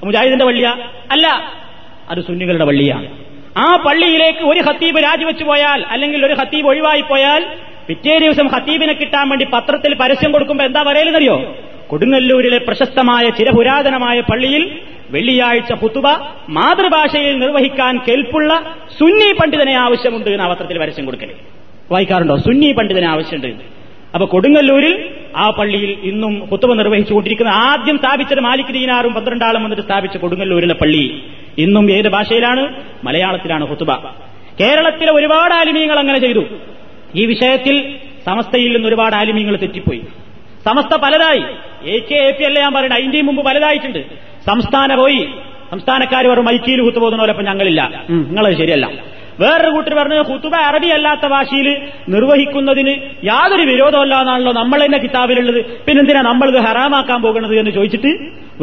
മുജാഹിദിന്റെ പള്ളിയാ അല്ല അത് സുന്നികളുടെ പള്ളിയാണ് ആ പള്ളിയിലേക്ക് ഒരു ഹത്തീബ് രാജിവെച്ചു പോയാൽ അല്ലെങ്കിൽ ഒരു ഹത്തീബ് ഒഴിവായി പോയാൽ പിറ്റേ ദിവസം ഹത്തീബിനെ കിട്ടാൻ വേണ്ടി പത്രത്തിൽ പരസ്യം കൊടുക്കുമ്പോൾ എന്താ പറയലെന്നറിയോ കൊടുങ്ങല്ലൂരിലെ പ്രശസ്തമായ ചിരപുരാതനമായ പള്ളിയിൽ വെള്ളിയാഴ്ച പുത്തുബ മാതൃഭാഷയിൽ നിർവഹിക്കാൻ കേൾപ്പുള്ള സുന്നി പണ്ഡിതനെ ആവശ്യമുണ്ട് എന്ന് പത്രത്തിൽ പരസ്യം കൊടുക്കല് വായിക്കാറുണ്ടോ സുന്നി പണ്ഡിതനെ ആവശ്യമുണ്ട് അപ്പൊ കൊടുങ്ങല്ലൂരിൽ ആ പള്ളിയിൽ ഇന്നും കുത്തുവ നിർവഹിച്ചുകൊണ്ടിരിക്കുന്ന ആദ്യം സ്ഥാപിച്ചത് മാലിക് ദീനാറും പന്ത്രണ്ടാളും വന്നിട്ട് സ്ഥാപിച്ച കൊടുങ്ങല്ലൂരിലെ പള്ളി ഇന്നും ഏത് ഭാഷയിലാണ് മലയാളത്തിലാണ് ഹുത്തുബ കേരളത്തിലെ ഒരുപാട് ആലിമീങ്ങൾ അങ്ങനെ ചെയ്തു ഈ വിഷയത്തിൽ സമസ്തയിൽ നിന്ന് ഒരുപാട് ആലിമീങ്ങൾ തെറ്റിപ്പോയി സമസ്ത പലതായി എ കെ എ പി അല്ല ഞാൻ പറയുന്നത് അതിന്റെയും മുമ്പ് പലതായിട്ടുണ്ട് സംസ്ഥാന പോയി സംസ്ഥാനക്കാർ വെറും ഐക്യയിൽ ഹുത്തുപോകുന്ന പോലെ ഞങ്ങളില്ല നിങ്ങളത് ശരിയല്ല വേറൊരു കൂട്ടർ പറഞ്ഞു ഹുത്തുബ അറബി അല്ലാത്ത ഭാഷയിൽ നിർവഹിക്കുന്നതിന് യാതൊരു വിരോധമല്ലാന്നാണല്ലോ നമ്മൾ തന്നെ കിതാബിലുള്ളത് പിന്നെന്തിനാ നമ്മളിത് ഹറാമാക്കാൻ പോകുന്നത് എന്ന് ചോദിച്ചിട്ട്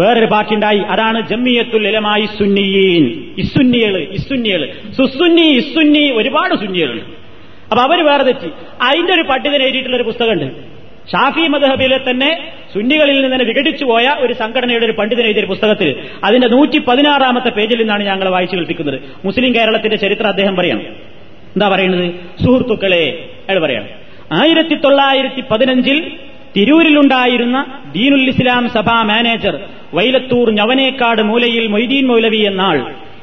വേറൊരു പാർട്ടിണ്ടായി അതാണ് ജമ്മിയത്തുൽ ഇലമായി സുന്നിയീൻ ഇസുന്നിയള് ഇസുന്നിയള് സുസുന്നി ഇസുന്നി ഒരുപാട് സുന്നികളുണ്ട് അപ്പൊ അവര് വേറെ തെറ്റി അതിന്റെ ഒരു പട്ടികൻ എഴുതിയിട്ടുള്ള ഒരു പുസ്തകമുണ്ട് ഷാഫി മദഹബിലെ തന്നെ സുന്നികളിൽ നിന്ന് തന്നെ വിഘടിച്ചു പോയ ഒരു സംഘടനയുടെ ഒരു പണ്ഡിതൻ എഴുതിയ പുസ്തകത്തിൽ അതിന്റെ നൂറ്റി പതിനാറാമത്തെ പേജിൽ നിന്നാണ് ഞങ്ങൾ വായിച്ചു കേൾപ്പിക്കുന്നത് മുസ്ലിം കേരളത്തിന്റെ ചരിത്രം അദ്ദേഹം പറയണം എന്താ പറയുന്നത് സുഹൃത്തുക്കളെ അയാൾ പറയണം ആയിരത്തി തൊള്ളായിരത്തി പതിനഞ്ചിൽ തിരൂരിലുണ്ടായിരുന്ന ദീനുൽ ഇസ്ലാം സഭാ മാനേജർ വൈലത്തൂർ ഞവനേക്കാട് മൂലയിൽ മൊയ്തീൻ മൗലവി എന്നാൾ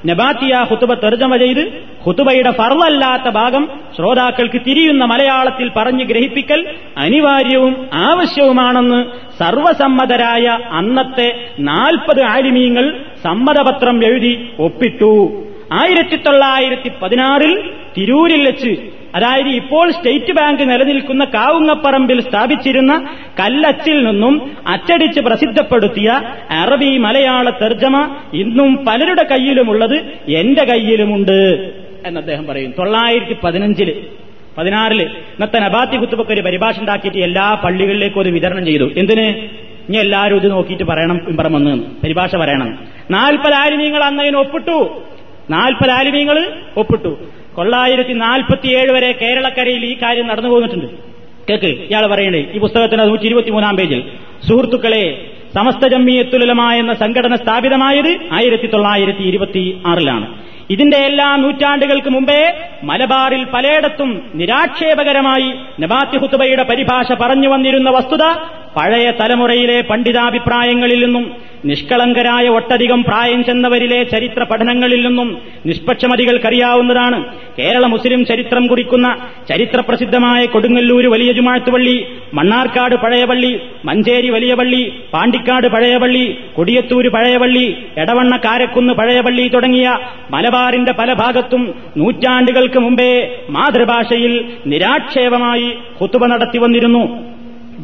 നബാത്തിയ ഹുതുബ തെർജമ ചെയ്ത് ഹുതുബയുടെ ഫർവല്ലാത്ത ഭാഗം ശ്രോതാക്കൾക്ക് തിരിയുന്ന മലയാളത്തിൽ പറഞ്ഞ് ഗ്രഹിപ്പിക്കൽ അനിവാര്യവും ആവശ്യവുമാണെന്ന് സർവസമ്മതരായ അന്നത്തെ നാൽപ്പത് ആലിമീങ്ങൾ സമ്മതപത്രം എഴുതി ഒപ്പിട്ടു ആയിരത്തി തൊള്ളായിരത്തി പതിനാറിൽ തിരൂരിൽ വെച്ച് അതായത് ഇപ്പോൾ സ്റ്റേറ്റ് ബാങ്ക് നിലനിൽക്കുന്ന കാവുങ്ങപ്പറമ്പിൽ സ്ഥാപിച്ചിരുന്ന കല്ലച്ചിൽ നിന്നും അച്ചടിച്ച് പ്രസിദ്ധപ്പെടുത്തിയ അറബി മലയാള തർജ്ജമ ഇന്നും പലരുടെ കയ്യിലുമുള്ളത് എന്റെ കയ്യിലുമുണ്ട് എന്ന് അദ്ദേഹം പറയും തൊള്ളായിരത്തി പതിനഞ്ചില് പതിനാറില് ഇന്നത്തെ നബാത്തി കുത്തുബക്ക് ഒരു പരിഭാഷ ഉണ്ടാക്കിയിട്ട് എല്ലാ പള്ളികളിലേക്കും ഒരു വിതരണം ചെയ്തു എന്തിന് ഇനി എല്ലാവരും ഇത് നോക്കിയിട്ട് പറയണം ഇമ്പറം വന്ന് പരിഭാഷ പറയണം നാൽപ്പത് ആലിമീങ്ങൾ അന്ന് അതിന് ഒപ്പിട്ടു നാൽപ്പത് ആലിമീങ്ങൾ ഒപ്പിട്ടു തൊള്ളായിരത്തി നാൽപ്പത്തിയേഴ് വരെ കേരളക്കരയിൽ ഈ കാര്യം നടന്നു പോന്നിട്ടുണ്ട് കേക്ക് ഇയാൾ പറയണേ ഈ പുസ്തകത്തിന് നൂറ്റി ഇരുപത്തിമൂന്നാം പേജിൽ സുഹൃത്തുക്കളെ സമസ്ത ജമ്മിയത്തുലമ എന്ന സംഘടന സ്ഥാപിതമായത് ആയിരത്തി തൊള്ളായിരത്തി ഇരുപത്തി ആറിലാണ് ഇതിന്റെ എല്ലാ നൂറ്റാണ്ടുകൾക്ക് മുമ്പേ മലബാറിൽ പലയിടത്തും നിരാക്ഷേപകരമായി നബാത്തി ഹുത്തുബയുടെ പരിഭാഷ പറഞ്ഞു വന്നിരുന്ന വസ്തുത പഴയ തലമുറയിലെ പണ്ഡിതാഭിപ്രായങ്ങളിൽ നിന്നും നിഷ്കളങ്കരായ ഒട്ടധികം പ്രായം ചെന്നവരിലെ ചരിത്ര പഠനങ്ങളിൽ നിന്നും നിഷ്പക്ഷമതികൾക്കറിയാവുന്നതാണ് കേരള മുസ്ലിം ചരിത്രം കുറിക്കുന്ന ചരിത്രപ്രസിദ്ധമായ കൊടുങ്ങല്ലൂര് വലിയ ജുമാഴ്ത്തുപള്ളി മണ്ണാർക്കാട് പഴയപള്ളി മഞ്ചേരി വലിയ പള്ളി പാണ്ടിക്കാട് പഴയപള്ളി കൊടിയത്തൂര് പഴയപള്ളി എടവണ്ണ കാരക്കുന്ന് പഴയപള്ളി തുടങ്ങിയ മലബാറിന്റെ പല ഭാഗത്തും നൂറ്റാണ്ടുകൾക്ക് മുമ്പേ മാതൃഭാഷയിൽ നിരാക്ഷേപമായി കുത്തുവ നടത്തി വന്നിരുന്നു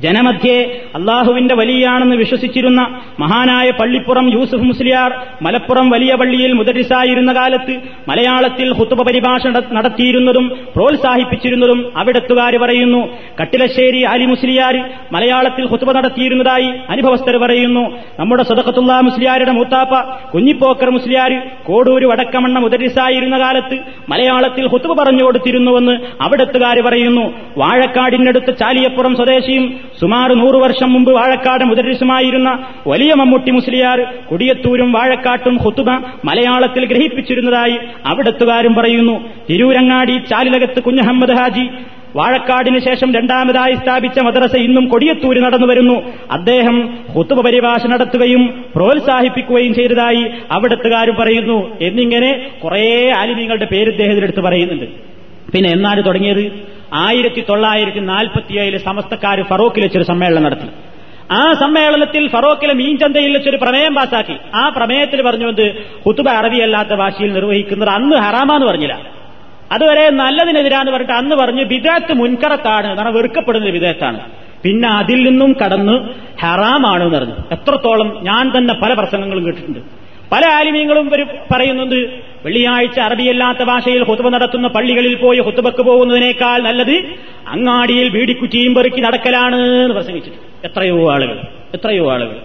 ജനമധ്യേ അള്ളാഹുവിന്റെ വലിയാണെന്ന് വിശ്വസിച്ചിരുന്ന മഹാനായ പള്ളിപ്പുറം യൂസുഫ് മുസ്ലിയാർ മലപ്പുറം വലിയ പള്ളിയിൽ മുദരിസായിരുന്ന കാലത്ത് മലയാളത്തിൽ ഹുത്തുബ പരിഭാഷ നടത്തിയിരുന്നതും പ്രോത്സാഹിപ്പിച്ചിരുന്നതും അവിടത്തുകാർ പറയുന്നു കട്ടിലശ്ശേരി അലി മുസ്ലിയാർ മലയാളത്തിൽ ഹുത്തുബ നടത്തിയിരുന്നതായി അനുഭവസ്ഥർ പറയുന്നു നമ്മുടെ സദക്കത്തുള്ള മുസ്ലിയാരുടെ മൂത്താപ്പ കുഞ്ഞിപ്പോക്കർ മുസ്ലിയാർ കോടൂര് വടക്കമണ്ണ മുദരിസായിരുന്ന കാലത്ത് മലയാളത്തിൽ ഹുത്തുബ പറഞ്ഞു കൊടുത്തിരുന്നുവെന്ന് അവിടത്തുകാർ പറയുന്നു വാഴക്കാടിനടുത്ത് ചാലിയപ്പുറം സ്വദേശിയും സുമാർ നൂറു വർഷം മുമ്പ് വാഴക്കാട് മുദരിസുമായിരുന്ന വലിയ മമ്മൂട്ടി മുസ്ലിയാർ കുടിയത്തൂരും വാഴക്കാട്ടും ഹുത്തുബ മലയാളത്തിൽ ഗ്രഹിപ്പിച്ചിരുന്നതായി അവിടത്തുകാരും പറയുന്നു തിരൂരങ്ങാടി ചാലിലകത്ത് കുഞ്ഞഹമ്മദ് ഹാജി വാഴക്കാടിന് ശേഷം രണ്ടാമതായി സ്ഥാപിച്ച മദ്രസ ഇന്നും കൊടിയത്തൂര് നടന്നുവരുന്നു അദ്ദേഹം കുത്തുവ പരിഭാഷ നടത്തുകയും പ്രോത്സാഹിപ്പിക്കുകയും ചെയ്തതായി അവിടത്തുകാരും പറയുന്നു എന്നിങ്ങനെ കുറേ ആലിമ്യങ്ങളുടെ പേര് ഇദ്ദേഹത്തിനെടുത്ത് പറയുന്നുണ്ട് പിന്നെ എന്നാണ് തുടങ്ങിയത് ആയിരത്തി തൊള്ളായിരത്തി നാൽപ്പത്തിയേഴില് സമസ്തക്കാർ ഫറോക്കിൽ വെച്ചൊരു സമ്മേളനം നടത്തി ആ സമ്മേളനത്തിൽ ഫറോക്കിലെ മീൻചന്തയിൽ വെച്ചൊരു പ്രമേയം പാസാക്കി ആ പ്രമേയത്തിൽ പറഞ്ഞുകൊണ്ട് ഹുത്തുബ അറബിയല്ലാത്ത ഭാഷയിൽ നിർവഹിക്കുന്നത് അന്ന് ഹറാമാന്ന് പറഞ്ഞില്ല അതുവരെ നല്ലതിനെതിരാന്ന് പറഞ്ഞിട്ട് അന്ന് പറഞ്ഞ് വിദേത്ത് മുൻകറത്താണ് കാരണം വെറുക്കപ്പെടുന്ന വിദേത്താണ് പിന്നെ അതിൽ നിന്നും കടന്ന് ഹറാമാണ് എന്ന് പറഞ്ഞു എത്രത്തോളം ഞാൻ തന്നെ പല പ്രസംഗങ്ങളും കേട്ടിട്ടുണ്ട് പല ആലിമീങ്ങളും പറയുന്നുണ്ട് വെള്ളിയാഴ്ച അറബിയല്ലാത്ത ഭാഷയിൽ ഹുതുബ നടത്തുന്ന പള്ളികളിൽ പോയി ഹുതുബക്ക് പോകുന്നതിനേക്കാൾ നല്ലത് അങ്ങാടിയിൽ വീടിക്കുറ്റിയും പെറുക്കി നടക്കലാണ് എന്ന് പ്രസംഗിച്ചിട്ടുണ്ട് എത്രയോ ആളുകൾ എത്രയോ ആളുകൾ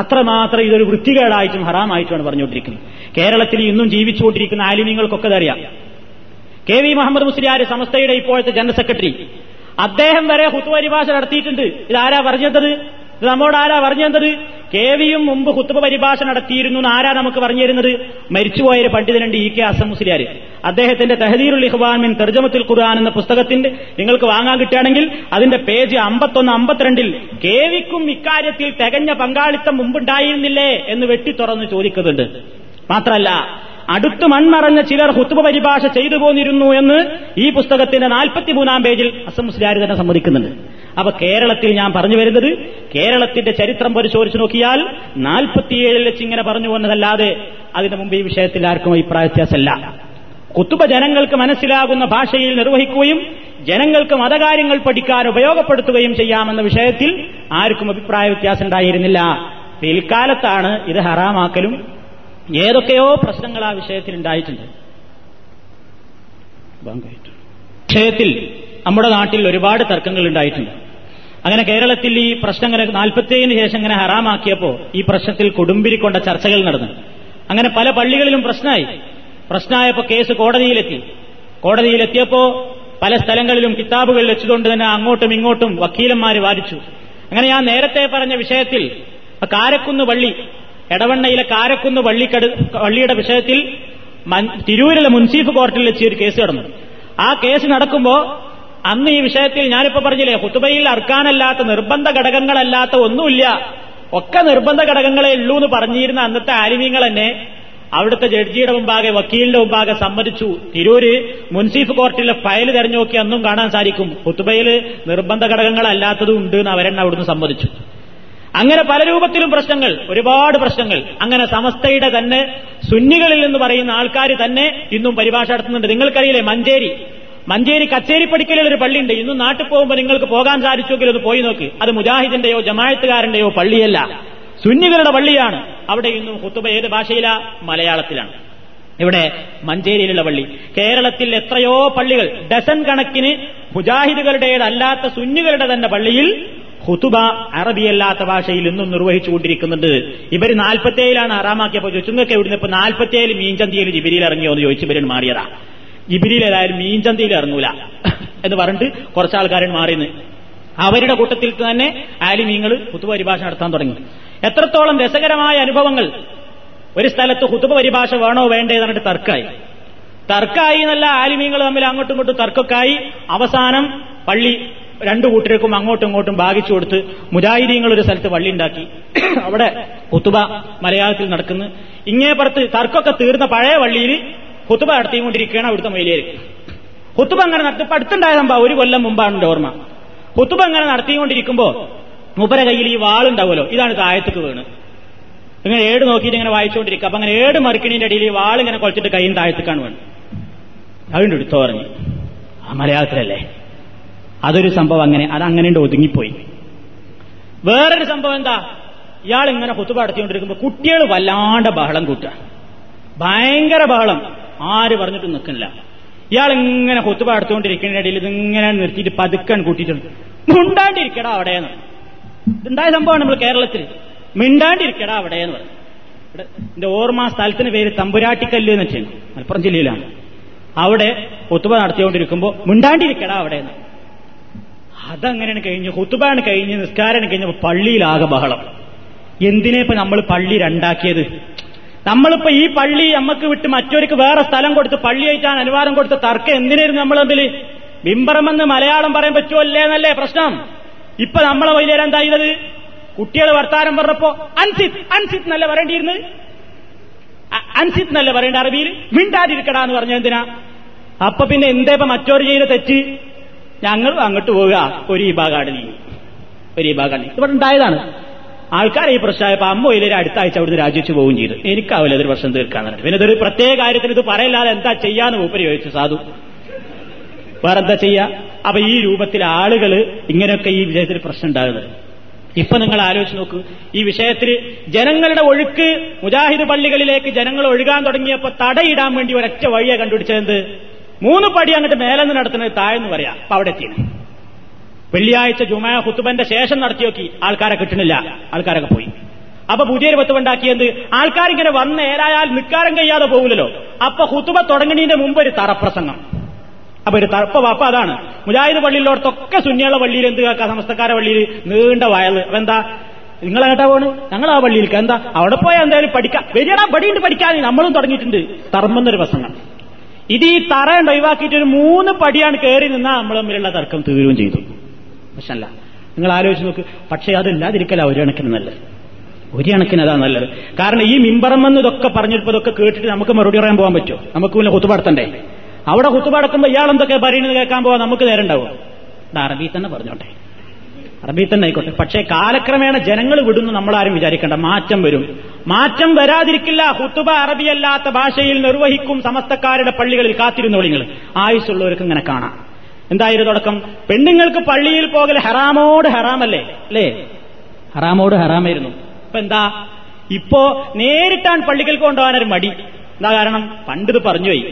അത്രമാത്രം ഇതൊരു വൃത്തികേടായിട്ടും ഹറാമായിട്ടുമാണ് പറഞ്ഞുകൊണ്ടിരിക്കുന്നത് കേരളത്തിൽ ഇന്നും ജീവിച്ചുകൊണ്ടിരിക്കുന്ന ആലിമ്യങ്ങൾക്കൊക്കെ അറിയാം കെ വി മുഹമ്മദ് മുസ്ലിയാർ സമസ്തയുടെ ഇപ്പോഴത്തെ ജനറൽ സെക്രട്ടറി അദ്ദേഹം വരെ ഹുത്തുവ പരിഭാഷ നടത്തിയിട്ടുണ്ട് ഇതാരാ പറഞ്ഞത് ഇത് നമ്മോട് ആരാ പറഞ്ഞു തന്നത് കെ വിയും മുമ്പ് കുത്തുബ പരിഭാഷ നടത്തിയിരുന്നു എന്ന് ആരാ നമുക്ക് പറഞ്ഞു തരുന്നത് മരിച്ചുപോയൊരു പണ്ഡിതനുണ്ട് ഇ കെ അസം മുസ്ലിയാർ അദ്ദേഹത്തിന്റെ തെഹദീറുൽ ഇഹ്ബാൻ മിൻ തെർജമത്തിൽ ഖുർആൻ എന്ന പുസ്തകത്തിന്റെ നിങ്ങൾക്ക് വാങ്ങാൻ കിട്ടുകയാണെങ്കിൽ അതിന്റെ പേജ് അമ്പത്തൊന്ന് അമ്പത്തിരണ്ടിൽ കേവിക്കും ഇക്കാര്യത്തിൽ തികഞ്ഞ പങ്കാളിത്തം മുമ്പുണ്ടായിരുന്നില്ലേ എന്ന് വെട്ടി തുറന്ന് ചോദിക്കുന്നുണ്ട് മാത്രമല്ല അടുത്ത് മൺമറഞ്ഞ ചിലർ ഹുത്തുബ പരിഭാഷ ചെയ്തു പോന്നിരുന്നു എന്ന് ഈ പുസ്തകത്തിന്റെ മൂന്നാം പേജിൽ അസം മുസ്ലിയാർ തന്നെ സമ്മതിക്കുന്നുണ്ട് അപ്പൊ കേരളത്തിൽ ഞാൻ പറഞ്ഞു വരുന്നത് കേരളത്തിന്റെ ചരിത്രം പരിശോധിച്ചു നോക്കിയാൽ നാൽപ്പത്തിയേഴിൽ വെച്ച് ഇങ്ങനെ പറഞ്ഞു പോകുന്നതല്ലാതെ അതിനു മുമ്പ് ഈ വിഷയത്തിൽ ആർക്കും അഭിപ്രായ വ്യത്യാസമല്ല കുത്തുബ ജനങ്ങൾക്ക് മനസ്സിലാകുന്ന ഭാഷയിൽ നിർവഹിക്കുകയും ജനങ്ങൾക്ക് മതകാര്യങ്ങൾ പഠിക്കാൻ ഉപയോഗപ്പെടുത്തുകയും ചെയ്യാമെന്ന വിഷയത്തിൽ ആർക്കും അഭിപ്രായ വ്യത്യാസം ഉണ്ടായിരുന്നില്ല പിൽക്കാലത്താണ് ഇത് ഹറാമാക്കലും ഏതൊക്കെയോ പ്രശ്നങ്ങൾ ആ വിഷയത്തിൽ ഉണ്ടായിട്ടുണ്ട് വിഷയത്തിൽ നമ്മുടെ നാട്ടിൽ ഒരുപാട് തർക്കങ്ങൾ ഉണ്ടായിട്ടുണ്ട് അങ്ങനെ കേരളത്തിൽ ഈ പ്രശ്നം ഇങ്ങനെ നാൽപ്പത്തേഴിന് ശേഷം ഇങ്ങനെ ഹറാമാക്കിയപ്പോൾ ഈ പ്രശ്നത്തിൽ കൊടുമ്പിരിക്കൊണ്ട ചർച്ചകൾ നടന്നു അങ്ങനെ പല പള്ളികളിലും പ്രശ്നമായി പ്രശ്നമായപ്പോ കേസ് കോടതിയിലെത്തി കോടതിയിലെത്തിയപ്പോ പല സ്ഥലങ്ങളിലും കിതാബുകൾ വെച്ചുകൊണ്ട് തന്നെ അങ്ങോട്ടും ഇങ്ങോട്ടും വക്കീലന്മാർ വാദിച്ചു അങ്ങനെ ഞാൻ നേരത്തെ പറഞ്ഞ വിഷയത്തിൽ കാരക്കുന്ന് പള്ളി എടവണ്ണയിലെ കാരക്കുന്ന് വള്ളിക്കട് പള്ളിയുടെ വിഷയത്തിൽ തിരൂരിലെ മുൻസീഫ് കോർട്ടിൽ വെച്ച് ഒരു കേസ് നടന്നു ആ കേസ് നടക്കുമ്പോൾ അന്ന് ഈ വിഷയത്തിൽ ഞാനിപ്പോ പറഞ്ഞില്ലേ ഹുത്തുബയിൽ അർക്കാനല്ലാത്ത നിർബന്ധ ഘടകങ്ങളല്ലാത്ത ഒന്നുമില്ല ഒക്കെ നിർബന്ധ ഘടകങ്ങളെ ഉള്ളൂ എന്ന് പറഞ്ഞിരുന്ന അന്നത്തെ ആലിമ്യങ്ങൾ തന്നെ അവിടുത്തെ ജഡ്ജിയുടെ മുമ്പാകെ വക്കീലിന്റെ മുമ്പാകെ സമ്മതിച്ചു തിരൂര് മുൻസിഫ് കോർട്ടിലെ ഫയൽ തെരഞ്ഞു നോക്കി അന്നും കാണാൻ സാധിക്കും ഹുത്തുബയിൽ നിർബന്ധ ഘടകങ്ങളല്ലാത്തതും ഉണ്ട് എന്ന് അവരെന്നെ അവിടുന്ന് സമ്മതിച്ചു അങ്ങനെ പല രൂപത്തിലും പ്രശ്നങ്ങൾ ഒരുപാട് പ്രശ്നങ്ങൾ അങ്ങനെ സമസ്തയുടെ തന്നെ സുന്നികളിൽ എന്ന് പറയുന്ന ആൾക്കാർ തന്നെ ഇന്നും പരിഭാഷ നടത്തുന്നുണ്ട് നിങ്ങൾക്കറിയില്ലേ മഞ്ചേരി മഞ്ചേരി പഠിക്കലിൽ ഒരു പള്ളിയുണ്ട് ഇന്നും നാട്ടിൽ പോകുമ്പോൾ നിങ്ങൾക്ക് പോകാൻ സാധിച്ചെങ്കിൽ ഒന്ന് പോയി നോക്ക് അത് മുജാഹിദിന്റെയോ ജമായത്തുകാരന്റെയോ പള്ളിയല്ല സുന്നികളുടെ പള്ളിയാണ് അവിടെ ഇന്നും ഹുത്തുബ ഏത് ഭാഷയിലാ മലയാളത്തിലാണ് ഇവിടെ മഞ്ചേരിയിലുള്ള പള്ളി കേരളത്തിൽ എത്രയോ പള്ളികൾ ഡസൻ കണക്കിന് മുജാഹിദുകളുടേതല്ലാത്ത സുന്നികളുടെ തന്നെ പള്ളിയിൽ ഹുതുബ അറബിയല്ലാത്ത ഭാഷയിൽ ഇന്നും നിർവഹിച്ചുകൊണ്ടിരിക്കുന്നുണ്ട് ഇവർ നാൽപ്പത്തേഴിലാണ് ആറാമാക്കിയപ്പോൾ ചോദിച്ചു നിങ്ങൾക്ക് എവിടുന്ന് ഇപ്പൊ നാൽപ്പത്തേഴ് മീൻചന്തിയിൽ ജിബിരിയിൽ ഇറങ്ങിയോ എന്ന് ചോദിച്ചു ഇവരൻ മാറിയതാ ജിബിരിയിൽ ഏതായാലും മീൻചന്തിയിൽ ഇറങ്ങൂല എന്ന് പറഞ്ഞിട്ട് കുറച്ച് ആൾക്കാരൻ മാറിയെന്ന് അവരുടെ കൂട്ടത്തിൽ തന്നെ ആലിമീങ്ങൾ ഹുതുബ പരിഭാഷ നടത്താൻ തുടങ്ങി എത്രത്തോളം രസകരമായ അനുഭവങ്ങൾ ഒരു സ്ഥലത്ത് ഹുതുബ പരിഭാഷ വേണോ വേണ്ടേ പറഞ്ഞിട്ട് തർക്കായി തർക്കായി എന്നല്ല ആലിമീങ്ങൾ തമ്മിൽ അങ്ങോട്ടും ഇങ്ങോട്ടും തർക്കക്കായി അവസാനം പള്ളി രണ്ടു കൂട്ടർക്കും അങ്ങോട്ടും ഇങ്ങോട്ടും ഭാഗിച്ചു കൊടുത്ത് മുജാഹിദീങ്ങൾ ഒരു സ്ഥലത്ത് ഉണ്ടാക്കി അവിടെ കുത്തുബ മലയാളത്തിൽ നടക്കുന്നു ഇങ്ങേ ഇങ്ങേപ്പുറത്ത് തർക്കമൊക്കെ തീർന്ന പഴയ വള്ളിയിൽ കുത്തുബ നടത്തിക്കൊണ്ടിരിക്കുകയാണ് അവിടുത്തെ മൊയിലേര് കുത്തുബ അങ്ങനെ നടത്തി ഇപ്പൊ അടുത്തുണ്ടായ സംഭവം ഒരു കൊല്ലം മുമ്പാണ് ഓർമ്മ കുത്തുബ അങ്ങനെ നടത്തിക്കൊണ്ടിരിക്കുമ്പോ മുപ്പര കയ്യിൽ ഈ വാളുണ്ടാവുമല്ലോ ഇതാണ് താഴത്തേക്ക് വീണ് ഇങ്ങനെ ഏട് നോക്കിയിട്ട് ഇങ്ങനെ വായിച്ചുകൊണ്ടിരിക്കുക അപ്പൊ അങ്ങനെ ഏട് മറിക്കണീന്റെ അടിയിൽ ഈ വാൾ ഇങ്ങനെ കുളച്ചിട്ട് കൈയും താഴത്തേക്കാണ് വീണ് അതുകൊണ്ട് എടുത്തു പറഞ്ഞു ആ മലയാളത്തിലല്ലേ അതൊരു സംഭവം അങ്ങനെ അത് അങ്ങനെ ഒതുങ്ങിപ്പോയി വേറൊരു സംഭവം എന്താ ഇയാൾ ഇങ്ങനെ കുത്തുപ അടത്തിക്കൊണ്ടിരിക്കുമ്പോ കുട്ടികൾ വല്ലാണ്ട് ബഹളം കൂട്ടുക ഭയങ്കര ബഹളം ആര് പറഞ്ഞിട്ട് നിൽക്കുന്നില്ല ഇയാൾ ഇങ്ങനെ കുത്തുപ അടച്ചുകൊണ്ടിരിക്കുന്നതിനിടയിൽ ഇതിങ്ങനെ നിർത്തിയിട്ട് പതുക്കാൻ കൂട്ടിയിട്ടുണ്ട് മുണ്ടാണ്ടിരിക്കടാ അവിടെ എന്ന് ഇതുണ്ടായ സംഭവമാണ് നമ്മൾ കേരളത്തിൽ മിണ്ടാണ്ടിരിക്കടാ അവിടെ എന്ന് പറഞ്ഞു എന്റെ ഓർമ്മ സ്ഥലത്തിന് പേര് തമ്പുരാട്ടിക്കല്ല് എന്ന് വെച്ചാണ് മലപ്പുറം ജില്ലയിലാണ് അവിടെ ഒത്തുപ നടത്തിക്കൊണ്ടിരിക്കുമ്പോൾ മിണ്ടാണ്ടിരിക്കടാ അവിടെ എന്ന് അതങ്ങനെയാണ് കഴിഞ്ഞ് ഹുത്തുബാണ് കഴിഞ്ഞ് നിസ്കാരം കഴിഞ്ഞ പള്ളിയിലാകെ ബഹളം എന്തിനെ ഇപ്പൊ നമ്മൾ പള്ളി രണ്ടാക്കിയത് നമ്മളിപ്പോ ഈ പള്ളി നമ്മക്ക് വിട്ട് മറ്റൊരുക്ക് വേറെ സ്ഥലം കൊടുത്ത് പള്ളിയായിട്ടാണ് അനുവാദം കൊടുത്ത് തർക്കം എന്തിനായിരുന്നു നമ്മൾ തമ്മിൽ ബിംബറമെന്ന് മലയാളം പറയാൻ പറ്റുമല്ലേ എന്നല്ലേ പ്രശ്നം ഇപ്പൊ നമ്മളെ വൈകുന്നേരം എന്താ ചെയ്തത് കുട്ടികൾ വർത്താനം പറഞ്ഞപ്പോ അൻസിത് അൻസിത് നല്ല പറയേണ്ടിയിരുന്നത് അൻസിത് നല്ല പറയേണ്ട അറബിയിൽ മിണ്ടാതിരിക്കടാ എന്ന് പറഞ്ഞ എന്തിനാ അപ്പൊ പിന്നെ എന്തേ മറ്റൊരു ചെയ്ത തെറ്റ് ഞങ്ങളും അങ്ങോട്ട് പോവുക ഒരു വിഭാഗമാണ് നീ ഒരു വിഭാഗമാണ് നീങ്ങി ഇവിടെ ഉണ്ടായതാണ് ആൾക്കാർ ഈ പ്രശ്നമായപ്പോൾ അമ്മ ഇതിൽ അടുത്ത ആഴ്ച അവിടുന്ന് രാജിച്ചു പോവുകയും ചെയ്തു എനിക്കാവില്ല ഇതൊരു പ്രശ്നം തീർക്കാൻ പറഞ്ഞു പിന്നെ ഇതൊരു പ്രത്യേക കാര്യത്തിന് ഇത് പറയില്ലാതെ എന്താ ചെയ്യാന്ന് മൂപ്പര് ചോദിച്ചു സാധു വേറെന്താ ചെയ്യാ അപ്പൊ ഈ രൂപത്തിൽ ആളുകൾ ഇങ്ങനെയൊക്കെ ഈ വിഷയത്തിൽ പ്രശ്നം ഉണ്ടാകുന്നത് ഇപ്പൊ നിങ്ങൾ ആലോചിച്ച് നോക്ക് ഈ വിഷയത്തിൽ ജനങ്ങളുടെ ഒഴുക്ക് മുജാഹിദ് പള്ളികളിലേക്ക് ജനങ്ങൾ ഒഴുകാൻ തുടങ്ങിയപ്പോൾ തടയിടാൻ വേണ്ടി ഒരൊറ്റ വഴിയെ കണ്ടുപിടിച്ചത് മൂന്ന് പടി അങ്ങോട്ട് നിന്ന് നടത്തുന്നത് താഴെന്ന് പറയാം അപ്പൊ അവിടെ എത്തിയത് വെള്ളിയാഴ്ച ജുമായ ഹുത്തുബന്റെ ശേഷം നടത്തി നോക്കി ആൾക്കാരെ കിട്ടണില്ല ആൾക്കാരൊക്കെ പോയി അപ്പൊ പുതിയൊരു പത്തും ഉണ്ടാക്കിയത് ആൾക്കാരിങ്ങനെ വന്ന് ഏരായാൽ നിൽക്കാരം കഴിയാതെ പോകില്ലല്ലോ അപ്പൊ ഹുത്തുബ തുടങ്ങണീന്റെ മുമ്പ് ഒരു തറപ്രസംഗം അപ്പൊ ഒരു തറപ്പ വാപ്പ അതാണ് മുജാഹിദ് പള്ളിയിലോടത്തൊക്കെ സുന്നിയുള്ള പള്ളിയിൽ എന്ത് കേൾക്കാം സമസ്തക്കാരെ പള്ളിയിൽ നീണ്ട വയൽ അപ്പൊ എന്താ നിങ്ങൾ കേട്ടാ പോണ് ഞങ്ങൾ ആ പള്ളിയിൽ എന്താ അവിടെ പോയാൽ എന്തായാലും പഠിക്കാം വലിയ പടിയുണ്ട് പഠിക്കാൻ നമ്മളും തുടങ്ങിയിട്ടുണ്ട് തർമ്മം പ്രസംഗം ഇത് ഈ തറയുണ്ട് ഒഴിവാക്കിയിട്ട് ഒരു മൂന്ന് പടിയാണ് കയറി നിന്നാൽ നമ്മൾ തമ്മിലുള്ള തർക്കം തീരുകയും ചെയ്തു അല്ല നിങ്ങൾ ആലോചിച്ച് നോക്ക് പക്ഷേ അതില്ലാതിരിക്കല ഒരു കണക്കിന് നല്ലത് ഒരു കണക്കിന് അതാ നല്ലത് കാരണം ഈ മിമ്പറമെന്ന് ഇതൊക്കെ പറഞ്ഞിരിപ്പതൊക്കെ കേട്ടിട്ട് നമുക്ക് മറുപടി പറയാൻ പോകാൻ പറ്റുമോ നമുക്ക് പിന്നെ കുത്തുപാടത്തണ്ടേ അവിടെ കുത്തുപാടക്കുമ്പോൾ ഇയാൾ എന്തൊക്കെ പറയുന്നത് കേൾക്കാൻ പോവാ നമുക്ക് നേരം ഉണ്ടാവുക അറബി തന്നെ പറഞ്ഞോട്ടെ അറബി തന്നെ ആയിക്കോട്ടെ പക്ഷേ കാലക്രമേണ ജനങ്ങൾ വിടുന്നു നമ്മളാരും വിചാരിക്കേണ്ട മാറ്റം വരും മാറ്റം വരാതിരിക്കില്ല ഹുത്തുബ അറബിയല്ലാത്ത ഭാഷയിൽ നിർവഹിക്കും സമസ്തക്കാരുടെ പള്ളികളിൽ നിങ്ങൾ ആയുസ്സുള്ളവർക്ക് ഇങ്ങനെ കാണാം എന്തായാലും തുടക്കം പെണ്ണുങ്ങൾക്ക് പള്ളിയിൽ പോകൽ ഹറാമോട് ഹറാമല്ലേ അല്ലേ ഹറാമോട് ഹറാമായിരുന്നു ഇപ്പൊ എന്താ ഇപ്പോ നേരിട്ടാണ് പള്ളികൾക്ക് കൊണ്ടുപോകാനൊരു മടി എന്താ കാരണം പണ്ടിത് പറഞ്ഞുപോയി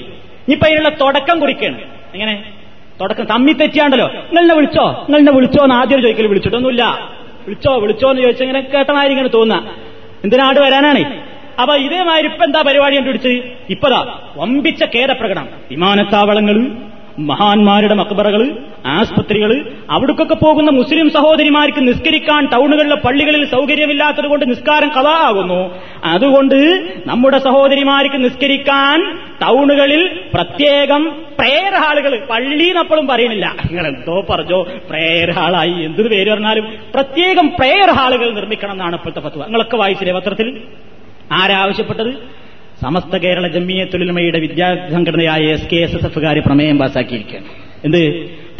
ഇനിയിപ്പോ അതിനുള്ള തുടക്കം കുറിക്കാണ് എങ്ങനെ തുടക്കം തമ്മി തെറ്റിയാണ്ടല്ലോ നിങ്ങളെ വിളിച്ചോ നിങ്ങളെ വിളിച്ചോ എന്ന് ആദ്യം ചോദിക്കൽ വിളിച്ചിട്ടൊന്നുമില്ല വിളിച്ചോ വിളിച്ചോ എന്ന് ഇങ്ങനെ കേട്ടമാതിരി ഇങ്ങനെ തോന്നുക എന്തിനാട് വരാനാണ് അപ്പൊ ഇതേമാതിരി ഇപ്പൊ എന്താ പരിപാടി കണ്ടുപിടിച്ച് ഇപ്പതാ വമ്പിച്ച കേരപ്രകടനം വിമാനത്താവളങ്ങളും മഹാന്മാരുടെ മക്ബറകൾ ആസ്പത്രികൾ അവിടേക്കൊക്കെ പോകുന്ന മുസ്ലിം സഹോദരിമാർക്ക് നിസ്കരിക്കാൻ ടൗണുകളിലെ പള്ളികളിൽ സൗകര്യമില്ലാത്തതുകൊണ്ട് നിസ്കാരം കഥാകുന്നു അതുകൊണ്ട് നമ്മുടെ സഹോദരിമാർക്ക് നിസ്കരിക്കാൻ ടൗണുകളിൽ പ്രത്യേകം പ്രേയർ ഹാളുകൾ പള്ളി എന്നപ്പോഴും പറയുന്നില്ല നിങ്ങൾ എന്തോ പറഞ്ഞോ പ്രേയർ ഹാളായി എന്തൊരു പേര് പറഞ്ഞാലും പ്രത്യേകം പ്രേയർ ഹാളുകൾ നിർമ്മിക്കണം എന്നാണ് ഇപ്പോഴത്തെ പത്ത് നിങ്ങളൊക്കെ വായിച്ചില്ലേ പത്രത്തിൽ ആരാവശ്യപ്പെട്ടത് സമസ്ത കേരള ജമ്മിയ വിദ്യാർത്ഥി സംഘടനയായ എസ് കെ എസ് എസ് എഫുകാർ പ്രമേയം പാസാക്കിയിരിക്കുകയാണ് എന്ത്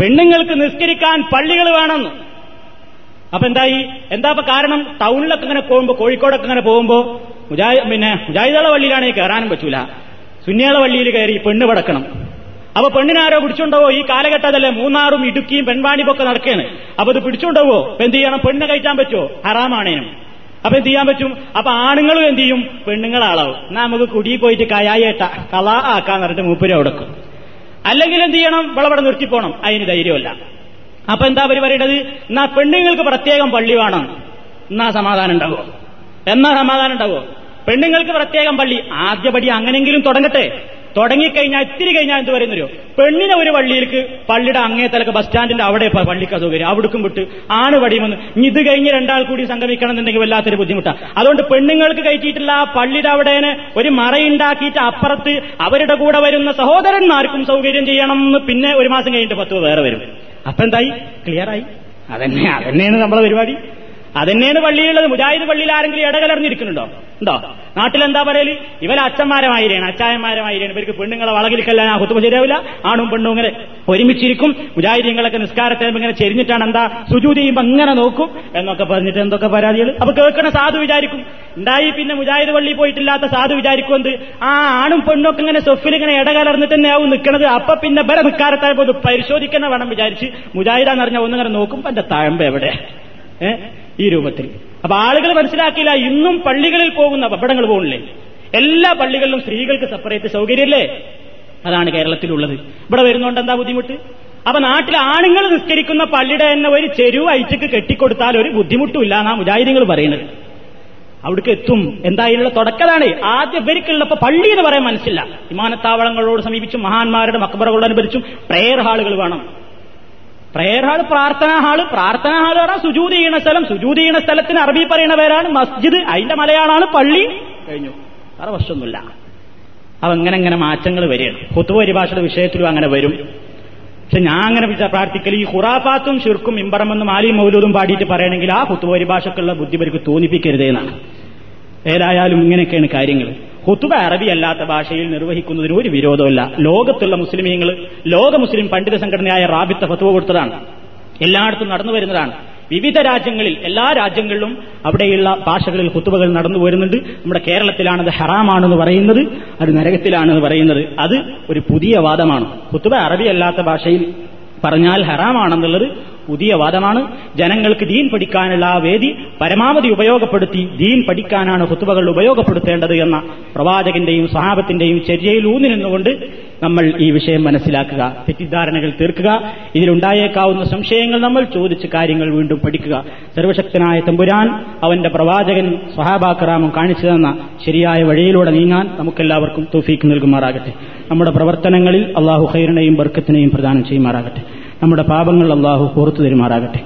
പെണ്ണുങ്ങൾക്ക് നിസ്കരിക്കാൻ പള്ളികൾ വേണം അപ്പൊ എന്തായി എന്താ കാരണം ടൗണിലൊക്കെ ഇങ്ങനെ പോകുമ്പോൾ കോഴിക്കോടൊക്കെ ഇങ്ങനെ പോകുമ്പോൾ പിന്നെ മുജാഹിദള പള്ളിയിലാണെങ്കിൽ കയറാനും പറ്റൂല സുന്യാള വള്ളിയിൽ കയറി പെണ്ണ് പടക്കണം അപ്പൊ പെണ്ണിനാരോ പിടിച്ചുണ്ടാവോ ഈ കാലഘട്ടത്തിലല്ലേ മൂന്നാറും ഇടുക്കിയും പെൺവാണിപ്പൊക്കെ നടക്കുകയാണ് അപ്പൊ അത് പിടിച്ചുണ്ടാവോ അപ്പൊ എന്ത് ചെയ്യണം പെണ്ണ് കഴിക്കാൻ പറ്റുമോ ഹറാമാണേനും അപ്പൊ എന്ത് ചെയ്യാൻ പറ്റും അപ്പൊ ആണുങ്ങളും എന്ത് ചെയ്യും പെണ്ണുങ്ങളാളാവും എന്നാ നമുക്ക് കുടിയിൽ പോയിട്ട് കയായേട്ട കള ആക്കാന്ന് പറഞ്ഞിട്ട് മൂപ്പര് ഉടക്കും അല്ലെങ്കിൽ എന്ത് ചെയ്യണം വിളവടെ നിർത്തിപ്പോണം അതിന് ധൈര്യമല്ല അപ്പൊ എന്താ അവർ പറയേണ്ടത് എന്നാ പെണ്ണുങ്ങൾക്ക് പ്രത്യേകം പള്ളി വേണം എന്നാ സമാധാനം ഉണ്ടാവോ എന്നാ സമാധാനം ഉണ്ടാവോ പെണ്ണുങ്ങൾക്ക് പ്രത്യേകം പള്ളി ആദ്യപടി അങ്ങനെങ്കിലും തുടങ്ങട്ടെ തുടങ്ങിക്കഴിഞ്ഞാൽ ഇത്തിരി കഴിഞ്ഞാൽ എന്ത് പറയുന്നൊരു പെണ്ണിനെ ഒരു പള്ളിയിലേക്ക് പള്ളിയുടെ അങ്ങേ തലക്ക് ബസ് സ്റ്റാൻഡിന്റെ അവിടെ പള്ളിക്ക് അസൗകര്യം അവിടേക്കും വിട്ട് ആണ് വടിയുമെന്ന് ഇത് കഴിഞ്ഞ് രണ്ടാൾ കൂടി സംഗമിക്കണം എന്നുണ്ടെങ്കിൽ വല്ലാത്തൊരു ബുദ്ധിമുട്ടാണ് അതുകൊണ്ട് പെണ്ണുങ്ങൾക്ക് കയറ്റിയിട്ടില്ല ആ പള്ളിയുടെ അവിടേന് ഒരു മറയുണ്ടാക്കിയിട്ട് അപ്പുറത്ത് അവരുടെ കൂടെ വരുന്ന സഹോദരന്മാർക്കും സൗകര്യം ചെയ്യണം എന്ന് പിന്നെ ഒരു മാസം കഴിഞ്ഞിട്ട് പത്ത് വേറെ വരും അപ്പൊ എന്തായി ക്ലിയറായി അതന്നെ അതന്നെയാണ് നമ്മളെ പരിപാടി അതന്നെയാണ് പള്ളിയിലുള്ളത് മുജാഹിദ് പള്ളിയിൽ ആരെങ്കിലും ഇടകലർന്നിരിക്കുന്നുണ്ടോ ഉണ്ടോ നാട്ടിലെന്താ പറയല് ഇവരെ അച്ഛന്മാരമായിരാണ് അച്ചായന്മാരമായിരാണ് ഇവർക്ക് പെണ്ണുങ്ങളെ വളകിരിക്കല്ല ആ കുത്തുമ്പ ശരിയാവില്ല ആണും പെണ്ണും ഇങ്ങനെ ഒരുമിച്ചിരിക്കും മുജാഹിദീങ്ങളൊക്കെ നിസ്കാരത്തെ ഇങ്ങനെ ചെരിഞ്ഞിട്ടാണ് എന്താ സുജു ചെയ്യുമ്പോ അങ്ങനെ നോക്കും എന്നൊക്കെ പറഞ്ഞിട്ട് എന്തൊക്കെ പരാതികൾ അപ്പൊ കേൾക്കണ സാധു വിചാരിക്കും ഉണ്ടായി പിന്നെ മുജാഹിദ് പള്ളി പോയിട്ടില്ലാത്ത സാധു വിചാരിക്കും എന്ത് ആ ആണും പെണ്ണും ഒക്കെ ഇങ്ങനെ സൊഫിൽ ഇങ്ങനെ ഇടകലർന്നിട്ട് തന്നെ ആവും നിൽക്കുന്നത് അപ്പൊ പിന്നെ ബര നിസ്കാരത്തായപ്പോൾ പരിശോധിക്കുന്ന വേണം വിചാരിച്ച് മുജാഹിദാന്ന് പറഞ്ഞാൽ ഒന്നിങ്ങനെ നോക്കും എന്റെ താഴമ്പ എവിടെ ഈ രൂപത്തിൽ അപ്പൊ ആളുകൾ മനസ്സിലാക്കിയില്ല ഇന്നും പള്ളികളിൽ പോകുന്ന പപ്പടങ്ങൾ പോകണില്ലേ എല്ലാ പള്ളികളിലും സ്ത്രീകൾക്ക് സെപ്പറേറ്റ് സൗകര്യമല്ലേ അതാണ് കേരളത്തിലുള്ളത് ഇവിടെ വരുന്നോണ്ട് എന്താ ബുദ്ധിമുട്ട് അപ്പൊ നാട്ടിൽ ആണുങ്ങൾ നിസ്കരിക്കുന്ന പള്ളിയുടെ തന്നെ ഒരു ചെരുവ് അയച്ചക്ക് കെട്ടിക്കൊടുത്താൽ ഒരു ബുദ്ധിമുട്ടുമില്ല എന്നാ മുജാഹിദികൾ പറയുന്നത് അവിടേക്ക് എത്തും എന്തായാലും തുടക്കതാണ് ആദ്യ ഇവർക്കുള്ളപ്പോ പള്ളി എന്ന് പറയാൻ മനസ്സില്ല വിമാനത്താവളങ്ങളോട് സമീപിച്ചും മഹാന്മാരുടെ മക്കബറകളോട് അനുബന്ധിച്ചും പ്രേയർ ഹാളുകൾ വേണം പ്രേയർ ഹാൾ പ്രാർത്ഥന ഹാള് പ്രാർത്ഥന ഹാൾ പറഞ്ഞാൽ സുജൂതി ചെയ്യുന്ന സ്ഥലം സുജൂതി ചെയ്യുന്ന സ്ഥലത്തിന് അറബി പറയുന്ന പേരാണ് മസ്ജിദ് അതിന്റെ മലയാളാണ് പള്ളി കഴിഞ്ഞു വേറെ വശമൊന്നുമില്ല അപ്പൊ അങ്ങനെ അങ്ങനെ മാറ്റങ്ങൾ വരികയാണ് കുത്തുവ പരിഭാഷയുടെ വിഷയത്തിലും അങ്ങനെ വരും പക്ഷെ ഞാൻ അങ്ങനെ പ്രാർത്ഥിക്കൽ ഈ ഖുറാഫാത്തും ഷിർക്കും ഇമ്പറമെന്നും ആലി മൗലൂദും പാടിയിട്ട് പറയണമെങ്കിൽ ആ കുത്തുപരിഭാഷക്കുള്ള ബുദ്ധിപരിക്ക് ബുദ്ധി തോന്നിപ്പിക്കരുതേന്നാണ് ഏതായാലും ഇങ്ങനെയൊക്കെയാണ് കാര്യങ്ങൾ കുത്തുബ അറബി അല്ലാത്ത ഭാഷയിൽ നിർവഹിക്കുന്നതിന് ഒരു വിരോധമില്ല ലോകത്തുള്ള മുസ്ലിമീങ്ങൾ ലോക മുസ്ലിം പണ്ഡിത സംഘടനയായ റാബിത്ത ഫത്വ കൊടുത്തതാണ് എല്ലായിടത്തും നടന്നു വരുന്നതാണ് വിവിധ രാജ്യങ്ങളിൽ എല്ലാ രാജ്യങ്ങളിലും അവിടെയുള്ള ഭാഷകളിൽ കുത്തുവകൾ നടന്നു വരുന്നുണ്ട് നമ്മുടെ കേരളത്തിലാണത് ഹറാമാണെന്ന് പറയുന്നത് അത് നരകത്തിലാണെന്ന് പറയുന്നത് അത് ഒരു പുതിയ വാദമാണ് കുത്തുബ അറബി അല്ലാത്ത ഭാഷയിൽ പറഞ്ഞാൽ ഹറാമാണെന്നുള്ളത് പുതിയ വാദമാണ് ജനങ്ങൾക്ക് ദീൻ പഠിക്കാനുള്ള ആ വേദി പരമാവധി ഉപയോഗപ്പെടുത്തി ദീൻ പഠിക്കാനാണ് ഹുത്തുവകൾ ഉപയോഗപ്പെടുത്തേണ്ടത് എന്ന പ്രവാചകന്റെയും സഹാബത്തിന്റെയും ചര്യയിൽ ഊന്നിരുന്നുകൊണ്ട് നമ്മൾ ഈ വിഷയം മനസ്സിലാക്കുക തെറ്റിദ്ധാരണകൾ തീർക്കുക ഇതിലുണ്ടായേക്കാവുന്ന സംശയങ്ങൾ നമ്മൾ ചോദിച്ച് കാര്യങ്ങൾ വീണ്ടും പഠിക്കുക സർവശക്തനായ തമ്പുരാൻ അവന്റെ പ്രവാചകൻ സഹാബാക്കറാമും കാണിച്ചു തന്ന ശരിയായ വഴിയിലൂടെ നീങ്ങാൻ നമുക്കെല്ലാവർക്കും തൗഫീക്ക് നൽകുമാറാകട്ടെ നമ്മുടെ പ്രവർത്തനങ്ങളിൽ അള്ളാഹു ഹൈറിനെയും ബർക്കത്തിനെയും പ്രദാനം ചെയ്യുമാറാകട്ടെ നമ്മുടെ പാപങ്ങൾ അള്ളാഹു പുറത്തു തരുമാറാകട്ടെ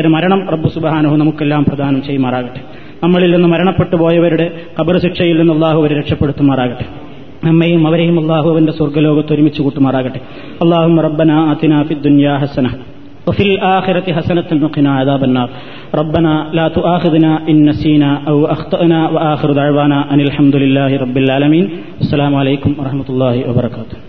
ഒരു മരണം റബ്ബു സുബാനുഹു നമുക്കെല്ലാം പ്രദാനം ചെയ്യുമാറാകട്ടെ നമ്മളിൽ നിന്ന് മരണപ്പെട്ടു പോയവരുടെ കബറശിക്ഷയിൽ നിന്ന് അള്ളാഹു അവരെ രക്ഷപ്പെടുത്തുമാറാകട്ടെ അമ്മയും അവരെയും അള്ളാഹുവിന്റെ സ്വർഗ്ഗലോകത്ത് ഒരുമിച്ച് കൂട്ടുമാറാകട്ടെ അള്ളാഹു റബ്ബന അതിന ദുന്യാ ഹസന وفي الآخرة حسنة نقنا عذاب النار ربنا لا تؤاخذنا إن نسينا أو أخطأنا وآخر دعوانا أن الحمد لله رب العالمين السلام عليكم ورحمة الله وبركاته